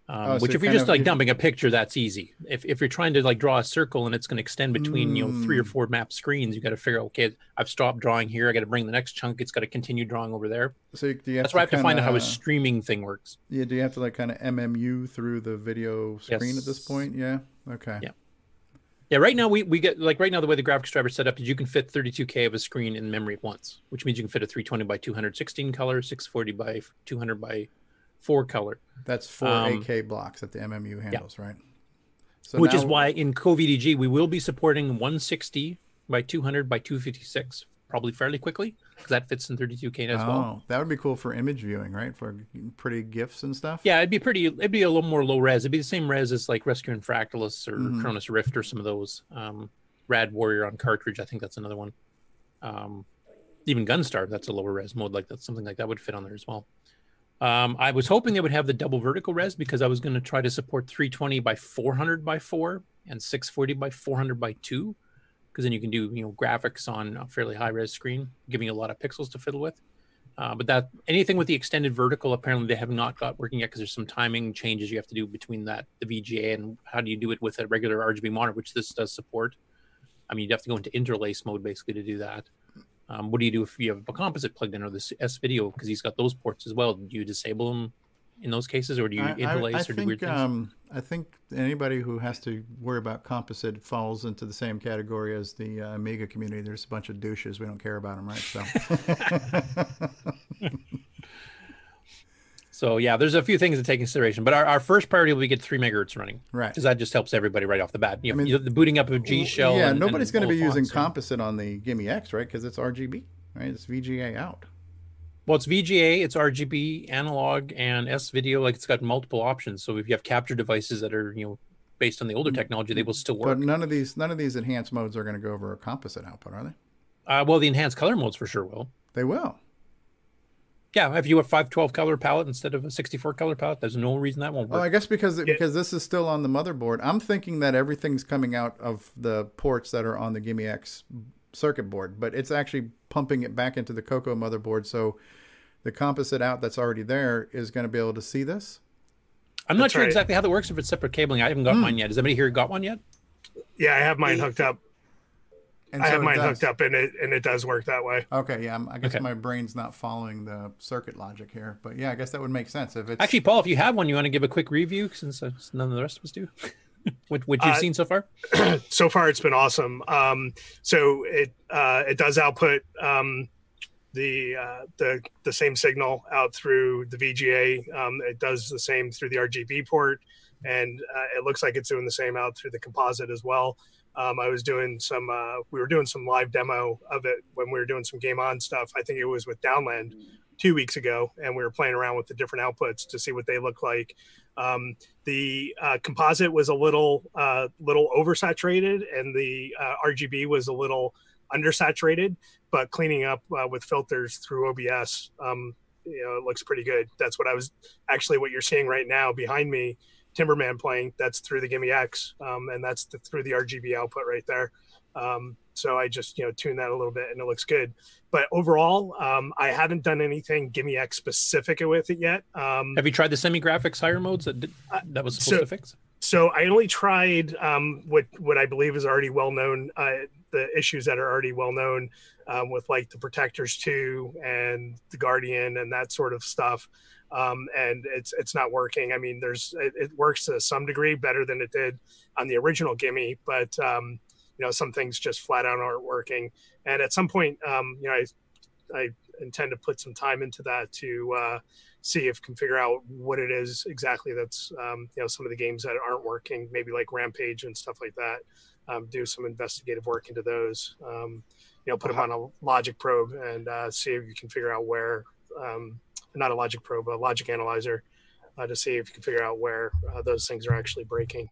Um, Oh, which, you if you're just of- like dumping a picture, that's easy. If, if you're trying to like draw a circle and it's going to extend between you know three or Hmm. four map screens, you got to figure out okay, I've stopped drawing here. I got to bring the next chunk. It's got to continue drawing over there. So you- do you have That's why I have to find out how a streaming thing works. Yeah, do you have to like kind of MMU through the video screen at this point? Yeah. Okay. Yeah. Yeah, right now we, we get like right now the way the graphics driver is set up is you can fit 32k of a screen in memory at once, which means you can fit a 320 by 216 color, 640 by 200 by 4 color. That's four Um, AK blocks that the MMU handles, right? So which is why in CoVDG we will be supporting 160 by 200 by 256 probably fairly quickly because that fits in 32k as oh, well. that would be cool for image viewing, right? For pretty gifs and stuff. Yeah, it'd be pretty. It'd be a little more low res. It'd be the same res as like Rescue and Fractalus or Mhm. Koronis Rift or some of those. Um, Rad Warrior on cartridge, I think that's another one. Um, even Gunstar, that's a lower res mode. Like that's something like that would fit on there as well. Um, I was hoping they would have the double vertical res because I was going to try to support 320 by 400 by 4 and 640 by 400 by 2 because then you can do you know graphics on a fairly high res screen, giving you a lot of pixels to fiddle with. Uh, but that anything with the extended vertical, apparently they have not got working yet because there's some timing changes you have to do between that the VGA and how do you do it with a regular RGB monitor, which this does support. I mean, you'd have to go into interlace mode basically to do that. Um, what do you do if you have a composite plugged in or this S video because he's got those ports as well? Do you disable them in those cases, or do you I, I- interlace I or do weird think things? um, I think anybody who has to worry about composite falls into the same category as the uh, Amiga community. There's a bunch of douches. We don't care about them, right? So. [laughs] [laughs] So yeah, there's a few things to take into consideration, but our, our first priority will be get three megahertz running, Right. Because that just helps everybody right off the bat. You know, you know, the booting up of G shell. yeah, and- nobody's going to be using so- composite on the GIME-X, right? Because it's RGB, right? It's VGA out. Well, it's VGA, it's RGB, analog, and S video. Like it's got multiple options. So if you have capture devices that are you know based on the older technology, they will still work. But none of these none of these enhanced modes are going to go over a composite output, are they? Uh, well, the enhanced color modes for sure will. They will. Yeah, if you have 512 color palette instead of a 64 color palette, there's no reason that won't Well, work. I guess because because this is still on the motherboard, I'm thinking that everything's coming out of the ports that are on the GIME-X circuit board, but it's actually pumping it back into the Coco motherboard. So the composite out that's already there is going to be able to see this. I'm not sure right. exactly how that works. If it's separate cabling, I haven't got Hmm. mine yet. Has anybody here got one yet? Yeah, I have mine hooked up. And I so have mine hooked up, and it and it does work that way. Okay, yeah, I'm, I guess Okay. my brain's not following the circuit logic here, but yeah, I guess that would make sense if it's Actually, Paul, if you have one, you want to give a quick review since uh, none of the rest of us do. [laughs] what what you've Uh, seen so far? [clears throat] so far it's been awesome um so it uh it does output um the uh the the same signal out through the vga um it does the same through the rgb port and uh, it looks like it's doing the same out through the composite as well um, I was doing some, uh, we were doing some live demo of it when we were doing some game on stuff. I think it was with Downland two weeks ago, and we were playing around with the different outputs to see what they look like. Um, the uh, composite was a little, uh, little oversaturated, and the uh, RGB was a little undersaturated. But cleaning up uh, with filters through OBS, um, you know, it looks pretty good. That's what I was actually what you're seeing right now behind me. Timberman playing. That's through the GIME-X, um, and that's the, through the RGB output right there. Um, so I just you know tune that a little bit, and it looks good. But overall, um, I haven't done anything GIME-X specific with it yet. Um, Have you tried the semi graphics higher modes that did, that was supposed so- to fix? so I only tried um, what what I believe is already well known, uh, the issues that are already well known um, with like the Protectors two and the Guardian and that sort of stuff. Um, and it's it's not working. I mean, there's it, it works to some degree better than it did on the original GIME, but um, you know some things just flat out aren't working. And at some point, um, you know, I I intend to put some time into that to uh, see if can figure out what it is exactly that's um, you know some of the games that aren't working, maybe like Rampage and stuff like that. Um, do some investigative work into those. Um, you know, put them on a logic probe and uh, see if you can figure out where, um, not a logic probe, a logic analyzer, uh, to see if you can figure out where uh, those things are actually breaking.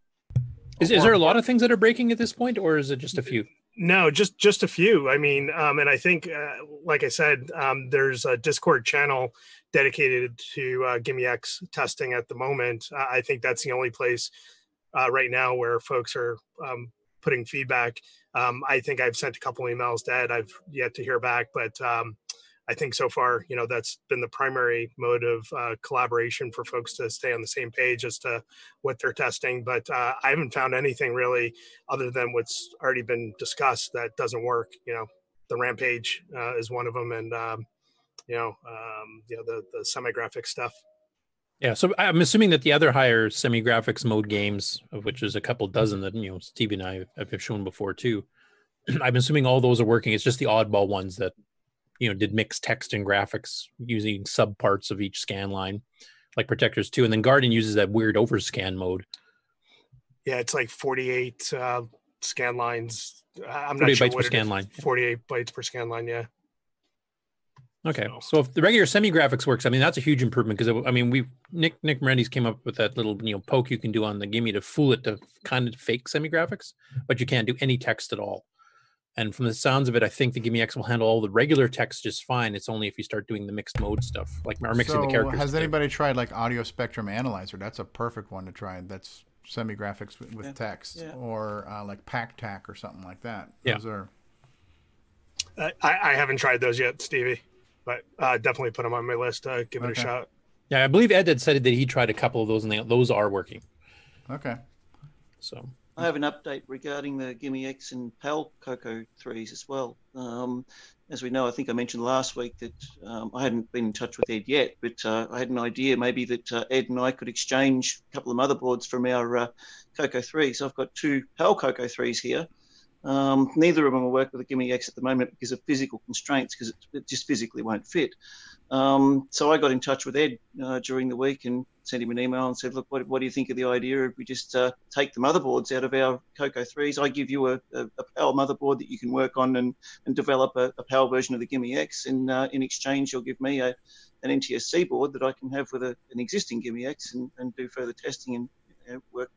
Is, is there a lot of things that are breaking at this point, or is it just a few? No, just just a few. I mean, um, and I think, uh, like I said, um, there's a Discord channel dedicated to uh, GIME-X testing at the moment. Uh, I think that's the only place uh, right now where folks are um, putting feedback. Um, I think I've sent a couple emails to Ed. I've yet to hear back, but um, I think so far, you know, that's been the primary mode of uh, collaboration for folks to stay on the same page as to what they're testing. But uh, I haven't found anything really other than what's already been discussed that doesn't work. You know, the Rampage uh, is one of them, and um, you know, um, you know, the the semi graphic stuff. Yeah, so I'm assuming that the other higher semi graphics mode games, of which there's a couple dozen that you know Steve and I have shown before too. [clears throat] I'm assuming all those are working. It's just the oddball ones that you know did mixed text and graphics using sub parts of each scan line, like Protectors too and then garden uses that weird overscan mode. Yeah, it's like 48 uh, scan lines. I'm not sure bytes per what it scan line. 48 bytes per scan line. Yeah. Okay, so if the regular semi graphics works, I mean that's a huge improvement because I mean we Nick Nick Marentes came up with that little you know poke you can do on the GIME to fool it to kind of fake semi graphics, but you can't do any text at all. And from the sounds of it, I think the GIME-X will handle all the regular text just fine. It's only if you start doing the mixed mode stuff, like or mixing the So, characters. Has together. anybody tried like Audio Spectrum Analyzer? That's a perfect one to try. That's semi graphics with, with Yeah, text, yeah. or uh, like PackTac or something like that. Yeah. Those are Uh, I, I haven't tried those yet, Stevie, but uh, definitely put them on my list. Uh, give it a shot. Yeah, I believe Ed had said that he tried a couple of those and they, those are working. okay. So I have an update regarding the GIME-X and PAL Coco 3s as well. Um, as we know, I think I mentioned last week that um, I hadn't been in touch with Ed yet, but uh, I had an idea maybe that uh, Ed and I could exchange a couple of motherboards from our uh, Coco 3s. I've got two PAL Coco 3s here. Um, neither of them will work with the GIME-X at the moment because of physical constraints, because it, it just physically won't fit. Um, so I got in touch with Ed uh, during the week and sent him an email and said, "Look, what, what do you think of the idea if we just uh, take the motherboards out of our Coco threes? I give you a, a, a PAL motherboard that you can work on and, and develop a, a PAL version of the GIME-X, and uh, in exchange, you'll give me a an NTSC board that I can have with an existing GIME-X and, and do further testing and you know, work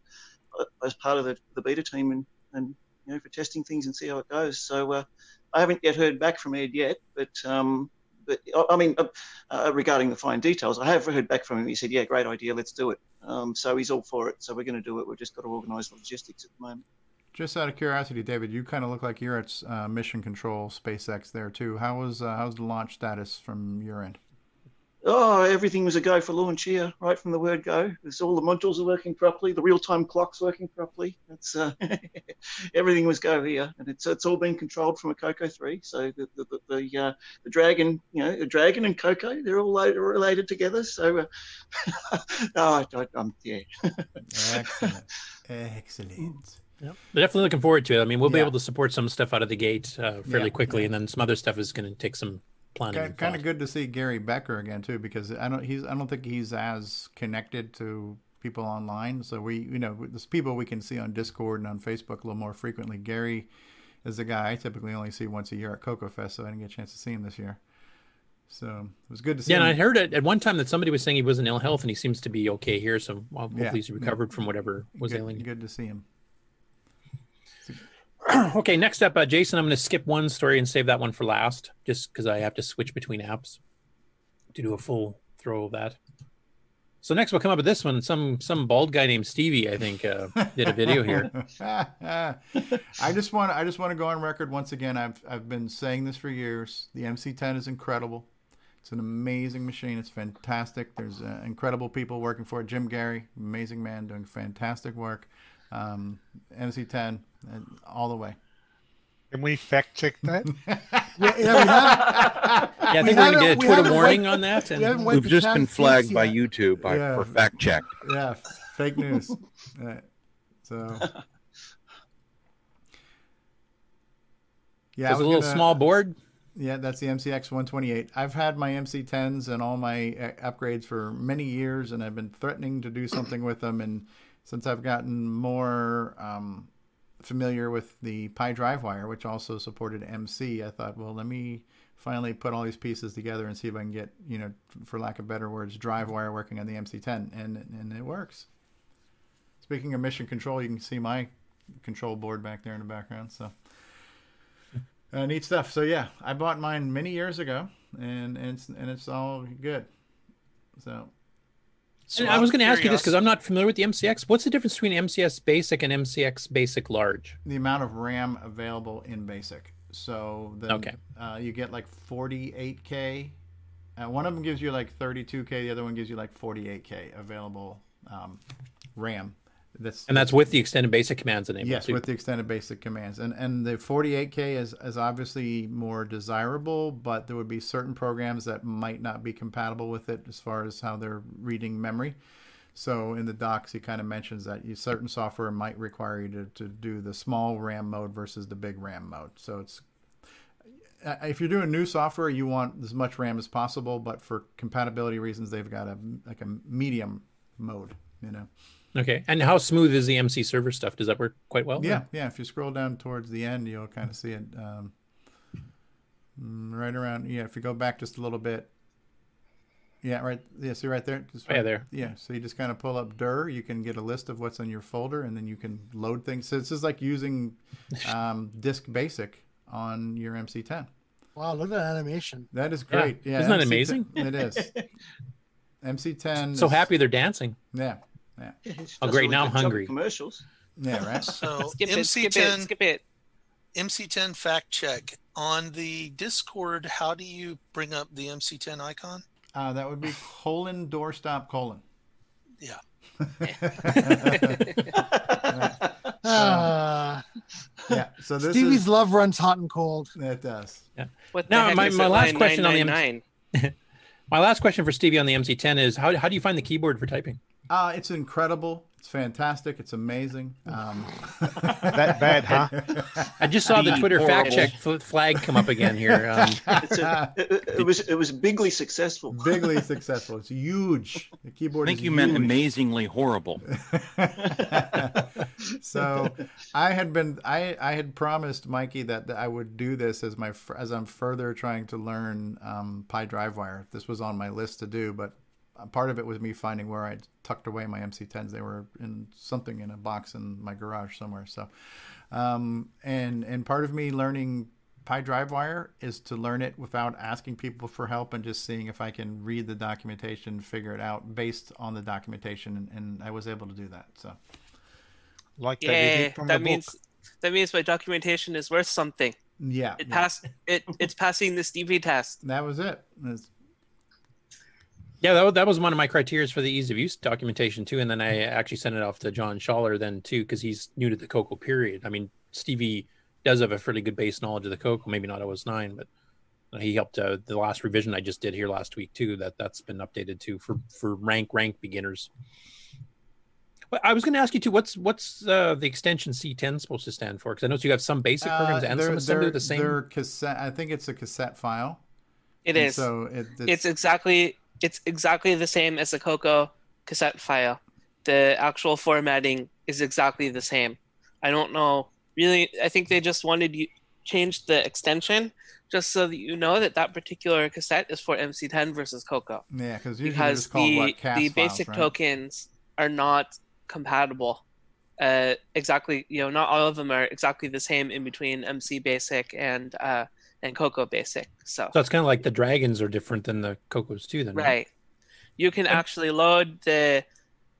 uh, as part of the, the beta team and, and you know for testing things and see how it goes." So uh, I haven't yet heard back from Ed yet, but um, but I mean, uh, uh, regarding the fine details, I have heard back from him. He said, "Yeah, great idea, let's do it." Um, so he's all for it. So we're going to do it. We've just got to organise logistics at the moment. Just out of curiosity, David, you kind of look like you're at uh, Mission Control SpaceX there too. How was uh, how's the launch status from your end? Oh, everything was a go for launch here, right from the word go. It's all the modules are working properly, the real-time clock's working properly. It's uh, [laughs] everything was go here, and it's it's all been controlled from a Coco three. So the the the, the, uh, the dragon, you know, the dragon and Coco, they're all related together. So, uh, [laughs] oh, I, I, I'm yeah. Excellent. [laughs] Excellent. Yep. But definitely looking forward to it. I mean, we'll be able to support some stuff out of the gate uh, fairly Yeah, quickly, and then some other stuff is going to take some planning. Kind, of good to see Gary Becker again too, because I don't he's I don't think he's as connected to people online. So we you know there's people we can see on Discord and on Facebook a little more frequently. Gary is the guy I typically only see once a year at CoCoFest, so I didn't get a chance to see him this year. So it was good to see. Yeah, and I heard it at one time that somebody was saying he was in ill health, and he seems to be okay here. So well, hopefully Yeah, he's yeah. recovered from whatever was good, ailing. him. Good to see him. [clears throat] okay, next up, uh, Jason. I'm going to skip one story and save that one for last, just because I have to switch between apps to do a full throw of that. So next we'll come up with this one. Some some bald guy named Stevie, I think, uh, did a video here. [laughs] I just want I just want to go on record once again. I've I've been saying this for years. The MC10 is incredible. It's an amazing machine. It's fantastic. There's uh, incredible people working for it. Jim Gerrie, amazing man, doing fantastic work. Um, MC10, uh, all the way. Can we fact check that? [laughs] Yeah, yeah, we have. Yeah, I think we're going to get a Twitter warning wiped- on that. we And haven't We've just been flagged by yet. YouTube by, Yeah. for fact check. Yeah, fake news. Uh, so. Yeah, I There's a little gonna- small board. Yeah, that's the MCX 128. I've had my MC10s and all my uh, upgrades for many years, and I've been threatening to do something with them. And since I've gotten more um, familiar with the PyDriveWire, which also supported MC, I thought, well, let me finally put all these pieces together and see if I can get, you know, for lack of better words, drive wire working on the MC10, and and it works. Speaking of mission control, you can see my control board back there in the background. So. [laughs] Uh, neat stuff. So yeah, I bought mine many years ago, and and it's, and it's all good. So And I was going to ask you this because I'm not familiar with the MCX. What's the difference between MCX Basic and MCX Basic Large? the amount of RAM available in BASIC. So then Okay. uh, you get like 48k. Uh, one of them gives you like 32k. The other one gives you like 48k available um, RAM. And that's with the extended basic commands enabled. Yes, too. with the extended basic commands, and and the 48k is is obviously more desirable, but there would be certain programs that might not be compatible with it as far as how they're reading memory. So in the docs, he kind of mentions that you, certain software might require you to, to do the small RAM mode versus the big RAM mode. So it's uh, if you're doing new software, you want as much RAM as possible, but for compatibility reasons, they've got a like a medium mode. You know. Okay. And how smooth is the MC server stuff? Does that work quite well? Yeah, yeah. If you scroll down towards the end, you'll kind of see it um, mm, right around. Yeah, if you go back just a little bit. Yeah, right. Yeah, see right there. Just Oh, yeah, there. Yeah, so you just kind of pull up dir. You can get a list of what's in your folder, and then you can load things. So this is like using [laughs] um, Disk Basic on your MC10. Wow, look at that animation. That is great. Yeah, Isn't that MC10 amazing? It is. [laughs] MC10. So is- happy they're dancing. Yeah, yeah. Oh, great. Now I'm hungry. Commercials. Yeah, right. So [laughs] Skip it, MC10, skip it, skip it. MC10 fact check on the Discord. How do you bring up the MC10 icon? Uh, that would be colon doorstop colon. Yeah. [laughs] [laughs] Ah, Yeah. So this Stevie's is love runs hot and cold. it does. Yeah. What Now, my, my last question on the 999? my last question for Stevie on the MC10 is how, how do you find the keyboard for typing? Uh, it's incredible. It's fantastic. It's amazing. Um, [laughs] That bad, huh? I just saw the Be Twitter fact check flag come up again here. Um, [laughs] It's a, it, it was it was bigly successful. Bigly [laughs] successful. It's huge. The keyboard. I keyboard. think is you meant amazingly horrible. so I had been I I had promised Mikey that, that I would do this as my as I'm further trying to learn um, PyDriveWire. This was on my list to do, but part of it was me finding where I tucked away my MC10s. They were in something in a box in my garage somewhere. So, um, and and part of me learning PyDriveWire is to learn it without asking people for help and just seeing if I can read the documentation, figure it out based on the documentation, and, and I was able to do that. So. Like that Yeah, did from that the means book. that means my documentation is worth something. Yeah, It yeah. passed. It it's passing the Stevie test. That was it. It's- Yeah, that, that was one of my criteria for the ease of use documentation too. And then I actually sent it off to John Schaller then too, because he's new to the Coco period. I mean, Stevie does have a fairly good base knowledge of the Coco, maybe not OS nine, but he helped uh, the last revision I just did here last week too. That that's been updated too for for rank rank beginners. Well, I was going to ask you too. What's what's uh, the extension C10 supposed to stand for? Because I know you have some basic programs Uh, and some assembly they're- the same. They're cassette. I think it's a cassette file. It And is. So it, it's, exactly it's exactly the same as the Coco cassette file. The actual formatting is exactly the same. I don't know really. I think they just wanted you change the extension just so that you know that that particular cassette is for MC10 versus Coco. Yeah, because just called, the what, the files, basic right? tokens are not compatible. Uh, exactly, you know, not all of them are exactly the same in between MC Basic and uh, and Coco Basic. So so it's kind of like the dragons are different than the Cocos too. Then right, you can actually load the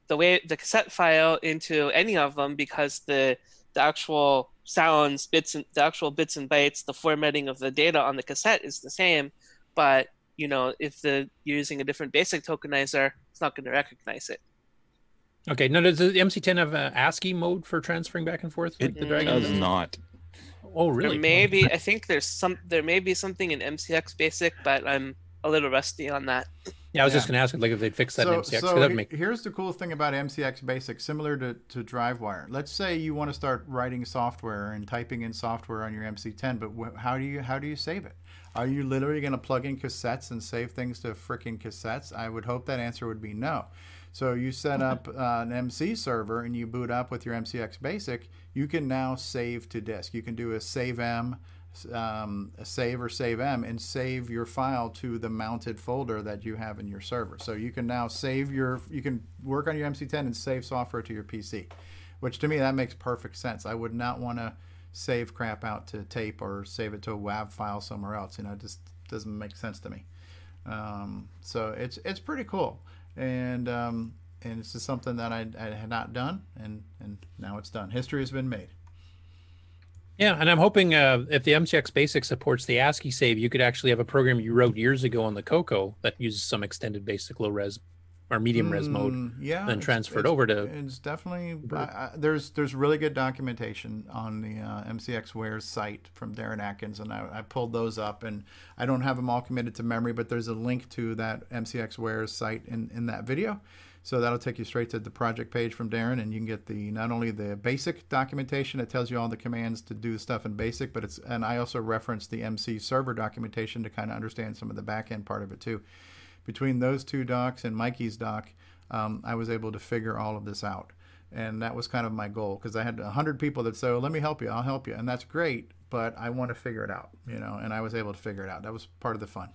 the way the cassette file into any of them because the the actual sounds bits and the actual bits and bytes the formatting of the data on the cassette is the same but you know if the you're using a different basic tokenizer it's not going to recognize it Okay. Now, does the MC10 have a ASCII mode for transferring back and forth? Like It the Dragon does not. Oh, really? There may be. I think there's some. There may be something in MCX Basic, but I'm a little rusty on that. Yeah, I was just going to ask, like, if they'd fix that in MCX. 'cause So make here's the cool thing about MCX Basic, similar to, to DriveWire. Let's say you want to start writing software and typing in software on your MC10, but wh- how do you how do you save it? Are you literally going to plug in cassettes and save things to freaking cassettes? I would hope that answer would be no. So you set up uh, an MC server and you boot up with your MCX Basic. You can now save to disk. You can do a save M, um, a save or save M, and save your file to the mounted folder that you have in your server. So you can now save your, you can work on your MC10 and save software to your PC, which to me that makes perfect sense. I would not want to save crap out to tape or save it to a WAV file somewhere else. You know, it just doesn't make sense to me. Um, so it's it's pretty cool, and um, and it's just something that I, I had not done, and and now it's done. History has been made. Yeah, and I'm hoping uh, if the MCX Basic supports the ASCII save, you could actually have a program you wrote years ago on the Coco that uses some extended basic low res or medium res mode, Mm, yeah, then transferred it's- over to. It's definitely I, I, there's there's really good documentation on the uh, MCX Wares site from Darren Atkins, and I, I pulled those up, and I don't have them all committed to memory, but there's a link to that MCX Wares site in in that video. So that'll take you straight to the project page from Darren, and you can get the not only the basic documentation that tells you all the commands to do stuff in basic, but it's and I also reference the MC server documentation to kind of understand some of the back end part of it too between those two docs and Mikey's doc, um, I was able to figure all of this out. And that was kind of my goal because I had 100 people that said, oh, let me help you, I'll help you. And that's great, but I want to figure it out, you know, and I was able to figure it out. That was part of the fun.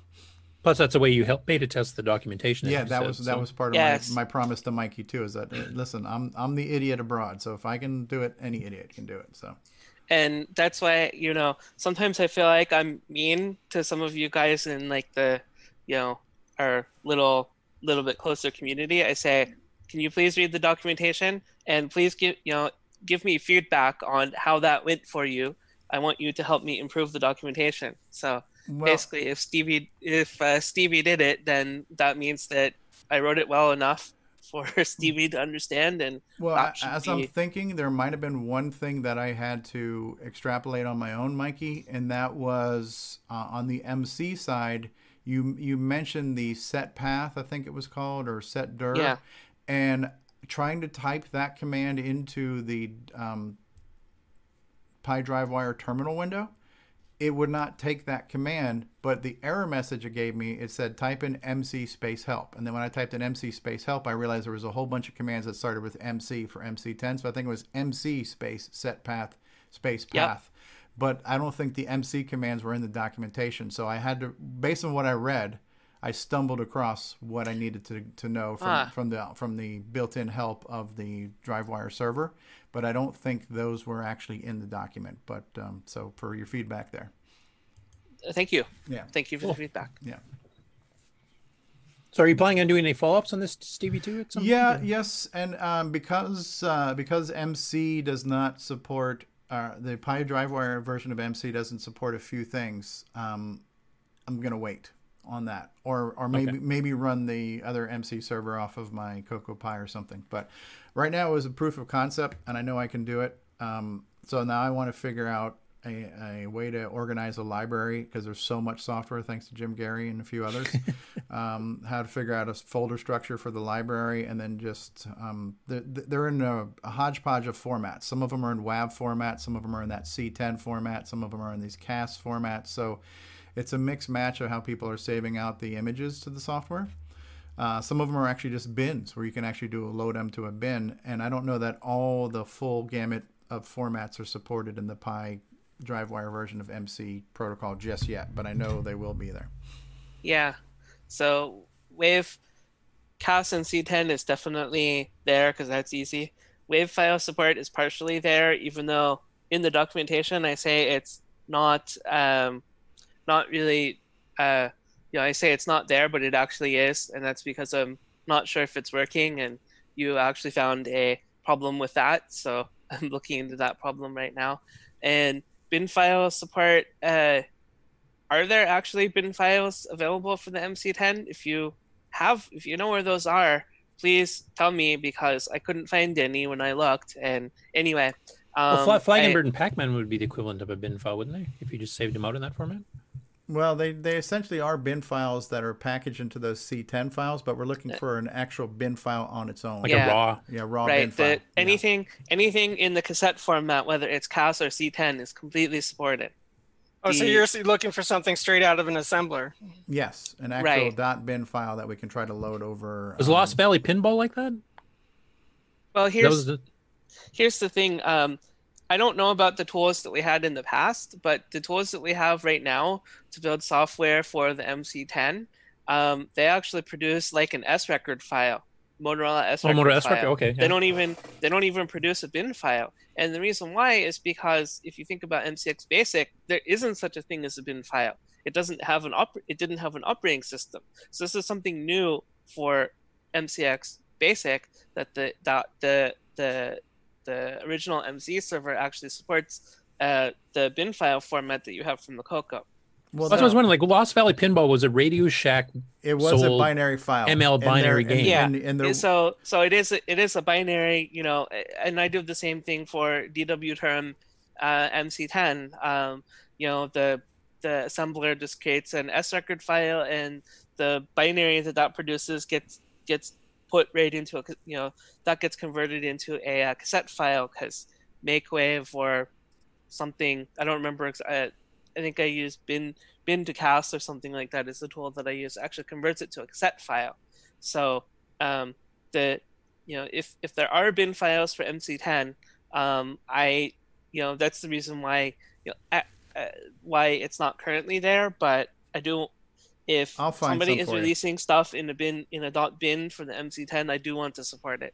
Plus, that's the way you help beta test the documentation. as Yeah, that said, was that was part of Yes. my, my promise to Mikey too. Is that uh, listen, I'm I'm the idiot abroad, so if I can do it, any idiot can do it. So and that's why you know sometimes I feel like I'm mean to some of you guys in like the you know our little little bit closer community. I say, can you please read the documentation and please give you know give me feedback on how that went for you. I want you to help me improve the documentation. So Well- basically, if Stevie if uh, Stevie did it, then that means that I wrote it well enough [laughs] for Stevie to understand and Well, that a- should as be- I'm thinking, there might have been one thing that I had to extrapolate on my own, Mikey, and that was uh, on the MC side. You you mentioned the set path, I think it was called, or set dir, Yeah. and trying to type that command into the um, PyDriveWire terminal window. It would not take that command, but the error message it gave me, it said type in MC space help. And then when I typed in MC space help, I realized there was a whole bunch of commands that started with MC for MC10. So I think it was MC space set path space Yep. Path. But I don't think the MC commands were in the documentation. So I had to, based on what I read, I stumbled across what I needed to, to know from, Ah. from the from the built-in help of the DriveWire server, but I don't think those were actually in the document. But um, so for your feedback there, Thank you. Yeah. Thank you for Cool. the feedback. yeah, So, are you planning on doing any follow-ups on this Stevie too at some yeah, point? yes, and um, because uh, because MC does not support uh, the PyDriveWire version of MC doesn't support a few things. Um, I'm gonna wait on that, or or maybe Okay. maybe run the other MC server off of my CocoPi or something. But right now it was a proof of concept, and I know I can do it. Um, so now I want to figure out a, a way to organize a library because there's so much software thanks to Jim Gerrie and a few others. [laughs] um, how to figure out a folder structure for the library, and then just um, they're, they're in a, a hodgepodge of formats. Some of them are in WAV format, some of them are in that C10 format, some of them are in these CAS formats. So it's a mixed match of how people are saving out the images to the software. Uh, some of them are actually just bins where you can actually do a load them to a bin. And I don't know that all the full gamut of formats are supported in the Pi DriveWire version of MC protocol just yet, but I know they will be there. Yeah. So Wave CAS and C10 is definitely there because that's easy. Wave file support is partially there, even though in the documentation I say it's not um, not really uh, you know I say it's not there, but it actually is, and that's because I'm not sure if it's working. And you actually found a problem with that, so [laughs] I'm looking into that problem right now. And bin file support. Uh, are there actually bin files available for the MC10? If you have, if you know where those are, please tell me because I couldn't find any when I looked. And anyway, um, well, Fla- Flag and I- Bird and Pac-Man would be the equivalent of a bin file, wouldn't they? If you just saved them out in that format. Well, they, they essentially are bin files that are packaged into those C10 files, but we're looking for an actual bin file on its own. Like yeah. A raw. Yeah, raw bin right. file. The, anything, anything in the cassette format, whether it's CAS or C10, is completely supported. Oh, so you're looking for something straight out of an assembler. Yes, an actual Right. dot bin file that we can try to load over. Was um, Lost Valley Pinball like that? Well, here's was the- here's the thing. Um, I don't know about the tools that we had in the past, but the tools that we have right now to build software for the MC10, um, they actually produce like an S record file, Motorola S Oh, record Motorola S record, okay, They don't even they don't even produce a bin file, and the reason why is because if you think about MCX Basic, there isn't such a thing as a bin file. It doesn't have an op- it didn't have an operating system, so this is something new for MCX Basic that the that the the the original MC server actually supports uh, the bin file format that you have from the Coco. Well, That's what I was wondering. Like Lost Valley Pinball was a Radio Shack. It was a binary file. ML And there- binary and- game. Yeah, and- and there- so so it is a, it is a binary, you know, and I do the same thing for DW term uh, MC10. Um, you know, the the assembler just creates an S record file, and the binary that that produces gets gets put right into a you know that gets converted into a, uh cassette file because MakeWave or something I don't remember. Uh, I think I use bin bin to cast or something like that is the tool that I use. Actually converts it to a cassette file. So um, the you know if if there are bin files for MC10, um, I you know that's the reason why you know uh, uh, why it's not currently there. But I do if somebody some is for you. releasing stuff in a bin in a dot bin for the MC10, I do want to support it.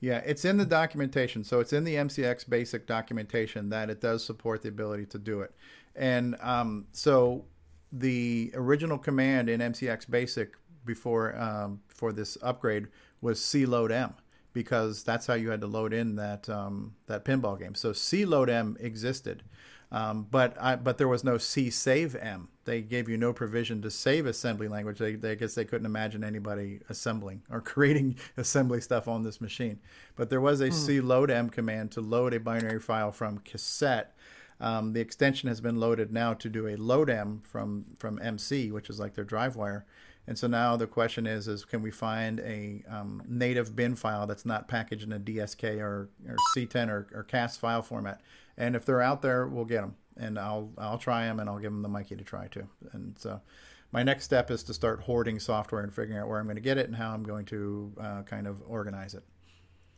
Yeah, it's in the documentation. So it's in the MCX basic documentation that it does support the ability to do it. And um, so the original command in MCX basic before um, for this upgrade was cload m because that's how you had to load in that um, that pinball game. So cload m existed. Um, but I, but there was no C save M. They gave you no provision to save assembly language. They, they I guess they couldn't imagine anybody assembling or [laughs] creating assembly stuff on this machine. But there was a Hmm. C load M command to load a binary file from cassette. Um, the extension has been loaded now to do a load M from from MC, which is like their drive wire. And so now the question is, is can we find a um, native bin file that's not packaged in a DSK or, or C10 or, or CAS file format? And if they're out there, we'll get them. And I'll I'll try them, and I'll give them the Mikey to try too. And so, my next step is to start hoarding software and figuring out where I'm going to get it and how I'm going to uh, kind of organize it.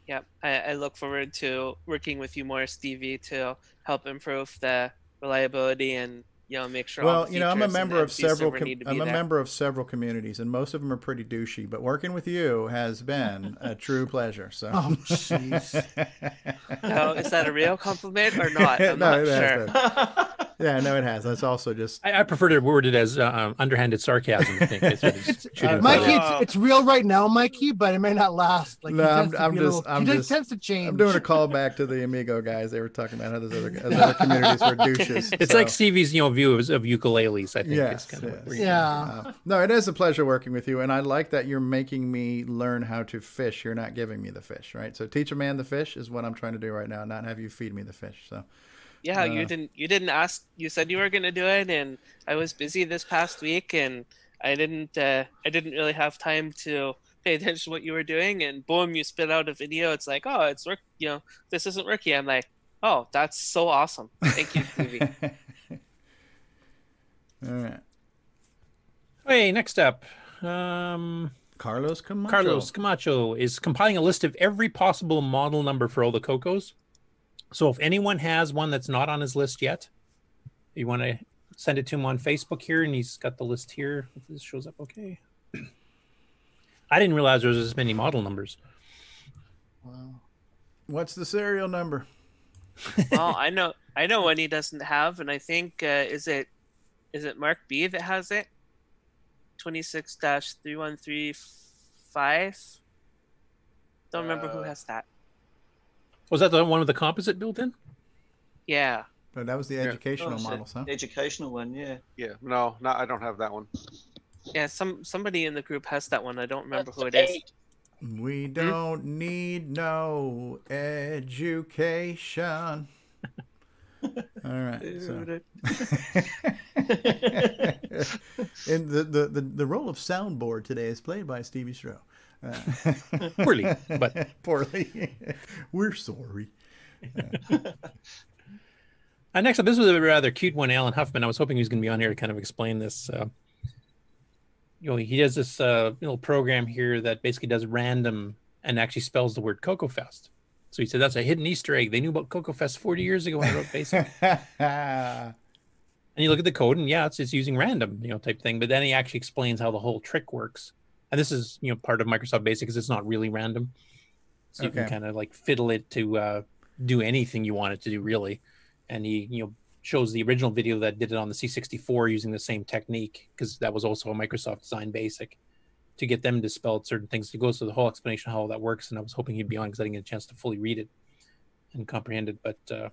Yep, I, I look forward to working with you more, Stevie, to help improve the reliability and you know make sure. all Well, the you know, I'm a member of several. Com- need to be I'm a there. member of several communities, and most of them are pretty douchey. But working with you has been a true [laughs] pleasure. So. Oh, jeez. No, [laughs] oh, is that a real compliment or not? [laughs] I'm No, not sure. [laughs] Yeah, no, it has. That's also just. I, I prefer to word it as uh, um, underhanded sarcasm. I think it's, [laughs] it's shooting Mikey, it's, it's real right now, Mikey, but it may not last. Like no, I'm, I'm just, little- I'm he just, tends to change. I'm doing a callback to the Amigo guys. They were talking about how those other, those other communities were [laughs] douches. It's so- like Stevie's, you know, view of, of ukuleles. I think. Yes, is kind yes. where you- Uh, no, it is a pleasure working with you, and I like that you're making me learn how to fish. You're not giving me the fish, right? So teach a man the fish is what I'm trying to do right now, not have you feed me the fish. So Yeah, you Uh, didn't you didn't ask you said you were gonna do it and I was busy this past week and I didn't uh, I didn't really have time to pay attention to what you were doing and boom you spit out a video. It's like oh it's work you know this isn't working. I'm like oh that's so awesome. Thank you [laughs] Stevie. All right, Hey, next up, um, Carlos Camacho. Carlos Camacho is compiling a list of every possible model number for all the Cocos. So if anyone has one that's not on his list yet, you want to send it to him on Facebook here, and he's got the list here. If this shows up okay. [clears throat] I didn't realize there was this many model numbers. Wow. What's the serial number? [laughs] well I know I know one he doesn't have and I think uh, is it is it Mark B that has it 26 3135 don't remember who Uh, has that Was that the one with the composite built in? yeah No, that was the educational Oh, so models, huh? the Educational one, yeah. Yeah, no, no, I don't have that one. Yeah, some somebody in the group has that one. I don't remember who it is. We hmm? don't need no education. [laughs] All right. So. [laughs] and the, the, the, the role of soundboard today is played by Stevie Stroh. Poorly, but- [laughs] poorly. We're sorry. Uh, next up, this was a rather cute one, Alan Huffman. I was hoping he was going to be on here to kind of explain this. Uh, you know, he does this uh, little program here that basically does random and actually spells the word CoCoFest. So he said that's a hidden Easter egg. They knew about CoCoFest 40 years ago when I wrote Basic. [laughs] and you look at the code, and yeah, it's it's using random, you know, type thing. But then he actually explains how the whole trick works. And this is, you know, part of Microsoft Basic because it's not really random. So you can kind of like fiddle it to uh, do anything you want it to do, really. And he, you know, shows the original video that did it on the C64 using the same technique because that was also a Microsoft Design Basic to get them to spell certain things. He goes through the whole explanation of how all that works, and I was hoping he'd be on because I didn't get a chance to fully read it and comprehend it. But uh,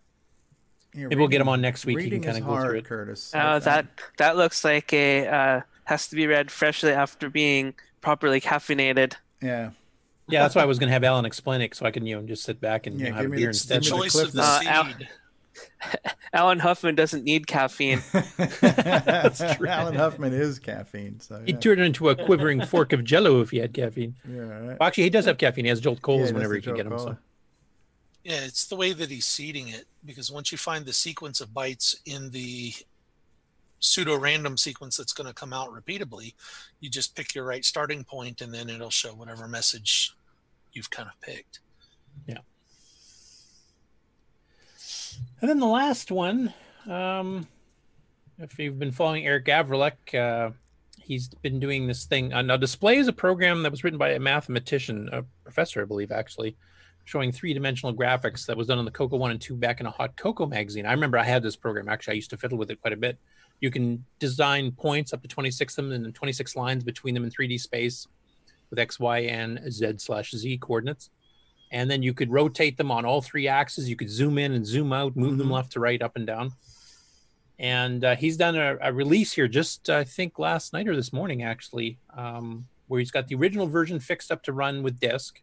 Yeah, maybe we'll get him on next week. He can kind is of go through it. Curtis. Oh, that that looks like a uh, has to be read freshly after being properly caffeinated. Yeah. Yeah, that's why I was going to have Alan explain it so I can, you know, just sit back and you know, have a beer the- instead. the Choice of the Uh, Al- seed. [laughs] Alan Huffman doesn't need caffeine. [laughs] That's [laughs] true. Alan Huffman is caffeine. So He'd turn it into a quivering fork of jello if he had caffeine. Yeah, right. Well, actually, he does have caffeine. He has Jolt Yeah, Colas he whenever he the can get them. So. Yeah, it's the way that he's seeding it because once you find the sequence of bytes in the pseudo random sequence that's going to come out repeatably, you just pick your right starting point and then it'll show whatever message you've kind of picked. Yeah. And then the last one, um, if you've been following Eric Gavriluk, uh, he's been doing this thing. Uh, now, Display is a program that was written by a mathematician, a professor, I believe, actually, showing three dimensional graphics that was done on the Coco 1 and 2 back in a Hot CoCo magazine. I remember I had this program. Actually, I used to fiddle with it quite a bit. You can design points up to 26 of them and then 26 lines between them in 3D space with X, Y, and Z slash Z coordinates and then you could rotate them on all three axes. You could zoom in and zoom out, move them left to right, up and down. And uh, he's done a, a release here just I think last night or this morning actually, um, where he's got the original version fixed up to run with disk.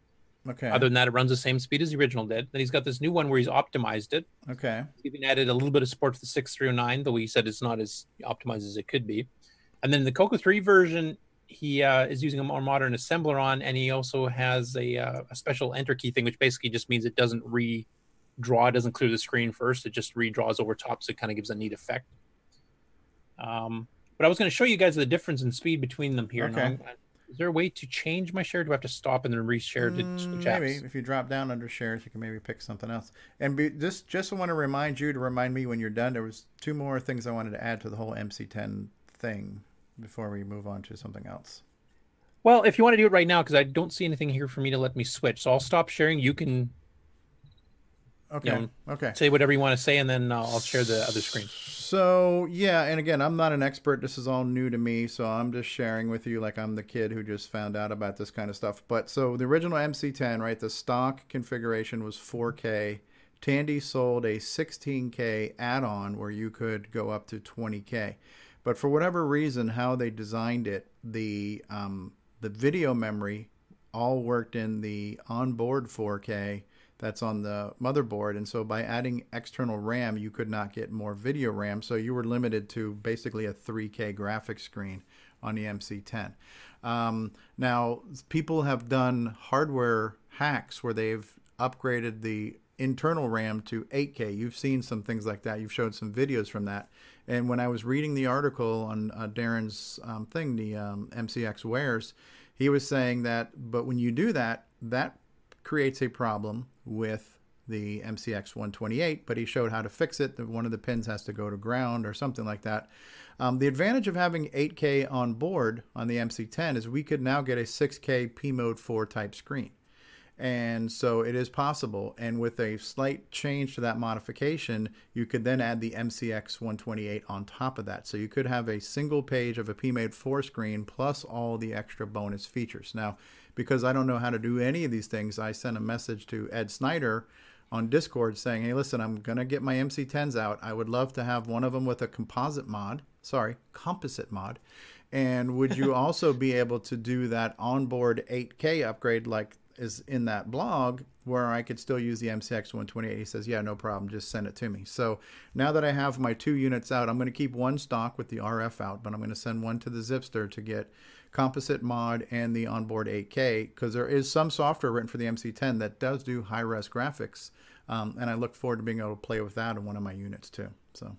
Okay. Other than that, it runs the same speed as the original did. Then he's got this new one where he's optimized it. Okay. He's even added a little bit of support for the 6309, though he said it's not as optimized as it could be. And then the Coco 3 version, he uh, is using a more modern assembler on, and he also has a, uh, a special enter key thing, which basically just means it doesn't redraw, it doesn't clear the screen first, it just redraws over top, so it kind of gives a neat effect. Um, but I was going to show you guys the difference in speed between them here. Okay. Is there a way to change my share? Do I have to stop and then reshare to Mm, switch maybe if you drop down under shares, you can maybe pick something else. And be, just just want to remind you to remind me when you're done. There was two more things I wanted to add to the whole MC10 thing before we move on to something else. Well, if you want to do it right now, because I don't see anything here for me to let me switch, so I'll stop sharing. You can Okay, okay. Say whatever you want to say, and then uh, I'll share the other screen. So yeah, and again, I'm not an expert. This is all new to me, so I'm just sharing with you like I'm the kid who just found out about this kind of stuff. But so the original MC10, right? The stock configuration was 4K. Tandy sold a 16K add-on where you could go up to 20K. But for whatever reason, how they designed it, the um, the video memory all worked in the onboard 4K that's on the motherboard. And so by adding external RAM, you could not get more video RAM. So you were limited to basically a 3K graphics screen on the MC10. Um, now, people have done hardware hacks where they've upgraded the internal RAM to 8K. You've seen some things like that. You've showed some videos from that. And when I was reading the article on uh, Darren's um, thing, the um, MCX Wares, he was saying that, but when you do that, that creates a problem with the MCX 128, but he showed how to fix it. That one of the pins has to go to ground or something like that. Um, the advantage of having 8K on board on the MC10 is we could now get a 6K P Mode 4 type screen. And so it is possible. And with a slight change to that modification, you could then add the MCX 128 on top of that. So you could have a single page of a P Mode 4 screen plus all the extra bonus features. Now, because I don't know how to do any of these things, I sent a message to Ed Snyder on Discord saying, hey, listen, I'm going to get my MC10s out. I would love to have one of them with a composite mod. Sorry, composite mod. And would you [laughs] also be able to do that onboard 8K upgrade like is in that blog where I could still use the MCX 128. He says, yeah, no problem. Just send it to me. So now that I have my two units out, I'm going to keep one stock with the RF out, but I'm going to send one to the Zipster to get composite mod and the onboard 8K because there is some software written for the MC10 that does do high res graphics. Um, and I look forward to being able to play with that in one of my units too. So.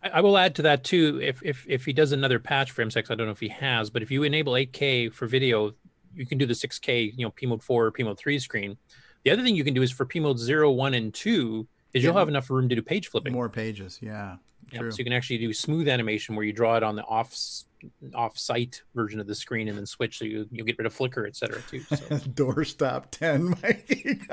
I will add to that too. If if if he does another patch for MCX, I don't know if he has, but if you enable 8K for video, you can do the 6K, you know, P mode 4 or P mode 3 screen. The other thing you can do is for P mode 0, 1, and 2 is Yeah. you'll have enough room to do page flipping. More pages, yeah. Yep, True. So you can actually do smooth animation where you draw it on the off off site version of the screen and then switch so you you get rid of flicker, et cetera, too. So. [laughs] Doorstop 10, [laughs] Mikey. [laughs]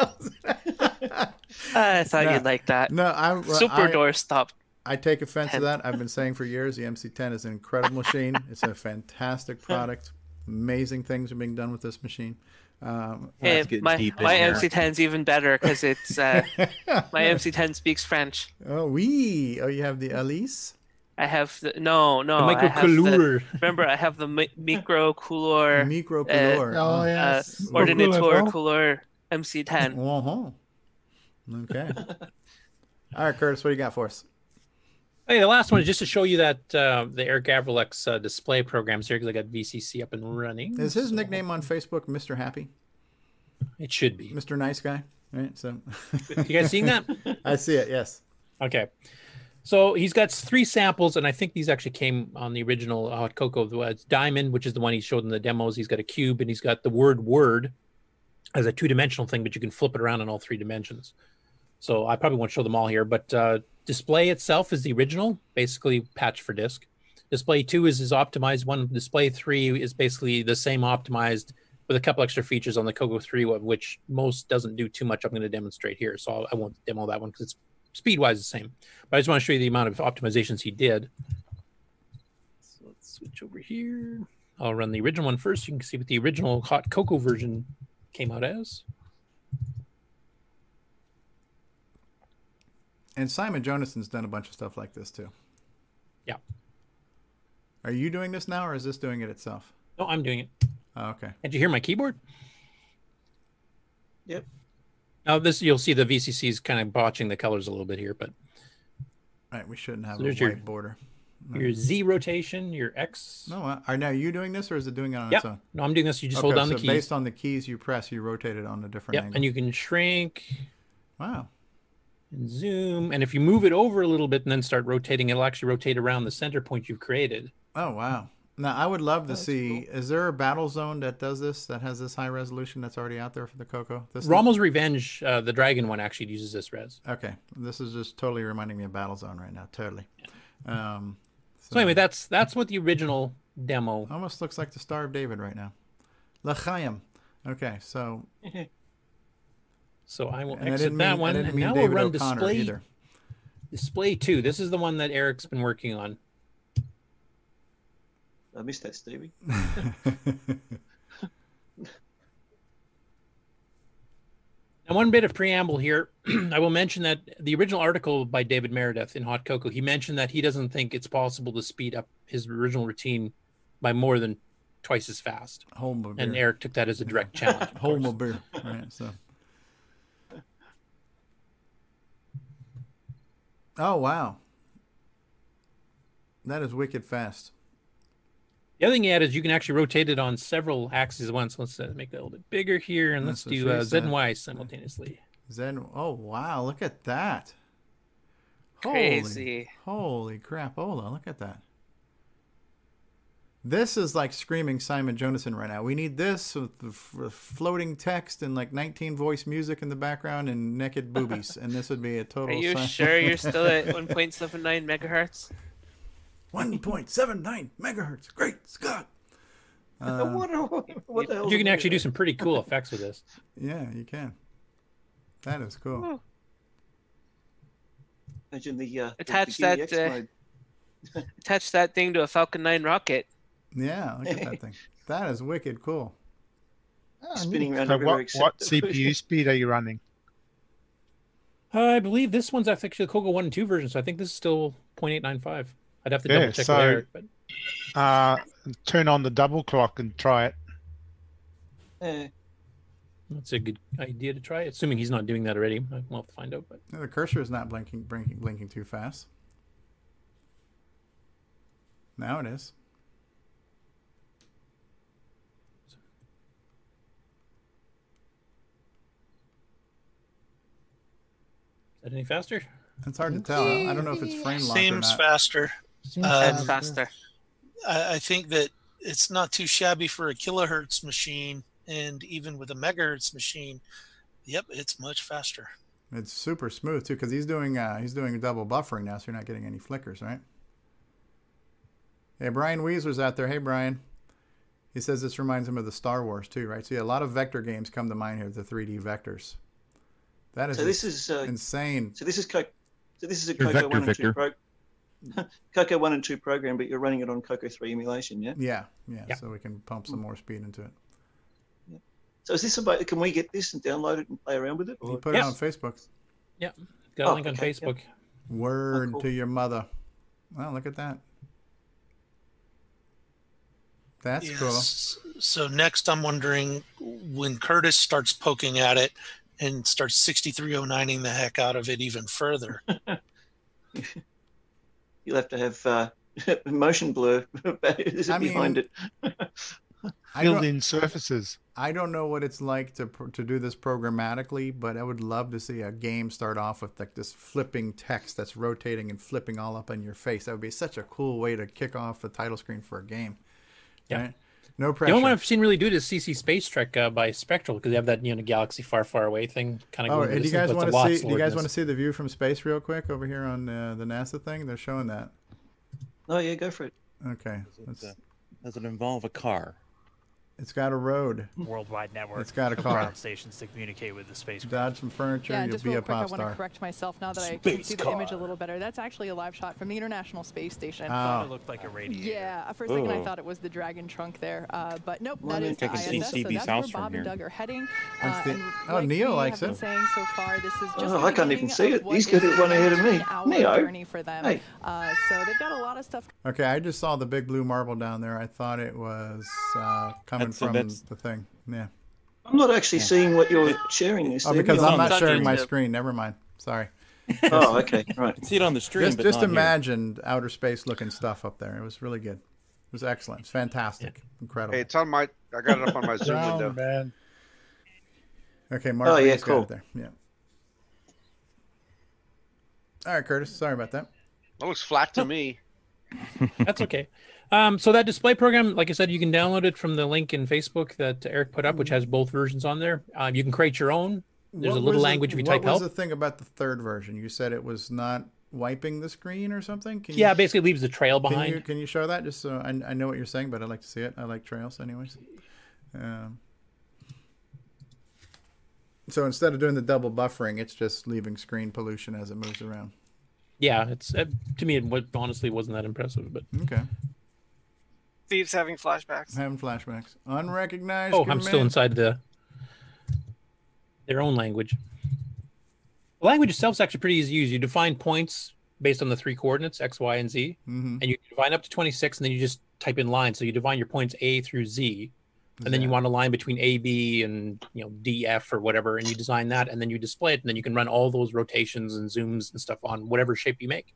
I thought No, you'd like that. No, I'm Super I- doorstop. I take offense to that. I've been saying for years the MC10 is an incredible machine. It's a fantastic product. Amazing things are being done with this machine. Um, Hey, my my MC10's even better because it's uh, my MC10 speaks French. Oh, we. Oh, you have the Alice. I have the no no. The I have the- remember, I have the mi- micro cooler. [laughs] Micro couleur. Oh, Uh, yes. Ordinator Couleur. cooler [laughs] MC10. Uh-huh. Okay. [laughs] All right, Curtis, what do you got for us? Hey, the last one is just to show you that uh, the Eric Avrilex uh, display programs here because I got VCC up and running. Is his nickname on Facebook Mr. Happy? It should be. Mr. Nice Guy. Right. So. You guys seeing that? I see it. Yes. Okay. So he's got three samples, and I think these actually came on the original uh, Hot CoCo. It's Diamond, which is the one he showed in the demos. He's got a cube, and he's got the word word as a two dimensional thing, but you can flip it around in all three dimensions. So I probably won't show them all here, but uh, display itself is the original, basically patch for disk. Display two is his optimized one. Display three is basically the same optimized with a couple extra features on the Coco 3, of which most doesn't do too much. I'm going to demonstrate here, so I won't demo that one because it's speed wise the same. But I just want to show you the amount of optimizations he did. So let's switch over here. I'll run the original one first. You can see what the original Hot CoCo version came out as. And Simon Jonassen's done a bunch of stuff like this too. Yeah. Are you doing this now, or is this doing it itself? No, I'm doing it. Oh, okay. Did you hear my keyboard? Yep. Now this you'll see the VCC is kind of botching the colors a little bit here, but All right, we shouldn't have So a white your- border. your Z rotation, your X. No, uh, are now you doing this, or is it doing it on Yep. its own? No, I'm doing this. You just Okay, hold down the so keys. Based on the keys you press, you rotate it on a different Yep, angle. and you can shrink. Wow. And zoom, and if you move it over a little bit and then start rotating, it'll actually rotate around the center point you've created. Oh wow! Now I would love to see. Is there a battle zone that does this? That has this high resolution that's already out there for the Coco? This Rommel's Revenge, uh, the dragon one, actually uses this res. Okay, this is just totally reminding me of Battle Zone right now. Totally. Um, So anyway, that's that's what the original demo. almost looks like the Star of David right now. L'chaim. Okay, so So I will And I exit didn't that mean- I one, didn't and now David we'll run O'Connor display either. display two. This is the one that Eric's been working on. Uh, I missed that, Stevie. [laughs] Now, one bit of preamble here. [clears throat] I will mention that the original article by David Meredith in Hot CoCo, he mentioned that he doesn't think it's possible to speed up his original routine by more than twice as fast. Hold my And beer. Eric took that as a direct [laughs] challenge. of Hold my course. beer. Right, so. Oh wow, that is wicked fast. The other thing you add is you can actually rotate it on several axes at once. Let's uh, make that a little bit bigger here, and let's do uh, Z and. Y simultaneously. Zen. Oh wow, look at that. Crazy. Holy, holy crap! Ola, look at that. This is like screaming Simon Jonassen right now. We need this with the f- floating text and like 19 voice music in the background and naked boobies, and this would be a [laughs] total. Are total. you Si- sure you're still at [laughs] 1.79 megahertz? 1.79 megahertz. Great Scott. [laughs] Um, what, what the hell? You can actually do some pretty cool [laughs] effects with this. Yeah, you can. That is cool. Imagine the uh, Attach the that. Uh, [laughs] attach that thing to a Falcon 9 rocket. Yeah, look at that thing. That is wicked cool. spinning around So everywhere what, except what CPU speed are you running? Uh, I believe this one's actually the Coco 1 and 2 version, so I think this is still 0.895. I'd have to Yeah, double check so- with but Uh, turn on the double clock and try it. Yeah. that's a good idea to try, assuming he's not doing that already. We'll have to find out. But Yeah, The cursor is not blinking, blinking, blinking too fast. Now it is. is that any faster? It's hard to tell. I don't know if it's frame locked or Seems not. faster. Seems Um, faster. I, I think that it's not too shabby for a kilohertz machine, and even with a megahertz machine, yep, it's much faster. It's super smooth too, because he's doing uh, he's doing double buffering now, so you're not getting any flickers, right? Hey, Brian Weezer's out there. Hey, Brian. He says this reminds him of the Star Wars too, right? So yeah, a lot of vector games come to mind here. The 3D vectors. That is So this is uh, insane. So this is Co- so this is a Coco one and two pro- Coco one and two program, but you're running it on Coco three emulation, yeah. Yeah, yeah. So we can pump some more speed into it. So is this about? Can we get this and download it and play around with it? He Or? put it on Facebook. Yeah, got a Oh, link on okay, yeah. Facebook. Word Oh, cool. to your mother. Well, look at that. That's cool. Yes. So next, I'm wondering when Curtis starts poking at it and starts 6309ing the heck out of it even further. [laughs] You'll have to have uh, [laughs] motion blur [laughs] I mean, behind it. I don't- Built-in surfaces. I don't know what it's like to to do this programmatically, but I would love to see a game start off with like this flipping text that's rotating and flipping all up in your face. That would be such a cool way to kick off the title screen for a game. Yeah. Right? No The only one I've seen really do it is CC Space Trek uh, by Spectral because they have that you know galaxy far, far away thing kind of. Oh, going and do you guys want to see? Do you guys want to see the view from space real quick over here on uh, the NASA thing? They're showing that. Oh yeah, go for it. Okay. Let's, Does it involve a car? It's got a road. worldwide network It's got a car. ground stations to communicate with the space. Dodge some furniture. Yeah, you'll just be real a quick, I want to correct myself now that I can Space see the image a little better. That's actually a live shot from the International Space Station. Oh. It looked like a radiator. Yeah, for a second I Oh. thought it was the Dragon trunk there, uh, but nope, Well, that I the see ISS. So that's where Bob and. Doug are heading. That's Uh, the- and oh, like Neil likes it. saying so far, this is just Oh, I can't even see it. what He's is got it one ahead of me. an hour Neo. journey for them. Hey. Uh, so they've got a lot of stuff Okay, I just saw the big blue marble down there. I thought it was uh, coming That's- from that's- the thing. Yeah. I'm not actually seeing what you're sharing this. Oh, because I'm not sharing my screen. Never mind. Sorry. [laughs] Oh, okay, right. See it on the stream, Just, but just not here. imagine outer space looking stuff up there. It was really good. It was excellent. It's fantastic. Incredible. Hey, it's on my. I got it up on my Zoom Brown window. man. Okay, Mark. Oh, yeah, Reed's got cool. it there. Yeah. All right, Curtis. Sorry about that. That looks flat to me. [laughs] That's okay. Um, so that display program, like I said, you can download it from the link in Facebook that Eric put up, which has both versions on there. Um, you can create your own. There's What a little was the- language if you type what type was help. the thing about the third version? You said it was not wiping the screen or something. Can Yeah, you, basically leaves the trail Can you, behind. can you show that just so I, I know what you're saying, but I'd like to see it. I like trails, anyways. Um, So instead of doing the double buffering, it's just leaving screen pollution as it moves around. Yeah, it's uh, to me it honestly wasn't that impressive, but Okay. Steve's having flashbacks. Having flashbacks. Unrecognized. oh, I'm still inside the their own language. The language itself is actually pretty easy to use. You define points based on the three coordinates x, y, and z, Mhm. and you define up to 26, and then you just type in lines. So you define your points A through Z, and then you want a line between A, B, and you know D, F, or whatever, and you design that, and then you display it, and then you can run all those rotations and zooms and stuff on whatever shape you make.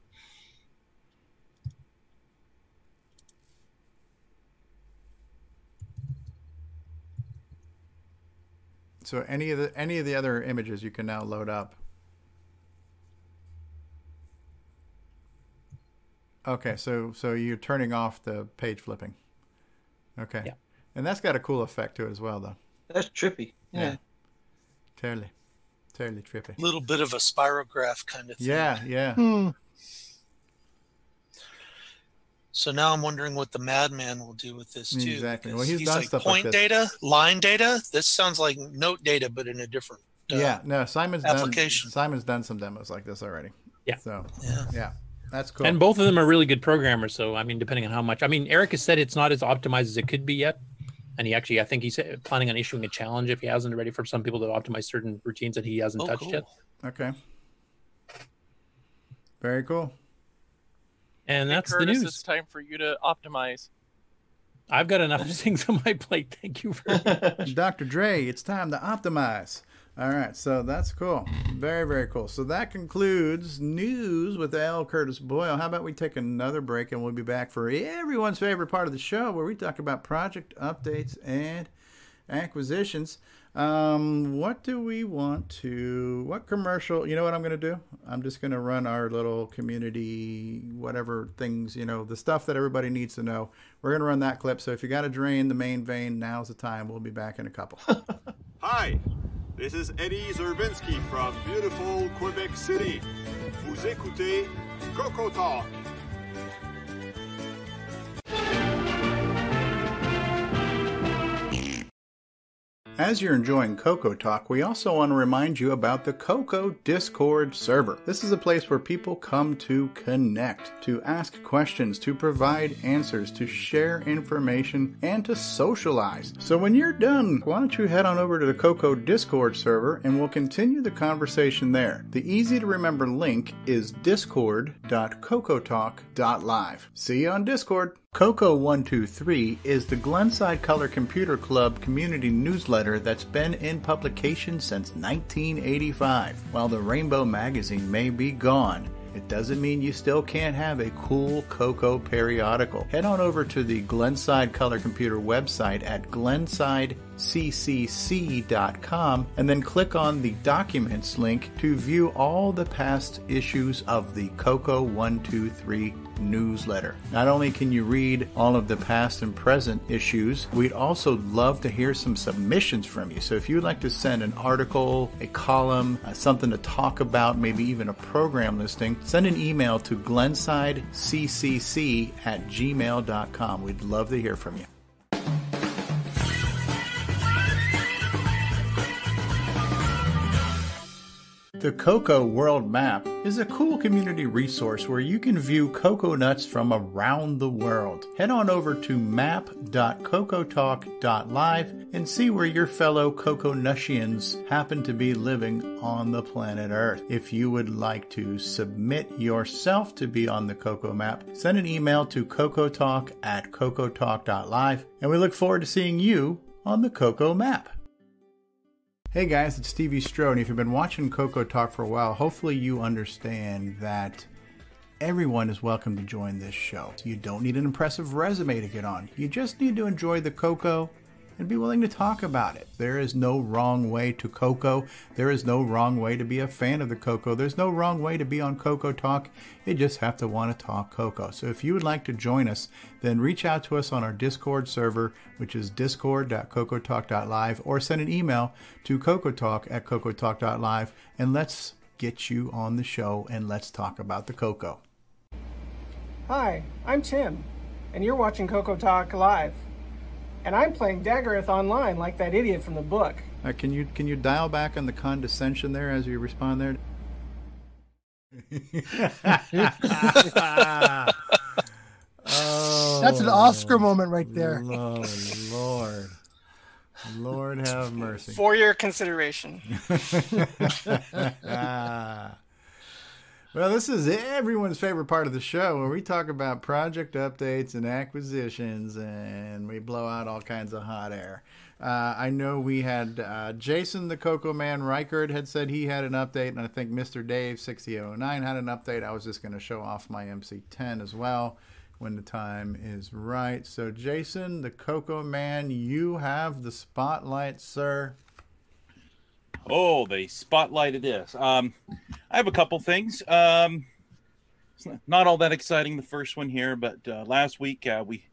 So any of the any of the other images you can now load up. Okay, so so you're turning off the page flipping. Okay. Yeah. And that's got a cool effect to it as well though. That's trippy. Yeah. Totally. Totally trippy. A little bit of a spirograph kind of thing. Yeah, yeah. Hmm. So now I'm wondering what the madman will do with this too. Exactly. Well, he's done like stuff like point this. data, line data. This sounds like note data, but in a different. uh, yeah, no, Simon's application. done Simon's done some demos like this already. Yeah. So yeah. Yeah. That's cool. And both of them are really good programmers. So I mean, depending on how much. I mean, Eric has said it's not as optimized as it could be yet. And he actually, I think he's uh, planning on issuing a challenge if he hasn't already for some people to optimize certain routines that he hasn't Oh, touched cool. yet. Okay. Very cool. And Hey, that's Curtis, the news. It's time for you to optimize. I've got enough [laughs] things on my plate. Thank you very [laughs] much. Dr. Dre, it's time to optimize. All right, so that's cool. Very, very cool. So that concludes news with L. Curtis Boyle. How about we take another break and we'll be back for everyone's favorite part of the show where we talk about project updates and acquisitions. Um, what do we want to, what commercial, you know what I'm going to do? I'm just going to run our little community, whatever things, you know, the stuff that everybody needs to know. We're going to run that clip. So if you got to drain the main vein, now's the time. We'll be back in a couple. [laughs] Hi, this is Eddie Zerbinsky from beautiful Quebec City. Vous écoutez Coco Talk. As you're enjoying Coco Talk, we also want to remind you about the Coco Discord server. This is a place where people come to connect, to ask questions, to provide answers, to share information, and to socialize. So when you're done, why don't you head on over to the Coco Discord server and we'll continue the conversation there. The easy to remember link is discord.cocotalk.live. See you on Discord. Coco 123 is the Glenside Color Computer Club community newsletter that's been in publication since 1985. While the Rainbow magazine may be gone, it doesn't mean you still can't have a cool Coco periodical. Head on over to the Glenside Color Computer website at glensideccc.com and then click on the Documents link to view all the past issues of the Coco 123 newsletter. Not only can you read all of the past and present issues, we'd also love to hear some submissions from you. So if you'd like to send an article, a column, uh, something to talk about, maybe even a program listing, send an email to glensidecc at gmail.com. We'd love to hear from you. The Coco World Map is a cool community resource where you can view cocoa nuts from around the world. Head on over to map.cocotalk.live and see where your fellow Cocoa Nushians happen to be living on the planet Earth. If you would like to submit yourself to be on the Coco Map, send an email to cocotalk at cocotalk.live and we look forward to seeing you on the Coco Map. Hey guys, it's Stevie Strode. and If you've been watching Coco Talk for a while, hopefully you understand that everyone is welcome to join this show. You don't need an impressive resume to get on. You just need to enjoy the Coco and be willing to talk about it. There is no wrong way to Coco. There is no wrong way to be a fan of the Coco. There's no wrong way to be on Coco Talk. You just have to want to talk Coco. So if you would like to join us, then reach out to us on our Discord server, which is discord.cocotalk.live, or send an email to cocotalk at cocotalk.live, and let's get you on the show and let's talk about the Coco. Hi, I'm Tim, and you're watching Coco Talk Live. And I'm playing Daggorath online like that idiot from the book. Uh, can you can you dial back on the condescension there as you respond there? oh, [laughs] That's an Oscar moment right there. Oh Lord, Lord have mercy. For your consideration. [laughs] [laughs] well, this is everyone's favorite part of the show where we talk about project updates and acquisitions and we blow out all kinds of hot air. Uh, I know we had uh, Jason the Coco Man Reichard had said he had an update, and I think Mr. Dave 6009 had an update. I was just going to show off my MC10 as well when the time is right. So, Jason the Coco Man, you have the spotlight, sir. Oh, they spotlighted this. Um, I have a couple things. Um, it's not- all that exciting, the first one here, but uh, last week uh, we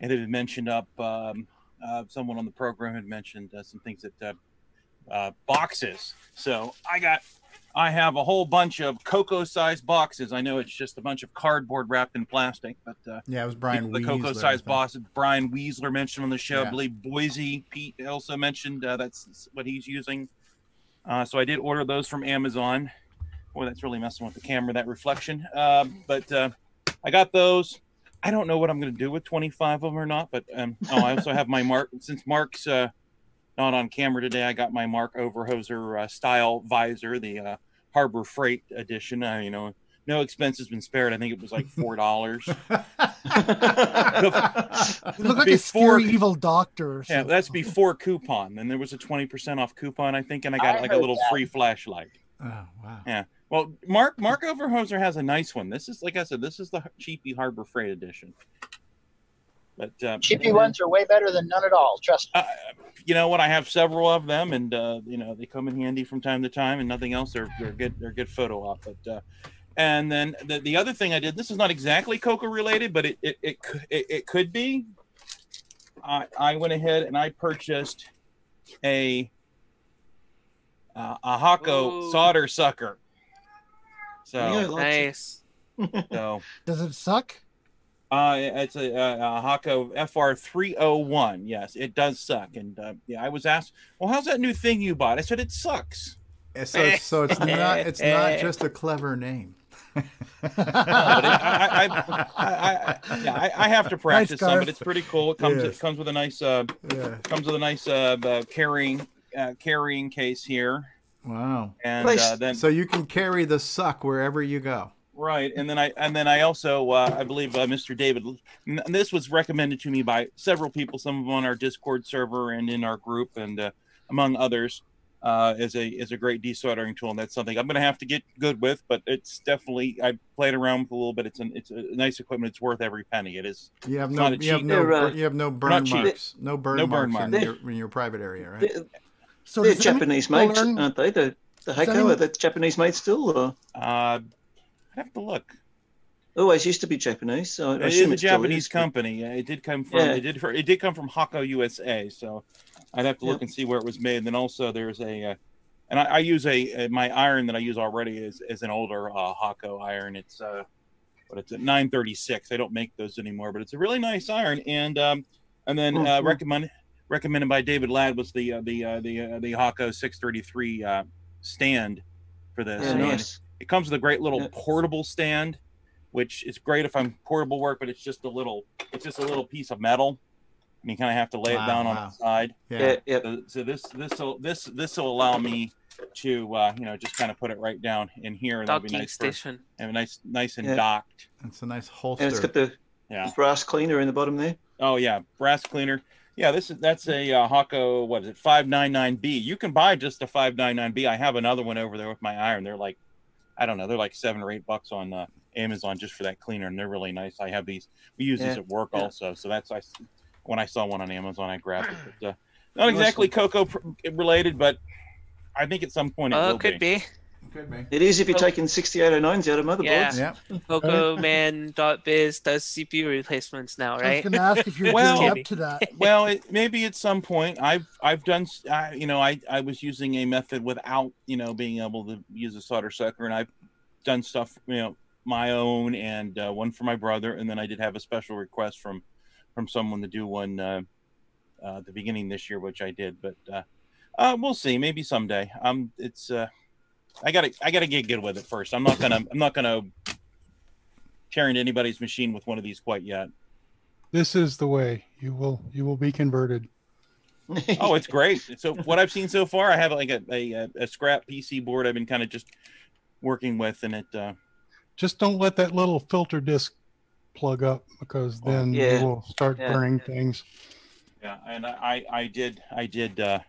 it had been mentioned up. Um, uh, someone on the program had mentioned uh, some things that uh, uh, boxes. So I got, I have a whole bunch of cocoa-sized boxes. I know it's just a bunch of cardboard wrapped in plastic, but uh, Yeah, it was Brian the Weasler, cocoa-sized boxes. Brian Weasler mentioned on the show. Yeah. I believe Boise Pete also mentioned uh, that's what he's using. Uh, so I did order those from Amazon. Boy, that's really messing with the camera, that reflection. Uh, but uh, I got those. I don't know what I'm going to do with 25 of them or not. But um, oh, I also have my Mark. Since Mark's uh, not on camera today, I got my Mark Overholser uh, style visor, the uh, Harbor Freight edition. You know, no expense has been spared. I think it was like four dollars. [laughs] You look like a scary evil doctor. Yeah, something. that's before coupon. Then there was a 20% off coupon, I think, and I got I like a little that. free flashlight. Oh wow. Yeah. Well, Mark Mark Overholser has a nice one. This is like I said, this is the cheapy Harbor Freight edition. But uh, Cheapy ones are way better than none at all. Trust me. you know what? I have several of them, and uh, you know they come in handy from time to time. And nothing else, they're they're good. They're good photo op. But uh, and then the, the other thing I did. This is not exactly Coco related, but it it it, it, it could be. I I went ahead and I purchased a uh, a Hakko solder sucker. So Yeah, nice. So [laughs] Does it suck? uh, it's a, a, a Hakko FR three hundred one. Yes, it does suck. And uh, yeah, I was asked, well, how's that new thing you bought? I said it sucks. So, so it's not it's not just a clever name. No, but it, I, I, I, I, yeah, I, I have to practice some, but it's pretty cool. It comes Yes. it comes with a nice uh, Yeah. comes with a nice uh, uh, carrying uh, carrying case here. Wow. And uh, then so you can carry the suck wherever you go. Right, and then I and then I also uh, I believe uh, Mr. David. And this was recommended to me by several people, some of them on our Discord server and in our group, and uh, among others, uh, is a is a great desoldering tool, and that's something I'm going to have to get good with. But it's definitely I played around with a little bit. It's an it's a nice equipment. It's worth every penny. It is. You have no you have no uh, you have no Not burn cheap. marks. No burn No burn marks in your, in your private area, right? They're, So they're does that mean Japanese people made, learn- aren't they? The the Does that are they Japanese made still? Or? Uh, I have to look. Always used to be Japanese, so I It is a Japanese company. Yeah, It did come from Yeah. it did it did come from Hakko USA. So I'd have to look Yep. and see where it was made. And then also there's a, uh, and I, I use a, uh my iron that I use already is, is an older uh, Hakko iron. It's uh, but it's a 936. They don't make those anymore, but it's a really nice iron. And um, and then uh, Mhm. recommend recommended by David Ladd was the uh, the uh, the uh, the Hakko 633 uh, stand for this. Yeah, nice. It comes with a great little Yeah. portable stand, which is great if I'm portable work, but it's just a little it's just a little piece of metal. And you kind of have to lay Wow, it down on the side. Yeah. Yeah, So, so this this will this this will allow me to uh, you know just kind of put it right down in here, and that'll be Docking nice. For, station. and nice nice and Yeah. docked. It's a nice holster. And holster. it's got the Yeah. brass cleaner in the bottom there. Oh yeah, brass cleaner. Yeah, this is that's a uh, Hakko. What is it? Five nine nine B. You can buy just a five nine nine B. I have another one over there with my iron. They're like, I don't know, they're like seven or eight bucks on uh, Amazon just for that cleaner, and they're really nice. I have these. We use these at work yeah. also, so that's I. When I saw one on Amazon, I grabbed it. But, uh, not exactly one. cocoa related, but I think at some point it Oh, will could be. Could be. It is if you're Oh. taking 6809s out of motherboards. Yeah. Yeah. Pocoman.biz does CPU replacements now, I was right? going to ask if you're Well- well, up to that. [laughs] well, it, maybe at some point I've I've done s- I, you know I I was using a method without you know being able to use a solder sucker, and I've done stuff you know my own and uh, one for my brother, and then I did have a special request from from someone to do one uh, uh, at the beginning this year, which I did. But uh, Uh, we'll see. Maybe someday. Um, it's uh, I gotta I gotta get good with it first. I'm not gonna I'm not gonna tear into anybody's machine with one of these quite yet. This is the way you will you will be converted. oh, it's great. So what I've seen so far, I have like a a, a scrap PC board. I've been kind of just working with, and it. Uh, Just don't let that little filter disc plug up because then Yeah. you will start Yeah. burning things. yeah, and I I did I did. uh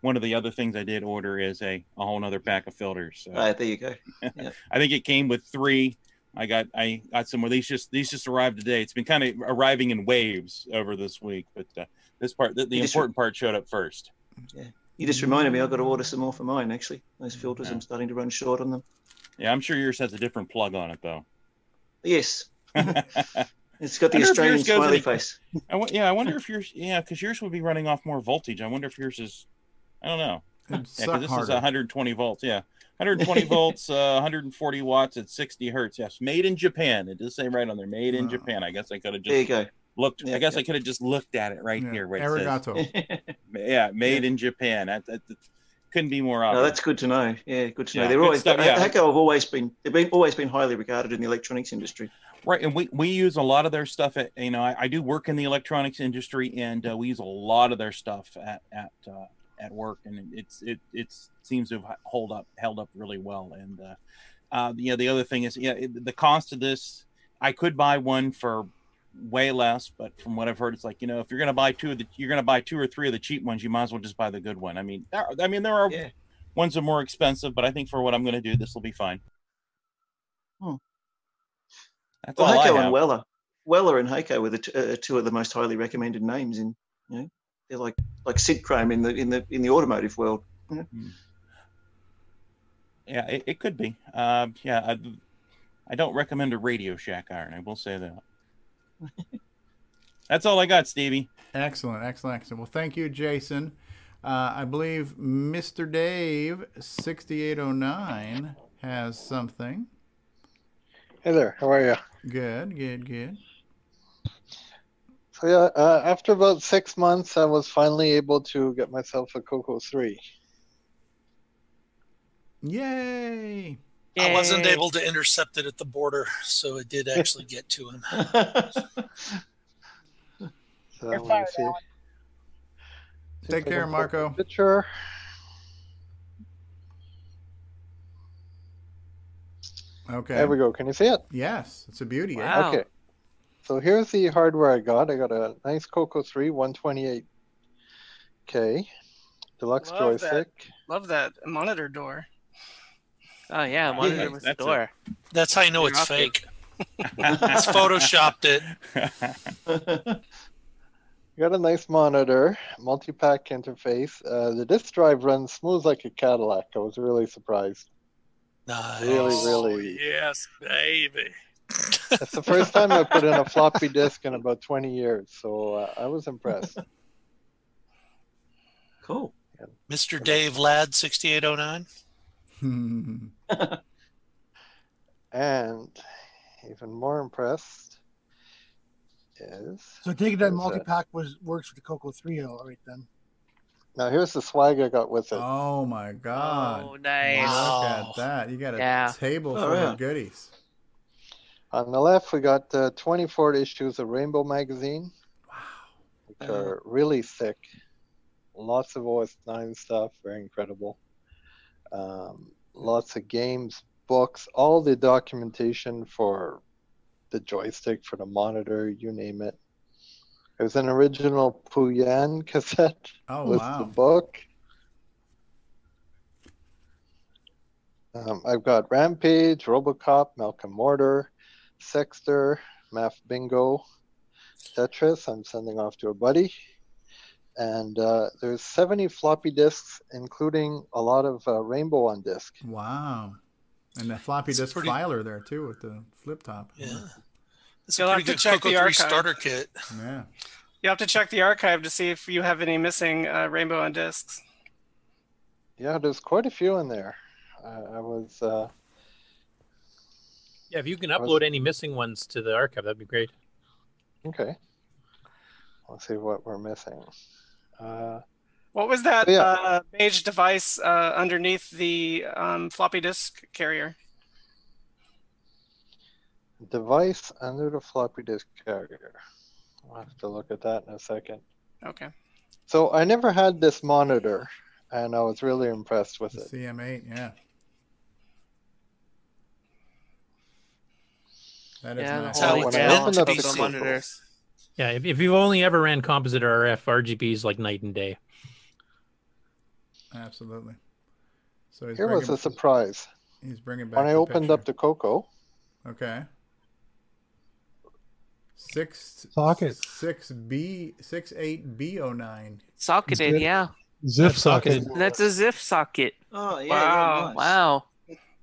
one of the other things I did order is a, a whole nother pack of filters. So. Ah, there you go. [laughs] Yeah. I think it came with three. I got I got some more. These just these just arrived today. It's been kind of arriving in waves over this week, but uh, this part the, the You just- important part showed up first. Yeah. You just reminded me I've got to order some more for mine actually. Those filters I'm starting to run short on them. Yeah, I'm sure yours has a different plug on it though. Yes. [laughs] it's got the I wonder if Australian yours goes smiley face. I w- yeah, I wonder if yours yeah, because yours would be running off more voltage. I wonder if yours is I don't know. It'd Yeah, 'cause this harder. is 120 volts. Yeah, 120 [laughs] volts, uh, 140 watts at 60 hertz. Yes, made in Japan. It does say right on there, made in Japan. I guess I could have just There you go. looked. I guess yeah. I could have just looked at it right Yeah, here. Where it arigato. says, [laughs] yeah, made in Japan. That, that, that couldn't be more No, obvious. that's good to know. Yeah, good to know. Yeah, They're good always stuff, yeah. Hakko have always been they've been always been highly regarded in the electronics industry. Right, and we, we use a lot of their stuff at you know I, I do work in the electronics industry, and uh, we use a lot of their stuff at at uh, at work, and it's it it seems to have hold up held up really well. And uh, uh, you know the other thing is yeah it, the cost of this I could buy one for way less, but from what I've heard, it's like you know if you're gonna buy two of the you're gonna buy two or three of the cheap ones, you might as well just buy the good one. I mean there, I mean there are ones that are more expensive, but I think for what I'm gonna do, this will be fine. Hmm. That's Well, all I Hakko have. and Weller, Weller and Hakko were the t- uh, two of the most highly recommended names in you know they're like like Sidchrome in the in the in the automotive world. you know? Yeah, it, it could be. Uh, yeah, I, I don't recommend a Radio Shack iron. I will say that. [laughs] That's all I got, Stevie. Excellent, excellent, excellent. Well, thank you, Jason. Uh, I believe Mr. Dave sixty eight oh nine has something. Hey there, how are you? Good, good, good. So yeah, uh, after about six months, I was finally able to get myself a Coco Three. Yay! I wasn't able to intercept it at the border, so it did actually get to him. [laughs] So let me see. Take See if I care, Marco. post Picture. Okay. There we go. Can you see it? Yes, it's a beauty. eh? Okay. So here's the hardware I got. I got a nice Coco 3 128K deluxe Love joystick. that. Love that monitor door. Oh yeah, monitor with the that's a- door. That's how you know it's fake. it's photoshopped it. [laughs] Got a nice monitor, multi-pack interface. Uh, the disk drive runs smooth like a Cadillac. I was really surprised. Nice. Really, really. Yes, baby. It's the first time I put in a [laughs] floppy disk in about 20 years, so uh, I was impressed. Cool. Mr. Dave Ladd, 6809. [laughs] and even more impressed is So take it that is, uh, multi-pack was works with the Coco 3 all right then. Now here's the swag I got with it. Oh my God! Oh, nice. Look at that! You got a Yeah. table Oh, full yeah. of goodies. On the left, we got uh, 24 issues of Rainbow magazine, Wow! which are really thick. Lots of OS 9 stuff, very incredible. Um, lots of games, books, all the documentation for the joystick, for the monitor, you name it. There's an original Pooyan cassette Oh, with wow. the book. Um, I've got Rampage, Robocop, Malcolm Mortar, Sexter, Math Bingo, Tetris. I'm sending off to a buddy. And uh, there's 70 floppy disks, including a lot of uh, Rainbow on disk. Wow! And the floppy It's disk pretty- filer there too with the flip top. Yeah. It's You'll a have pretty to good check Coco the 3 archive. starter kit. Yeah. You have to check the archive to see if you have any missing uh, rainbow on discs. Yeah, there's quite a few in there. I, I was. Uh, Yeah, if you can I was- upload any missing ones to the archive, that'd be great. Okay. Let's see what we're missing. Uh, What was that Yeah. uh, beige device uh, underneath the um, floppy disk carrier? Device under the floppy disk carrier. I'll have to look at that in a second. Okay. So I never had this monitor, and I was really impressed with it. CM8, yeah. That is Yeah, nice. the holy when I grail opened to up the digital Coco- Yeah, if, if you've only ever ran composite RF, RGB is like night and day. Absolutely. So he's Here was a surprise. he's bringing back When I the opened picture. up the Coco, Okay. Six Socket. six B six eight B oh nine. Socketed, yeah. Zip That's socket. socketed. That's a zip socket. Oh yeah, wow. yeah, nice. Wow.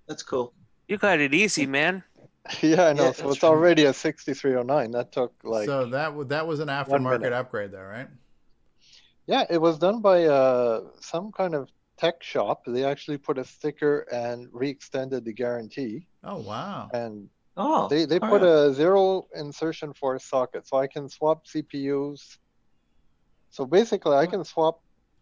That's cool. You got it easy, man. [laughs] yeah, I know. Yeah, so that's it's already a 6309. That took like so that w- that was an aftermarket upgrade though, right? Yeah, it was done by uh, some kind of tech shop. They actually put a sticker and re-extended the guarantee, Oh wow. and Oh, they they put right. a zero insertion force socket, so I can swap CPUs. So basically, I can swap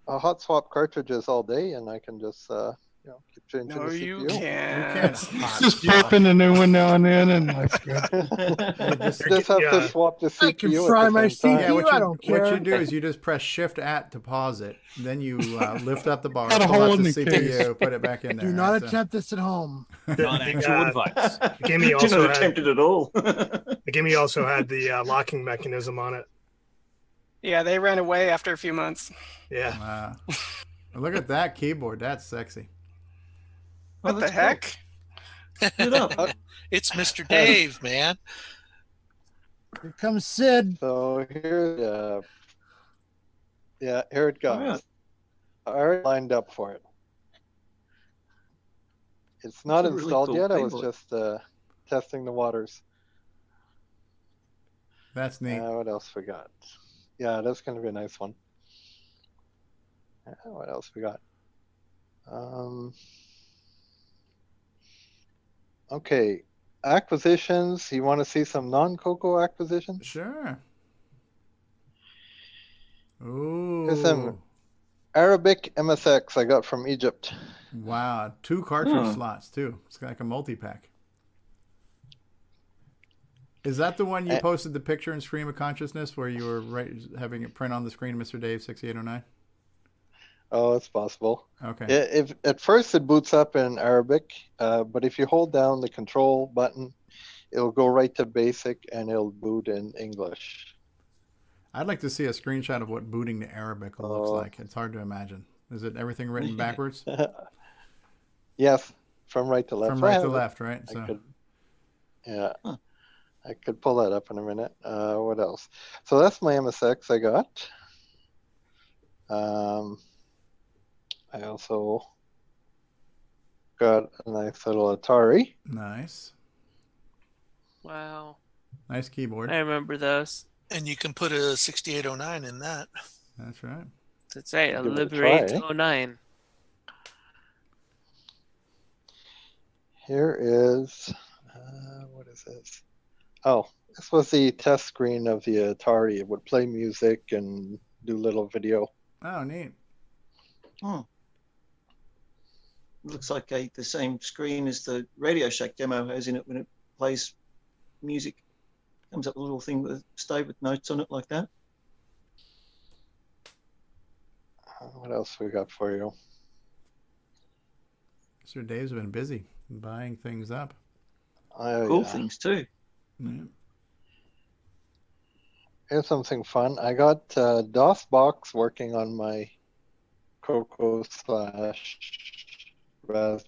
uh, hot swap cartridges all day, and I can just uh, you know keep changing No, the you CPU. can't. [laughs] Just popping a new one now and then, and that's good. [laughs] just, just have Yeah. to swap the CPU. I can fry my same time. Yeah, what I you, don't care. what you do is you just press Shift at to pause it. Then you uh, [laughs] lift up the bar, Got a pull hole out in the the CPU, put it back in there. Do not right? So- attempt this at home. Non-actual advice. Gimme Do also not had, attempt it at all. the Gimme also had the uh, locking mechanism on it. Yeah, they ran away after a few months. Yeah. Wow. Look at that keyboard. That's sexy. Oh, What the that's cool. heck? Good up. [laughs] It's Mr. [laughs] Dave, man. Here comes Sid. So here, uh, yeah, here it goes. Alright. I already lined up for it. It's not That's a really installed cool yet. I was keyboard. just uh, testing the waters. That's neat. Uh, what else we got? Yeah, that's gonna be a nice one. Uh, what else we got? Um, okay, acquisitions. You want to see some non-Coco acquisitions? Sure. Ooh. Here's some Arabic MSX I got from Egypt. Wow. Two cartridge Hmm. slots too. It's like a multi-pack. Is that the one you posted the picture in Stream of Consciousness where you were right, having it print on the screen, Mr. Dave, 6809? Oh, it's possible. Okay. Yeah, if at first it boots up in Arabic, uh, but if you hold down the control button, it'll go right to basic and it'll boot in English. I'd like to see a screenshot of what booting to Arabic looks Oh. like. It's hard to imagine. Is it everything written [laughs] backwards? yes, from right to left. From I right to left, right? I So could, yeah, I could pull that up in a minute. Uh, what else? So that's my MSX I got. Um, I also got a nice little Atari. nice. Wow. Nice keyboard. I remember those. And you can put a 6809 in that. That's right. That's right. A Give it Liberate 09. Here is, uh, what is this? Oh, this was the test screen of the Atari. It would play music and do little video. Oh, neat. Hmm. Looks like a, the same screen as the Radio Shack demo has in it when it plays music. Comes up a little thing with stay with notes on it like that. Uh, What else we got for you? Sir Dave's been busy buying things up. Oh, cool yeah. things too. Yeah. Here's something fun. I got uh, DOSBox working on my Coco slash Raz.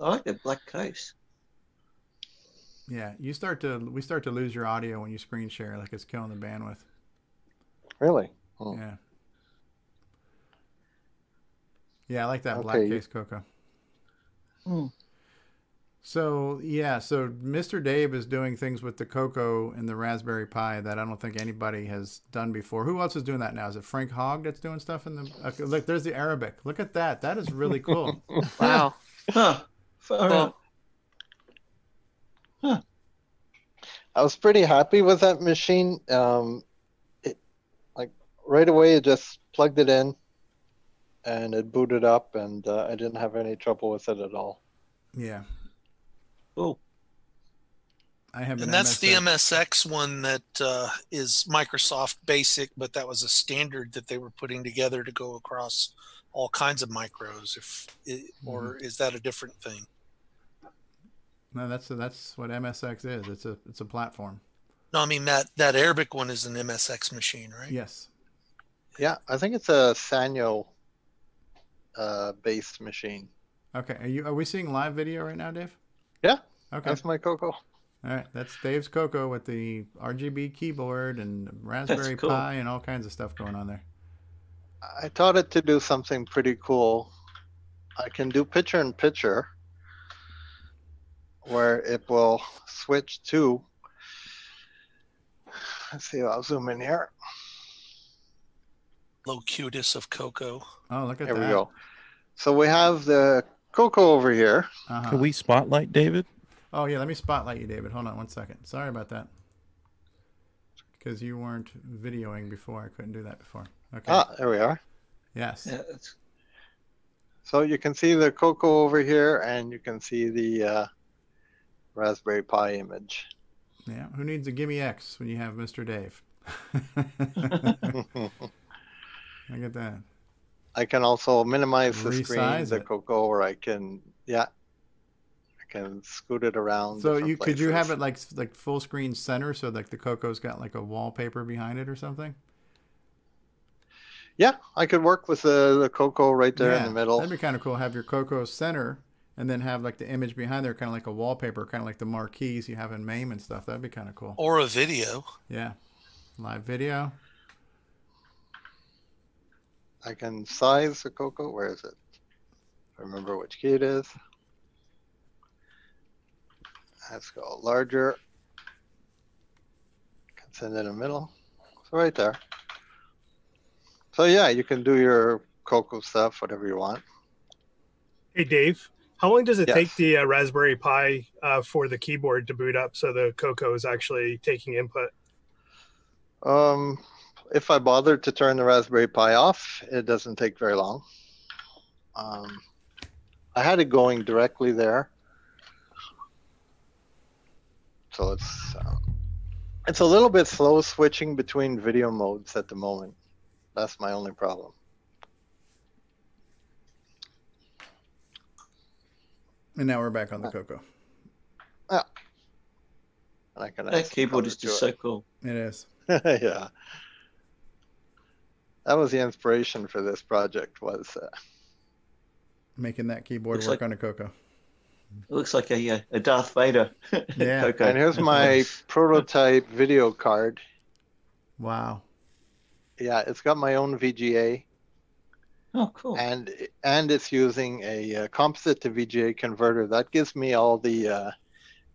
I like the black case. Yeah, you start to we start to lose your audio when you screen share, like it's killing the bandwidth. Really? Hmm. Yeah. Yeah, I like that black case Coco. Hmm. So yeah, so Mr. Dave is doing things with the Coco and the Raspberry Pi that I don't think anybody has done before. Who else is doing that now? Is it Frank Hogg that's doing stuff in the? Okay, look, there's the Arabic. Look at that. That is really cool. [laughs] Wow. Huh. Well, out. I was pretty happy with that machine. Um, it, like right away it just plugged it in, and it booted up, and uh, I didn't have any trouble with it at all. Yeah. Oh. I have an And that's the MSX. MSX one that uh, is Microsoft Basic, but that was a standard that they were putting together to go across all kinds of micros. If it, or is that a different thing? No, that's that's what MSX is. It's a it's a platform. No, I mean that that Arabic one is an MSX machine, right? Yes. Yeah, I think it's a Sanyo uh, based machine. Okay. Are you are we seeing live video right now, Dave? Yeah. Okay. That's my Coco. All right, that's Dave's Coco with the RGB keyboard and Raspberry cool. Pi and all kinds of stuff going on there. I taught it to do something pretty cool. I can do picture in picture where it will switch to. Let's see, I'll zoom in here. Locutus of Coco. Oh, look at There that. There we go. So we have the Coco over here. Uh-huh. Can we spotlight David? Oh yeah, let me spotlight you, David. Hold on one second. Sorry about that. Because you weren't videoing before, I couldn't do that before. Okay. Ah, there we are. Yes. Yeah, So you can see the Coco over here, and you can see the uh, Raspberry Pi image. Yeah. Who needs a GIME-X when you have Mr. Dave? [laughs] [laughs] I get that. I can also minimize the screen, Resize the it. Coco, or I can, yeah, I can scoot it around. So different you could you have it like like full screen center, so like the Coco's got like a wallpaper behind it or something? Yeah, I could work with the the Coco right there in the middle. That'd be kind of cool. Have your Coco center, and then have like the image behind there, kind of like a wallpaper, kind of like the marquees you have in MAME and stuff. That'd be kind of cool. Or a video. Yeah, live video. I can size the Coco. Where is it? I Remember which key it is. Let's go larger. Can send it in the middle. So right there. So yeah, you can do your Coco stuff, whatever you want. Hey, Dave, how long does it Yes. take the uh, Raspberry Pi uh, for the keyboard to boot up so the Coco is actually taking input? Um, if I bother to turn the Raspberry Pi off, it doesn't take very long. Um, I had it going directly there, so it's uh, it's a little bit slow switching between video modes at the moment. That's my only problem. And now we're back on the Coco. Yeah. And I can That keyboard is just so cool. It is. [laughs] yeah. That was the inspiration for this project was uh, Making that keyboard work like- on a Coco. It looks like a, uh, a Darth Vader. [laughs] Yeah. Coco. And here's [laughs] my prototype video card. Wow. Yeah, it's got my own VGA. Oh, cool. And and it's using a uh, composite to VGA converter. That gives me all the uh,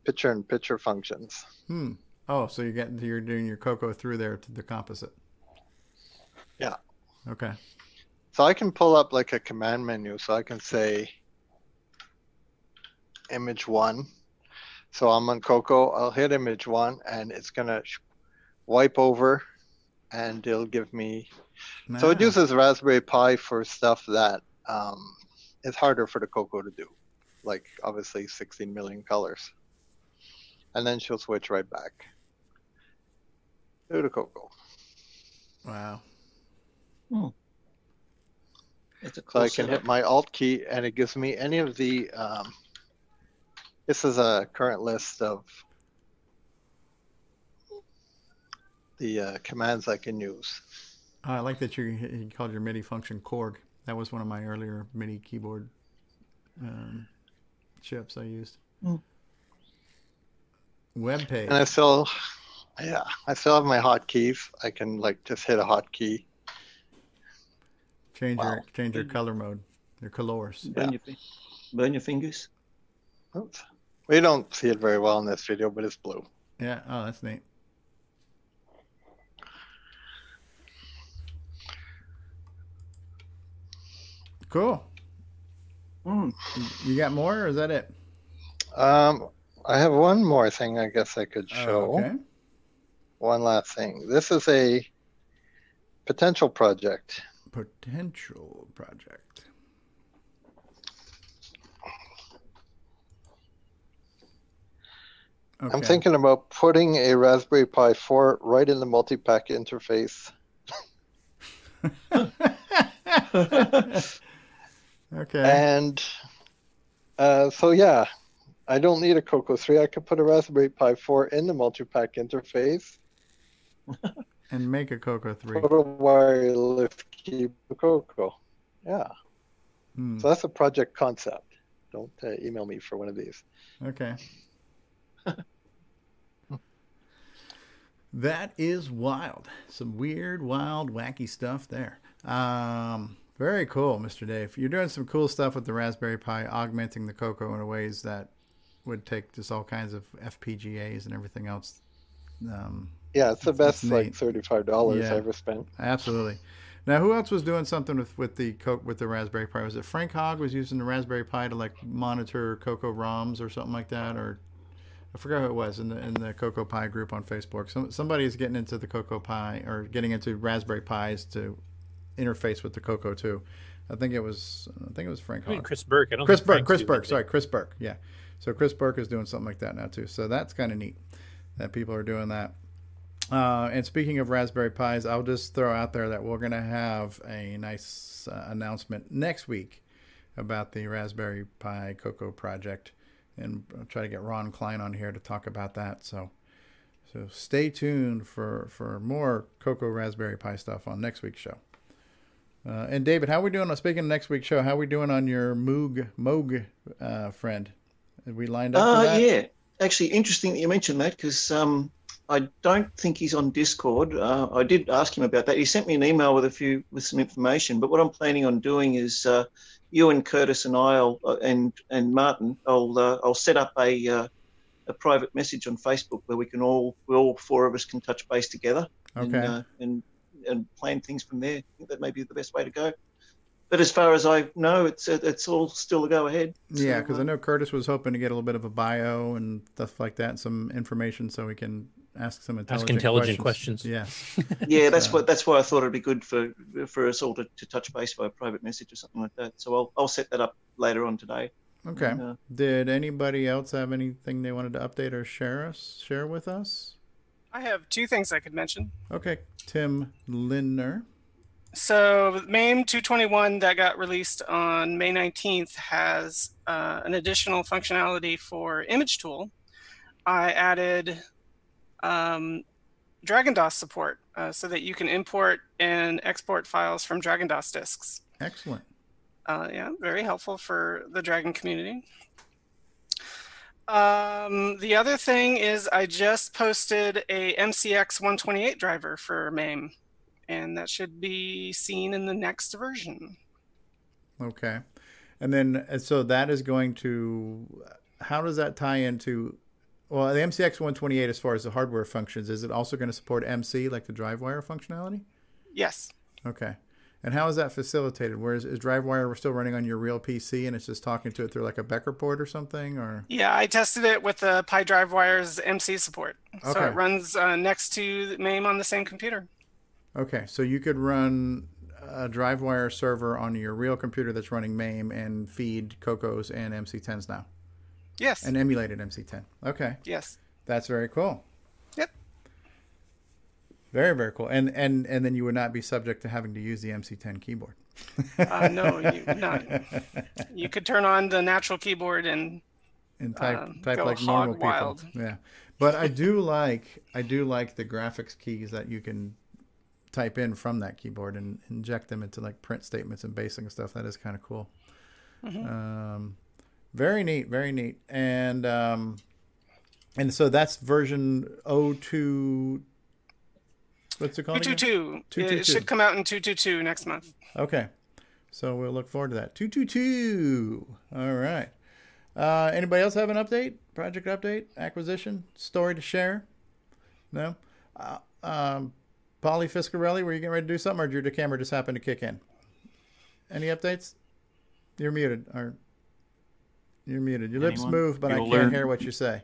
picture-in-picture functions. Hmm. Oh, so you're getting you're doing your Coco through there to the composite. Yeah. Okay. So I can pull up like a command menu. So I can say image one. So I'm on Coco. I'll hit image one, and it's gonna sh- wipe over, and it'll give me. So it uses Raspberry Pi for stuff that um, is harder for the Coco to do, like obviously 16 million colors. And then she'll switch right back to the Coco. Wow. It's a So I can setup. hit my Alt key, and it gives me any of the. Um, this is a current list of the uh, commands I can use. Oh, I like that you you called your MIDI function Korg. That was one of my earlier MIDI keyboard um, chips I used. Hmm. Web page. And I still, yeah, I still have my hotkeys. I can like just hit a hotkey. Change your change your color mode. Your colors. Burn, your, burn your fingers. Oops. We don't see it very well in this video, but it's blue. Yeah. Oh, that's neat. Cool. Hmm. You got more, or is that it? Um, I have one more thing I guess I could show. Oh, okay. One last thing. This is a potential project. Potential project. I'm thinking about putting a Raspberry Pi 4 right in the multi-pack interface. [laughs] Okay. And uh, so yeah, I don't need a Coco 3. I could put a Raspberry Pi 4 in the multi-pack interface. And make a coco 3. Put a wireless key for Coco. Yeah. Hmm. So that's a project concept. Don't uh, email me for one of these. Okay. [laughs] that is wild. Some weird, wild, wacky stuff there. Um, very cool, Mr. Dave. You're doing some cool stuff with the Raspberry Pi, augmenting the coco in ways that would take just all kinds of FPGAs and everything else. Um, Yeah, it's the That's best like thirty-five dollars Yeah. I ever spent. Absolutely. Now, who else was doing something with with the co- with the Raspberry Pi? Was it Frank Hogg was using the Raspberry Pi to like monitor Coco ROMs or something like that, or I forgot who it was in the in the Coco Pi group on Facebook. Some somebody is getting into the Coco Pi or getting into Raspberry Pis to interface with the Coco too. I think it was I think it was Frank I mean, Chris Burke. I don't Chris think Burke. Frank's Chris Burke. Sorry, Chris Burke. Yeah. So Chris Burke is doing something like that now too. So that's kind of neat that people are doing that. Uh, and speaking of Raspberry Pis, I'll just throw out there that we're going to have a nice uh, announcement next week about the Raspberry Pi Coco project, and I'll try to get Ron Klein on here to talk about that. So, so stay tuned for for more Coco Raspberry Pi stuff on next week's show. Uh, and David, how are we doing? Speaking of next week's show, how are we doing on your Moog Moog uh, friend? We lined up? Uh, for that? yeah. Actually, interesting that you mentioned that because um, I don't think he's on Discord. Uh, I did ask him about that. He sent me an email with a few with some information. But what I'm planning on doing is uh, you and Curtis and I'll uh, and and Martin, I'll uh, I'll set up a uh, a private message on Facebook where we can all we all four of us can touch base together. And, Okay. uh, and and plan things from there. I think that may be the best way to go. But as far as I know, it's it's all still a go ahead. Yeah, So, because I know Curtis was hoping to get a little bit of a bio and stuff like that, some information, so we can ask some intelligent, intelligent questions. Yes. [laughs] yeah, that's So- what that's why I thought it'd be good for for us all to, to touch base by a private message or something like that. So I'll I'll set that up later on today. Okay. And, uh, Did anybody else have anything they wanted to update or share us share with us? I have two things I could mention. Okay, Tim Lindner. So MAME 221 that got released on May 19th has uh, an additional functionality for image tool. I added um, Dragon DOS support uh, so that you can import and export files from Dragon DOS disks. Excellent. Uh, yeah, very helpful for the Dragon community. Um, the other thing is I just posted a MCX 128 driver for MAME, and that should be seen in the next version. Okay, and then so that is going to. How does that tie into? Well, the MCX 128, as far as the hardware functions, is it also going to support MC like the DriveWire functionality? Yes. Okay. And how is that facilitated? Where is, is DriveWire still running on your real PC and it's just talking to it through like a Becker port or something? Or Yeah, I tested it with the PyDriveWire's MC support. So it runs uh, next to MAME on the same computer. okay, so you could run a DriveWire server on your real computer that's running MAME and feed Cocos and MC10s now, Yes. and emulated MC10. Okay, yes. that's very cool. Yep. Very very cool. And and and then you would not be subject to having to use the MC10 keyboard. Uh, no, you not. You could turn on the natural keyboard and and type um, type like normal people. wild. Yeah, but I do [laughs] like I do like the graphics keys that you can type in from that keyboard and inject them into like print statements and basic and stuff. That is kind of cool. Mhm. Um, very neat, very neat, and um, and so that's version 02. What's it called? again? 222. It 222. should come out in 222 next month. Okay. So we'll look forward to that. 222. All right. Uh, anybody else have an update? Project update? Acquisition? Story to share? No? Uh, um, Polly Fiscarelli, were you getting ready to do something or did your camera just happen to kick in? Any updates? You're muted. Or you're muted. Your lips move, but I You'll can't learn. hear what you say.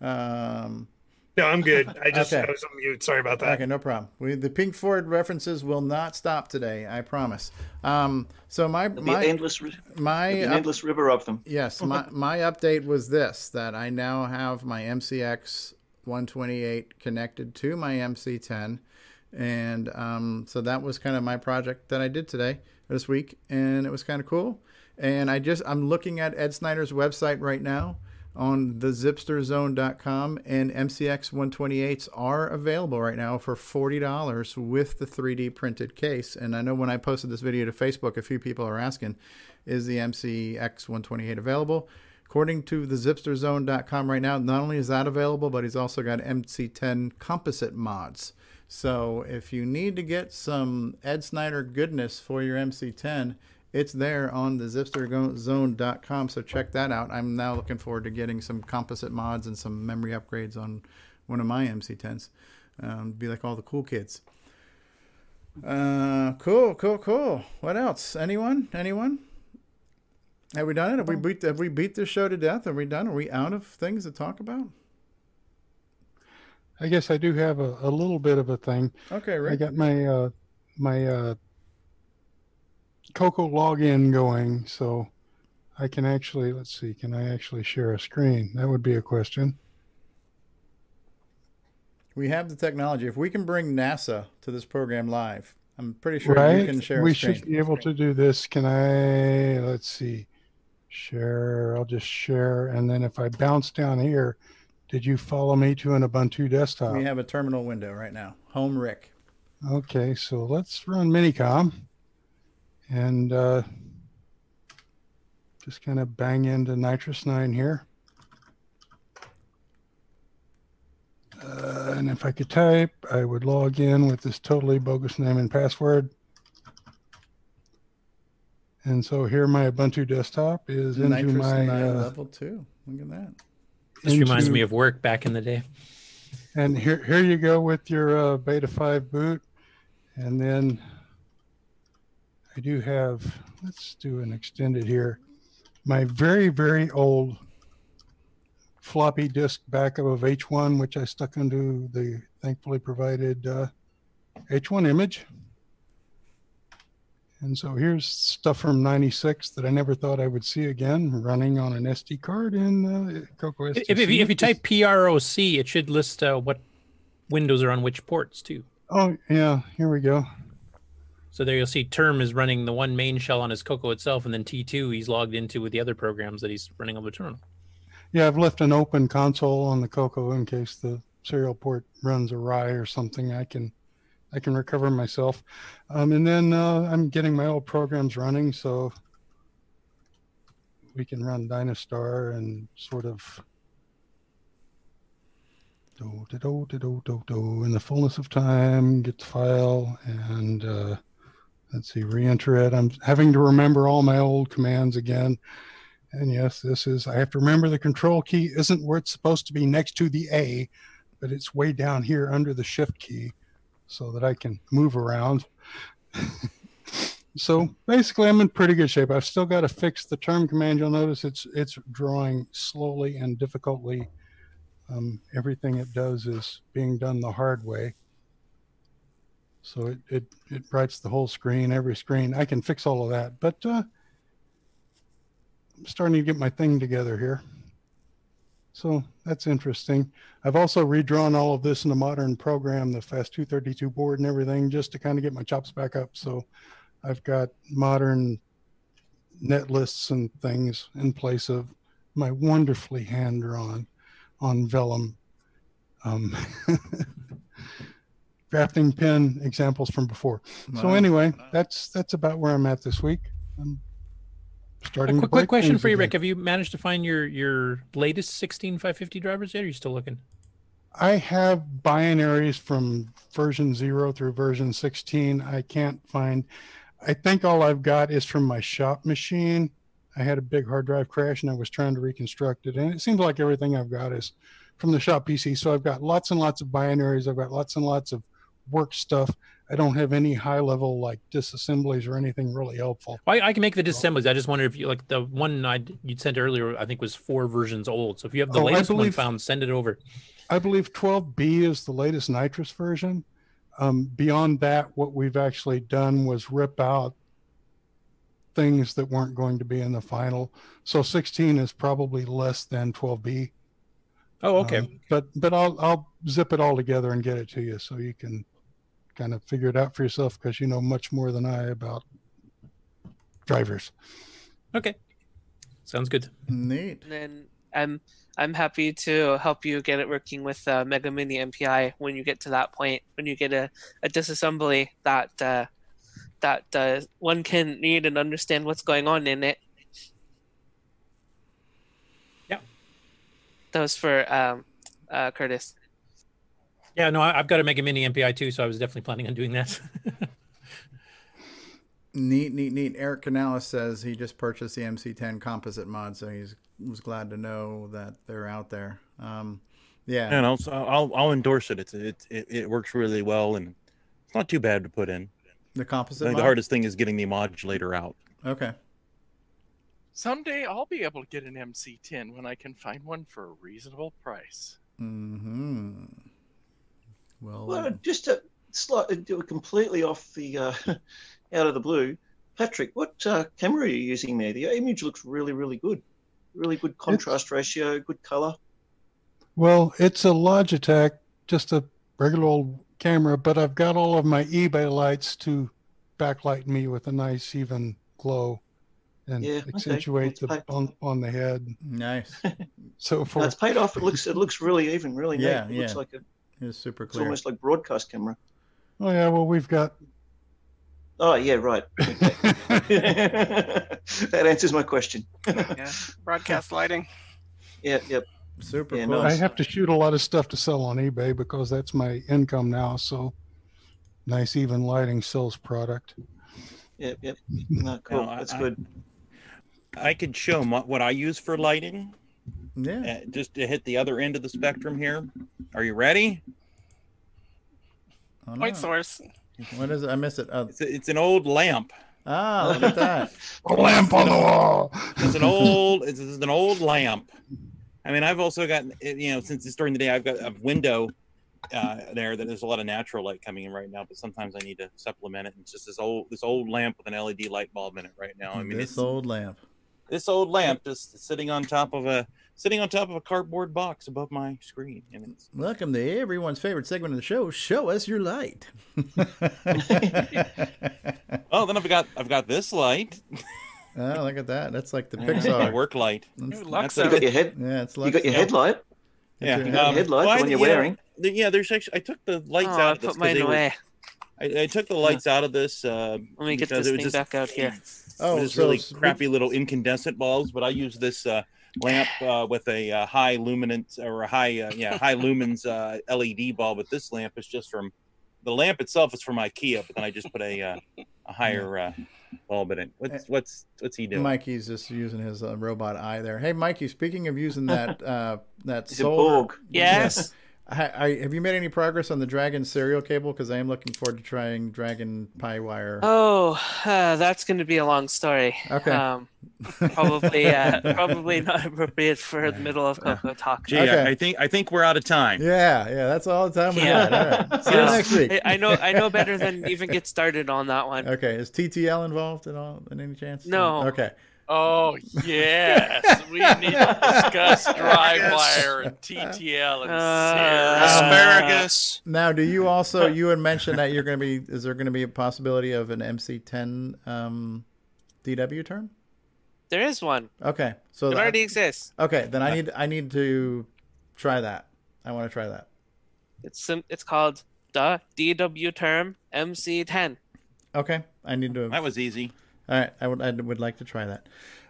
Um, No, I'm good. I just Okay. I was on mute. Sorry about that. Okay, no problem. We, the Pink Floyd references will not stop today. I promise. Um, so my There'll my endless, my an up- endless river of them. Yes, my, [laughs] my update was this that I now have my MCX 128 connected to my MC10. And um, so that was kind of my project that I did today, this week. And it was kind of cool. And I just, I'm looking at Ed Snyder's website right now on the zipsterzone.com and MCX 128s are available right now for $40 with the 3D printed case. And I know when I posted this video to Facebook, a few people are asking, is the MCX 128 available? According to the zipsterzone.com right now, not only is that available, but he's also got MC10 composite mods. So if you need to get some Ed Snyder goodness for your MC10, it's there on the zipsterzone.com. So check that out. I'm now looking forward to getting some composite mods and some memory upgrades on one of my MC10s. Um, be like all the cool kids. Uh, cool, cool, cool. What else? Anyone? Anyone? Have we done it? Have we beat? Have we beat this show to death? Are we done? Are we out of things to talk about? I guess I do have a, a little bit of a thing. Okay, right. I got my uh, my uh, Coco login going, so I can actually let's see, can I actually share a screen? That would be a question. We have the technology. If we can bring NASA to this program live, I'm pretty sure right? you can share we a screen. should be able to do this. Can I? Let's see. Share. I'll just share, and then if I bounce down here, did you follow me to an Ubuntu desktop? We have a terminal window right now. Home Rick. Okay, so let's run Minicom and uh, just kind of bang into NitrOS 9 here. Uh, and if I could type, I would log in with this totally bogus name and password. And so here my Ubuntu desktop is into NitrOS my 9 uh, level two. Look at that. This reminds me of work back in the day. And here, here you go with your uh, Beta 5 boot. And then I do have, let's do an extended here. My very, very old floppy disk backup of H1, which I stuck into the thankfully provided uh, H1 image. And so here's stuff from 96 that I never thought I would see again running on an SD card in uh, Coco SDC. If, if, you, if you type PROC, it should list uh, what windows are on which ports too. Oh, yeah, here we go. So there you'll see Term is running the one main shell on his Coco itself, and then T2 he's logged into with the other programs that he's running on the terminal. Yeah, I've left an open console on the Coco in case the serial port runs awry or something. I can I can recover myself. Um, and then uh, I'm getting my old programs running, so we can run Dynastar and sort of do do do do do do in the fullness of time. Get the file and uh, let's see, re-enter it. I'm having to remember all my old commands again. And yes, this is, I have to remember the control key isn't where it's supposed to be next to the A, but it's way down here under the shift key so that I can move around. so basically I'm in pretty good shape. I've still got to fix the term command. You'll notice it's, it's drawing slowly and difficultly. Um, everything it does is being done the hard way. So it, it, it writes the whole screen, every screen. I can fix all of that, but, uh, I'm starting to get my thing together here. So that's interesting. I've also redrawn all of this in a modern program, the Fast 232 board and everything, just to kind of get my chops back up. So I've got modern net lists and things in place of my wonderfully hand drawn on vellum um, [laughs] drafting pen examples from before. So Wow. anyway, that's that's about where I'm at this week. I'm starting. A quick, quick question for you, again. Rick. Have you managed to find your your latest 16550 drivers yet? Or are you still looking? I have binaries from version zero through version 16. I can't find, I think all I've got is from my shop machine. I had a big hard drive crash and I was trying to reconstruct it. And it seems like everything I've got is from the shop PC. So I've got lots and lots of binaries. I've got lots and lots of work stuff. I don't have any high level like disassemblies or anything really helpful. I, I can make the disassemblies. I just wonder if you like the one I you'd sent earlier. I think was four versions old. So if you have the Oh, latest one found, send it over. I believe 12B is the latest NitrOS version. Um, beyond that, what we've actually done was rip out things that weren't going to be in the final. So 16 is probably less than 12B. Oh, okay. Um, but but I'll I'll zip it all together and get it to you so you can kind of figure it out for yourself because you know much more than I about drivers. Okay. Sounds good. Neat. And then I'm I'm happy to help you get it working with uh, Mega Mini MPI when you get to that point when you get a, a disassembly that uh, that uh, one can read and understand what's going on in it. Yeah. That was for um, uh, Curtis. Yeah, no, I- I've got to make a Mega Mini MPI too, so I was definitely planning on doing that. [laughs] Neat, neat, neat. Eric Canales says he just purchased the MC10 composite mod, so he's was glad to know that they're out there. Um, yeah, And I'll, I'll I'll endorse it. It's it, it it works really well and it's not too bad to put in. the composite. I composite. think the hardest thing is getting the modulator out. Okay. Someday I'll be able to get an MC10 when I can find one for a reasonable price. Hmm. Well, Well, just to slightly do it completely off the uh, [laughs] out of the blue, Patrick, what uh, camera are you using there? The image looks really, really good. Really good contrast ratio, good color. Well, it's a Logitech, just a regular old camera, but I've got all of my eBay lights to backlight me with a nice even glow and Yeah, okay. accentuate the That's bump on the head. Nice. So No, it's forth. paid off. It looks it looks really even, really neat. Yeah, looks yeah. like a It's super it's almost like broadcast camera. Oh yeah, well we've got Oh yeah, right. Okay. [laughs] that answers my question. yeah, broadcast lighting. Yeah, yep. Super Yeah, cool. I have to shoot a lot of stuff to sell on eBay because that's my income now. So nice even lighting sells product. Yep, yep. [laughs] No, cool. Now, I- That's I- good. I could show what, what I use for lighting. Yeah. Uh, just to hit the other end of the spectrum here. Are you ready? Oh, Point no. source. What is it? I missed it. Oh, It's, a- it's an old lamp. ah, look at that. [laughs] A lamp on the wall. It's an old. It's, it's an old lamp. I mean, I've also got you know since it's during the day, I've got a window uh, there that there's a lot of natural light coming in right now, but sometimes I need to supplement it. It's just this old this old lamp with an LED light bulb in it right now. I mean, this it's old lamp. This old lamp just sitting on top of a sitting on top of a cardboard box above my screen. And it's, Welcome to everyone's favorite segment of the show. Show us your light. [laughs] oh, then I've got I've got this light. Oh, look at that. That's like the [laughs] Pixar. work light. That's- Ooh, that's You got your head. Yeah, it's You got your headlight. Yeah, You got your um, headlight, well, the one you're you wearing. the- yeah, there's actually I took the lights Oh, I out of this mine they were- away. I, I took the lights out of this. Uh, Let me get this thing just- back out here. Oh, just so really it's- crappy little incandescent bulbs, but I use this uh, lamp uh, with a uh, high luminance or a high uh, yeah high lumens uh, LED bulb. But this lamp is just from the lamp itself is from IKEA, but then I just put a uh, a higher uh, bulb in it. What's what's what's he doing? Mikey's just using his uh, robot eye there. Hey, Mikey, speaking of using [laughs] that uh, that He's a solar, Borg. Yes. I, I, have you made any progress on the Dragon serial cable? Because I am looking forward to trying Dragon Pi Wire. Oh, uh, that's going to be a long story. Okay. Um, probably, uh, probably not appropriate for the middle of Coco Talk. Gee, Okay. I, I think I think we're out of time. Yeah, yeah, that's all the time we Yeah. got. All right. [laughs] See you next week. I I know, I know better than even get started on that one. Okay, is TTL involved at all? In any chance? No. Okay. Oh [laughs] yes, we need to discuss [laughs] dry wire and TTL and Uh, Asparagus. Now, do you also you had mentioned that you're going to be? Is there going to be a possibility of an MC10 um, DW term? There is one. Okay, so It that- already exists. okay, then I need I need to try that. I want to try that. It's sim- it's called the DW term MC10. Okay, I need to. That was easy. All right, I would I would like to try that.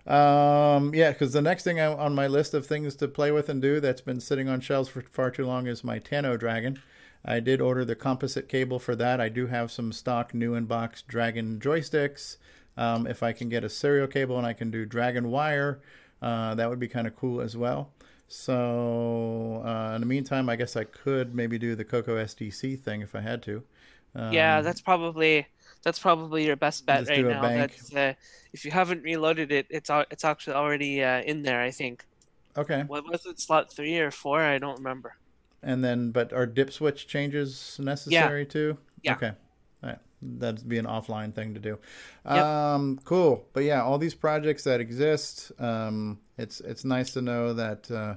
Um, yeah, because the next thing I, on my list of things to play with and do that's been sitting on shelves for far too long is my Tano Dragon. I did order the composite cable for that. I do have some stock new in box Dragon joysticks. Um, if I can get a serial cable and I can do Dragon wire, uh, that would be kind of cool as well. So uh, in the meantime, I guess I could maybe do the Coco SDC thing if I had to. Um, yeah, that's probably that's probably your best bet Just right now. bank. That's uh, if you haven't reloaded it, it's it's actually already uh, in there. I think. Okay. What was it? Slot three or four? I don't remember. and then but are dip switch changes necessary too? Yeah. Okay. All right. That'd be an offline thing to do. Yep. Um, cool. But yeah, all these projects that exist, um, it's it's nice to know that uh,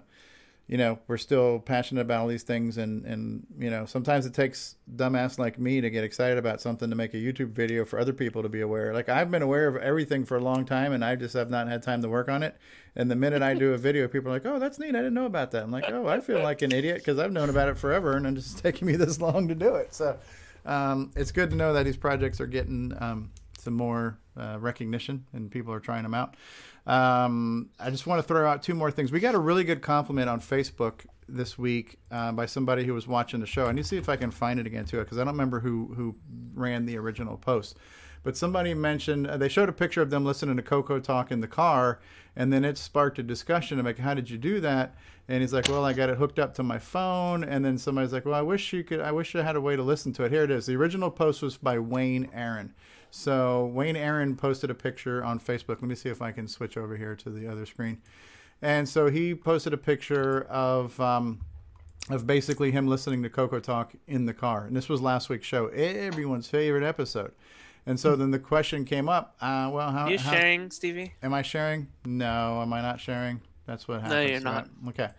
you know we're still passionate about all these things, and and you know sometimes it takes dumbass like me to get excited about something to make a YouTube video for other people to be aware. Like I've been aware of everything for a long time, and I just have not had time to work on it. And the minute I do a video, people are like, "Oh, that's neat! I didn't know about that." I'm like, "Oh, I feel like an idiot because I've known about it forever, and it's [laughs] just taking me this long to do it." So um, it's good to know that these projects are getting um, some more uh, recognition and people are trying them out. Um, I just want to throw out two more things. We got a really good compliment on Facebook this week uh, by somebody who was watching the show. I need to see if I can find it again too, because I don't remember who who ran the original post. But somebody mentioned uh, they showed a picture of them listening to Coco talk in the car, and then it sparked a discussion I'm like, how did you do that? And he's like, well, I got it hooked up to my phone. And then somebody's like, well, I wish you could. I wish I had a way to listen to it. Here it is. The original post was by Wayne Aaron. So Wayne Aaron posted a picture on Facebook. Let me see if I can switch over here to the other screen. And so he posted a picture of um, of basically him listening to Coco Talk in the car. And this was last week's show, everyone's favorite episode. And so then the question came up. Uh, well, how you how- sharing, Stevie? Am I sharing? No, am I not sharing? That's what No, happens. you're not. right? Okay.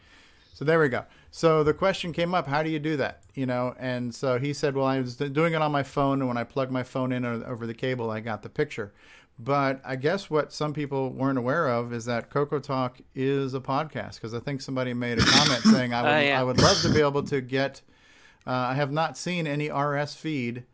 So there we go. So the question came up, how do you do that? You know, and so he said, well, I was doing it on my phone, and when I plugged my phone in over the cable, I got the picture. But I guess what some people weren't aware of is that Coco Talk is a podcast because I think somebody made a comment [coughs] saying I would, Oh, yeah. I would love to be able to get. Uh, I have not seen any RS feed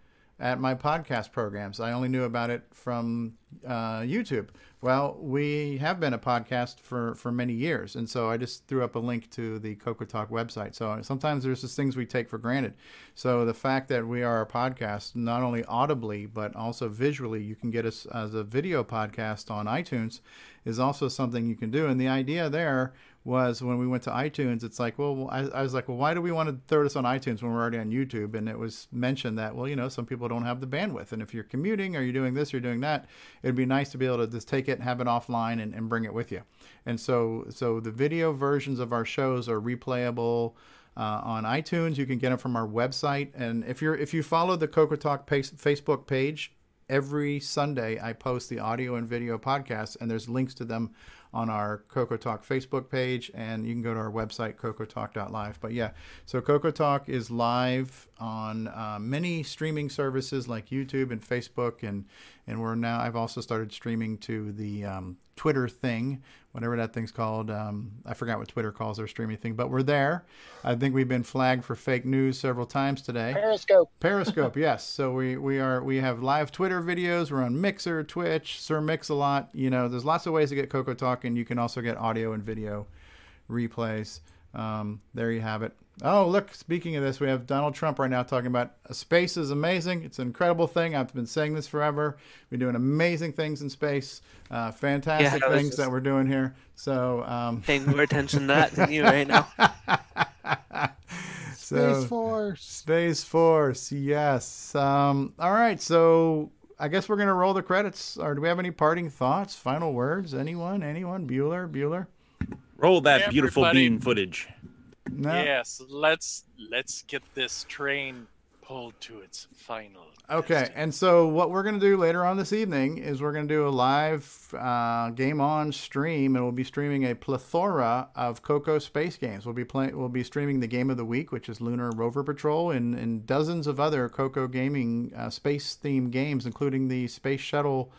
at my podcast programs. I only knew about it from uh, YouTube. Well, we have been a podcast for, for many years, and so I just threw up a link to the Coco Talk website. So sometimes there's just things we take for granted. So the fact that we are a podcast, not only audibly but also visually, you can get us as a video podcast on iTunes, is also something you can do. And the idea there was when we went to iTunes, it's like, well, I, I was like, well, why do we want to throw this on iTunes when we're already on YouTube? And it was mentioned that, well, you know, some people don't have the bandwidth. And if you're commuting or you're doing this or you're doing that, it'd be nice to be able to just take it, and have it offline, and, and bring it with you. And so, so the video versions of our shows are replayable. Uh, on iTunes, you can get them from our website, and if you're if you follow the Coco Talk Facebook page, every Sunday I post the audio and video podcasts, and there's links to them on our Coco Talk Facebook page, and you can go to our website, cocotalk.live. But yeah, so Coco Talk is live on uh, many streaming services like YouTube and Facebook, and and we're now. I've also started streaming to the um, Twitter thing, whatever that thing's called. Um, I forgot what Twitter calls their streaming thing, but we're there. I think we've been flagged for fake news several times today. Periscope. Periscope, yes. [laughs] So we we are we have live Twitter videos. We're on Mixer, Twitch, Sir Mix a lot. You know, there's lots of ways to get Coco talking. you can also get audio and video replays. Um, there you have it. Oh, look! Speaking of this, we have Donald Trump right now talking about uh, space is amazing. It's an incredible thing. I've been saying this forever. We're doing amazing things in space. Uh, fantastic I was things just- that we're doing here. So, um, Paying more attention to that than you right now. [laughs] So- Space Force. Space Force, yes. Um, all right, so I guess we're gonna roll the credits. Or do we have any parting thoughts, final words? Anyone? Anyone? Bueller? Bueller? Roll that beautiful Everybody- bean footage. No. Yes, let's let's get this train pulled to its final. Okay, and so what we're going to do later on this evening is we're going to do a live uh, game on stream, and we'll be streaming a plethora of Coco space games. We'll be playing, we'll be streaming the game of the week, which is Lunar Rover Patrol, and, and dozens of other Coco gaming uh, space themed games, including the Space Shuttle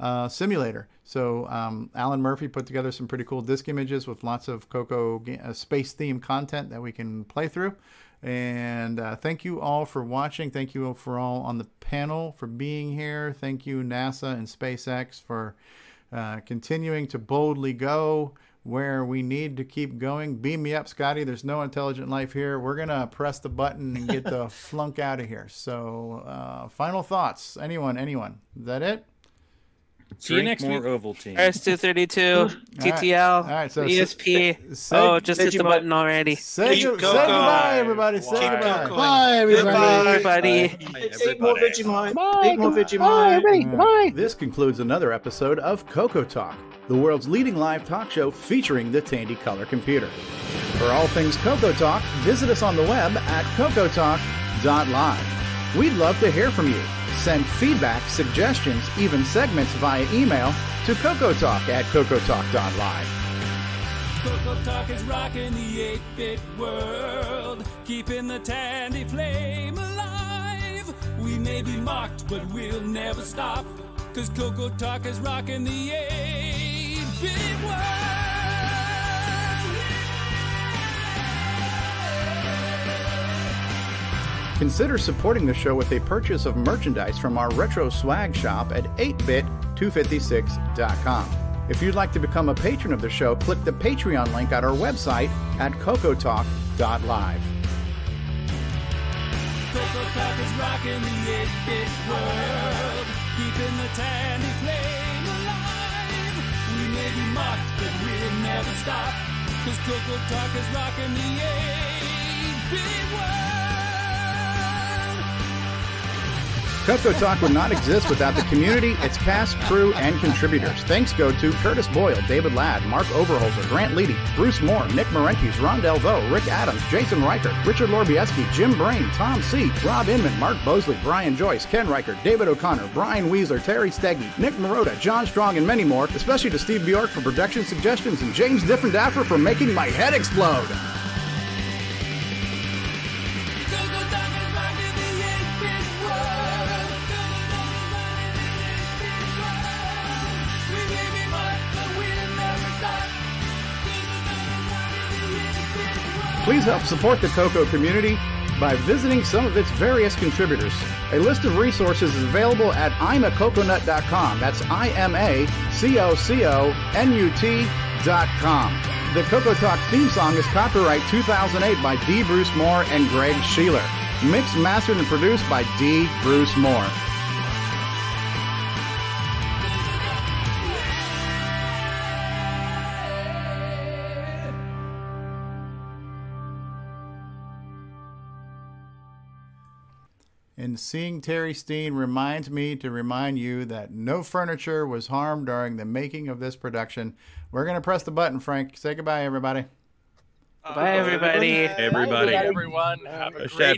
uh, simulator. So um, Alan Murphy put together some pretty cool disc images with lots of Coco uh, space themed content that we can play through. And uh, thank you all for watching. Thank you all for all on the panel for being here. Thank you NASA and SpaceX for uh, continuing to boldly go where we need to keep going. Beam me up, Scotty. There's no intelligent life here. We're gonna press the button and get the [laughs] flunk out of here. So, uh, final thoughts. Anyone? Anyone? Is that it? See you next more week. Ovaltine. RS232, TTL, All right, so ESP. say- oh, just hit the button already. Say, say goodbye, everybody. Say Keep goodbye. Cocoing. Bye, everybody. Bye, everybody. Eat more Vegemite. Bye, Eat more bye, Vegemite. everybody. Bye. This concludes another episode of Coco Talk, the world's leading live talk show featuring the Tandy Color Computer. For all things Coco Talk, visit us on the web at cocotalk.live. We'd love to hear from you. Send feedback, suggestions, even segments via email to cocotalk at cocotalk.live. Coco Talk is rocking the 8 bit world, keeping the tandy flame alive. We may be mocked, but we'll never stop, cause Coco Talk is rocking the 8 bit world. Consider supporting the show with a purchase of merchandise from our retro swag shop at 8bit256.com. If you'd like to become a patron of the show, click the Patreon link at our website at cocotalk.live. Coco Talk is rocking the 8 bit world, keeping the tandy flame alive. We may be mocked, but we'll never stop, cause Coco Talk is rocking the 8 bit world. Coco Talk would not exist without the community, its cast, crew, and contributors. Thanks go to Curtis Boyle, David Ladd, Mark Overholser, Grant Leedy, Bruce Moore, Nick Marentes, Ron Delvaux, Rick Adams, Jason Reicher, Richard Lorbieski, Jim Brain, Tom C., Rob Inman, Mark Bosley, Brian Joyce, Ken Reicher, David O'Connor, Brian Weasler, Terry Steggy, Nick Marotta, John Strong, and many more, especially to Steve Bjork for production suggestions and James Diffendaffer for making my head explode. Please help support the Coco community by visiting some of its various contributors. A list of resources is available at imacoconut.com. That's I M A C O C O N U T.com. The Coco Talk theme song is copyright 2008 by D. Bruce Moore and Greg Sheeler. Mixed, mastered, and produced by D. Bruce Moore. And seeing Terry Steen reminds me to remind you that no furniture was harmed during the making of this production. We're going to press the button, Frank. Say goodbye, everybody. Bye, everybody. Everybody. Everyone, have a great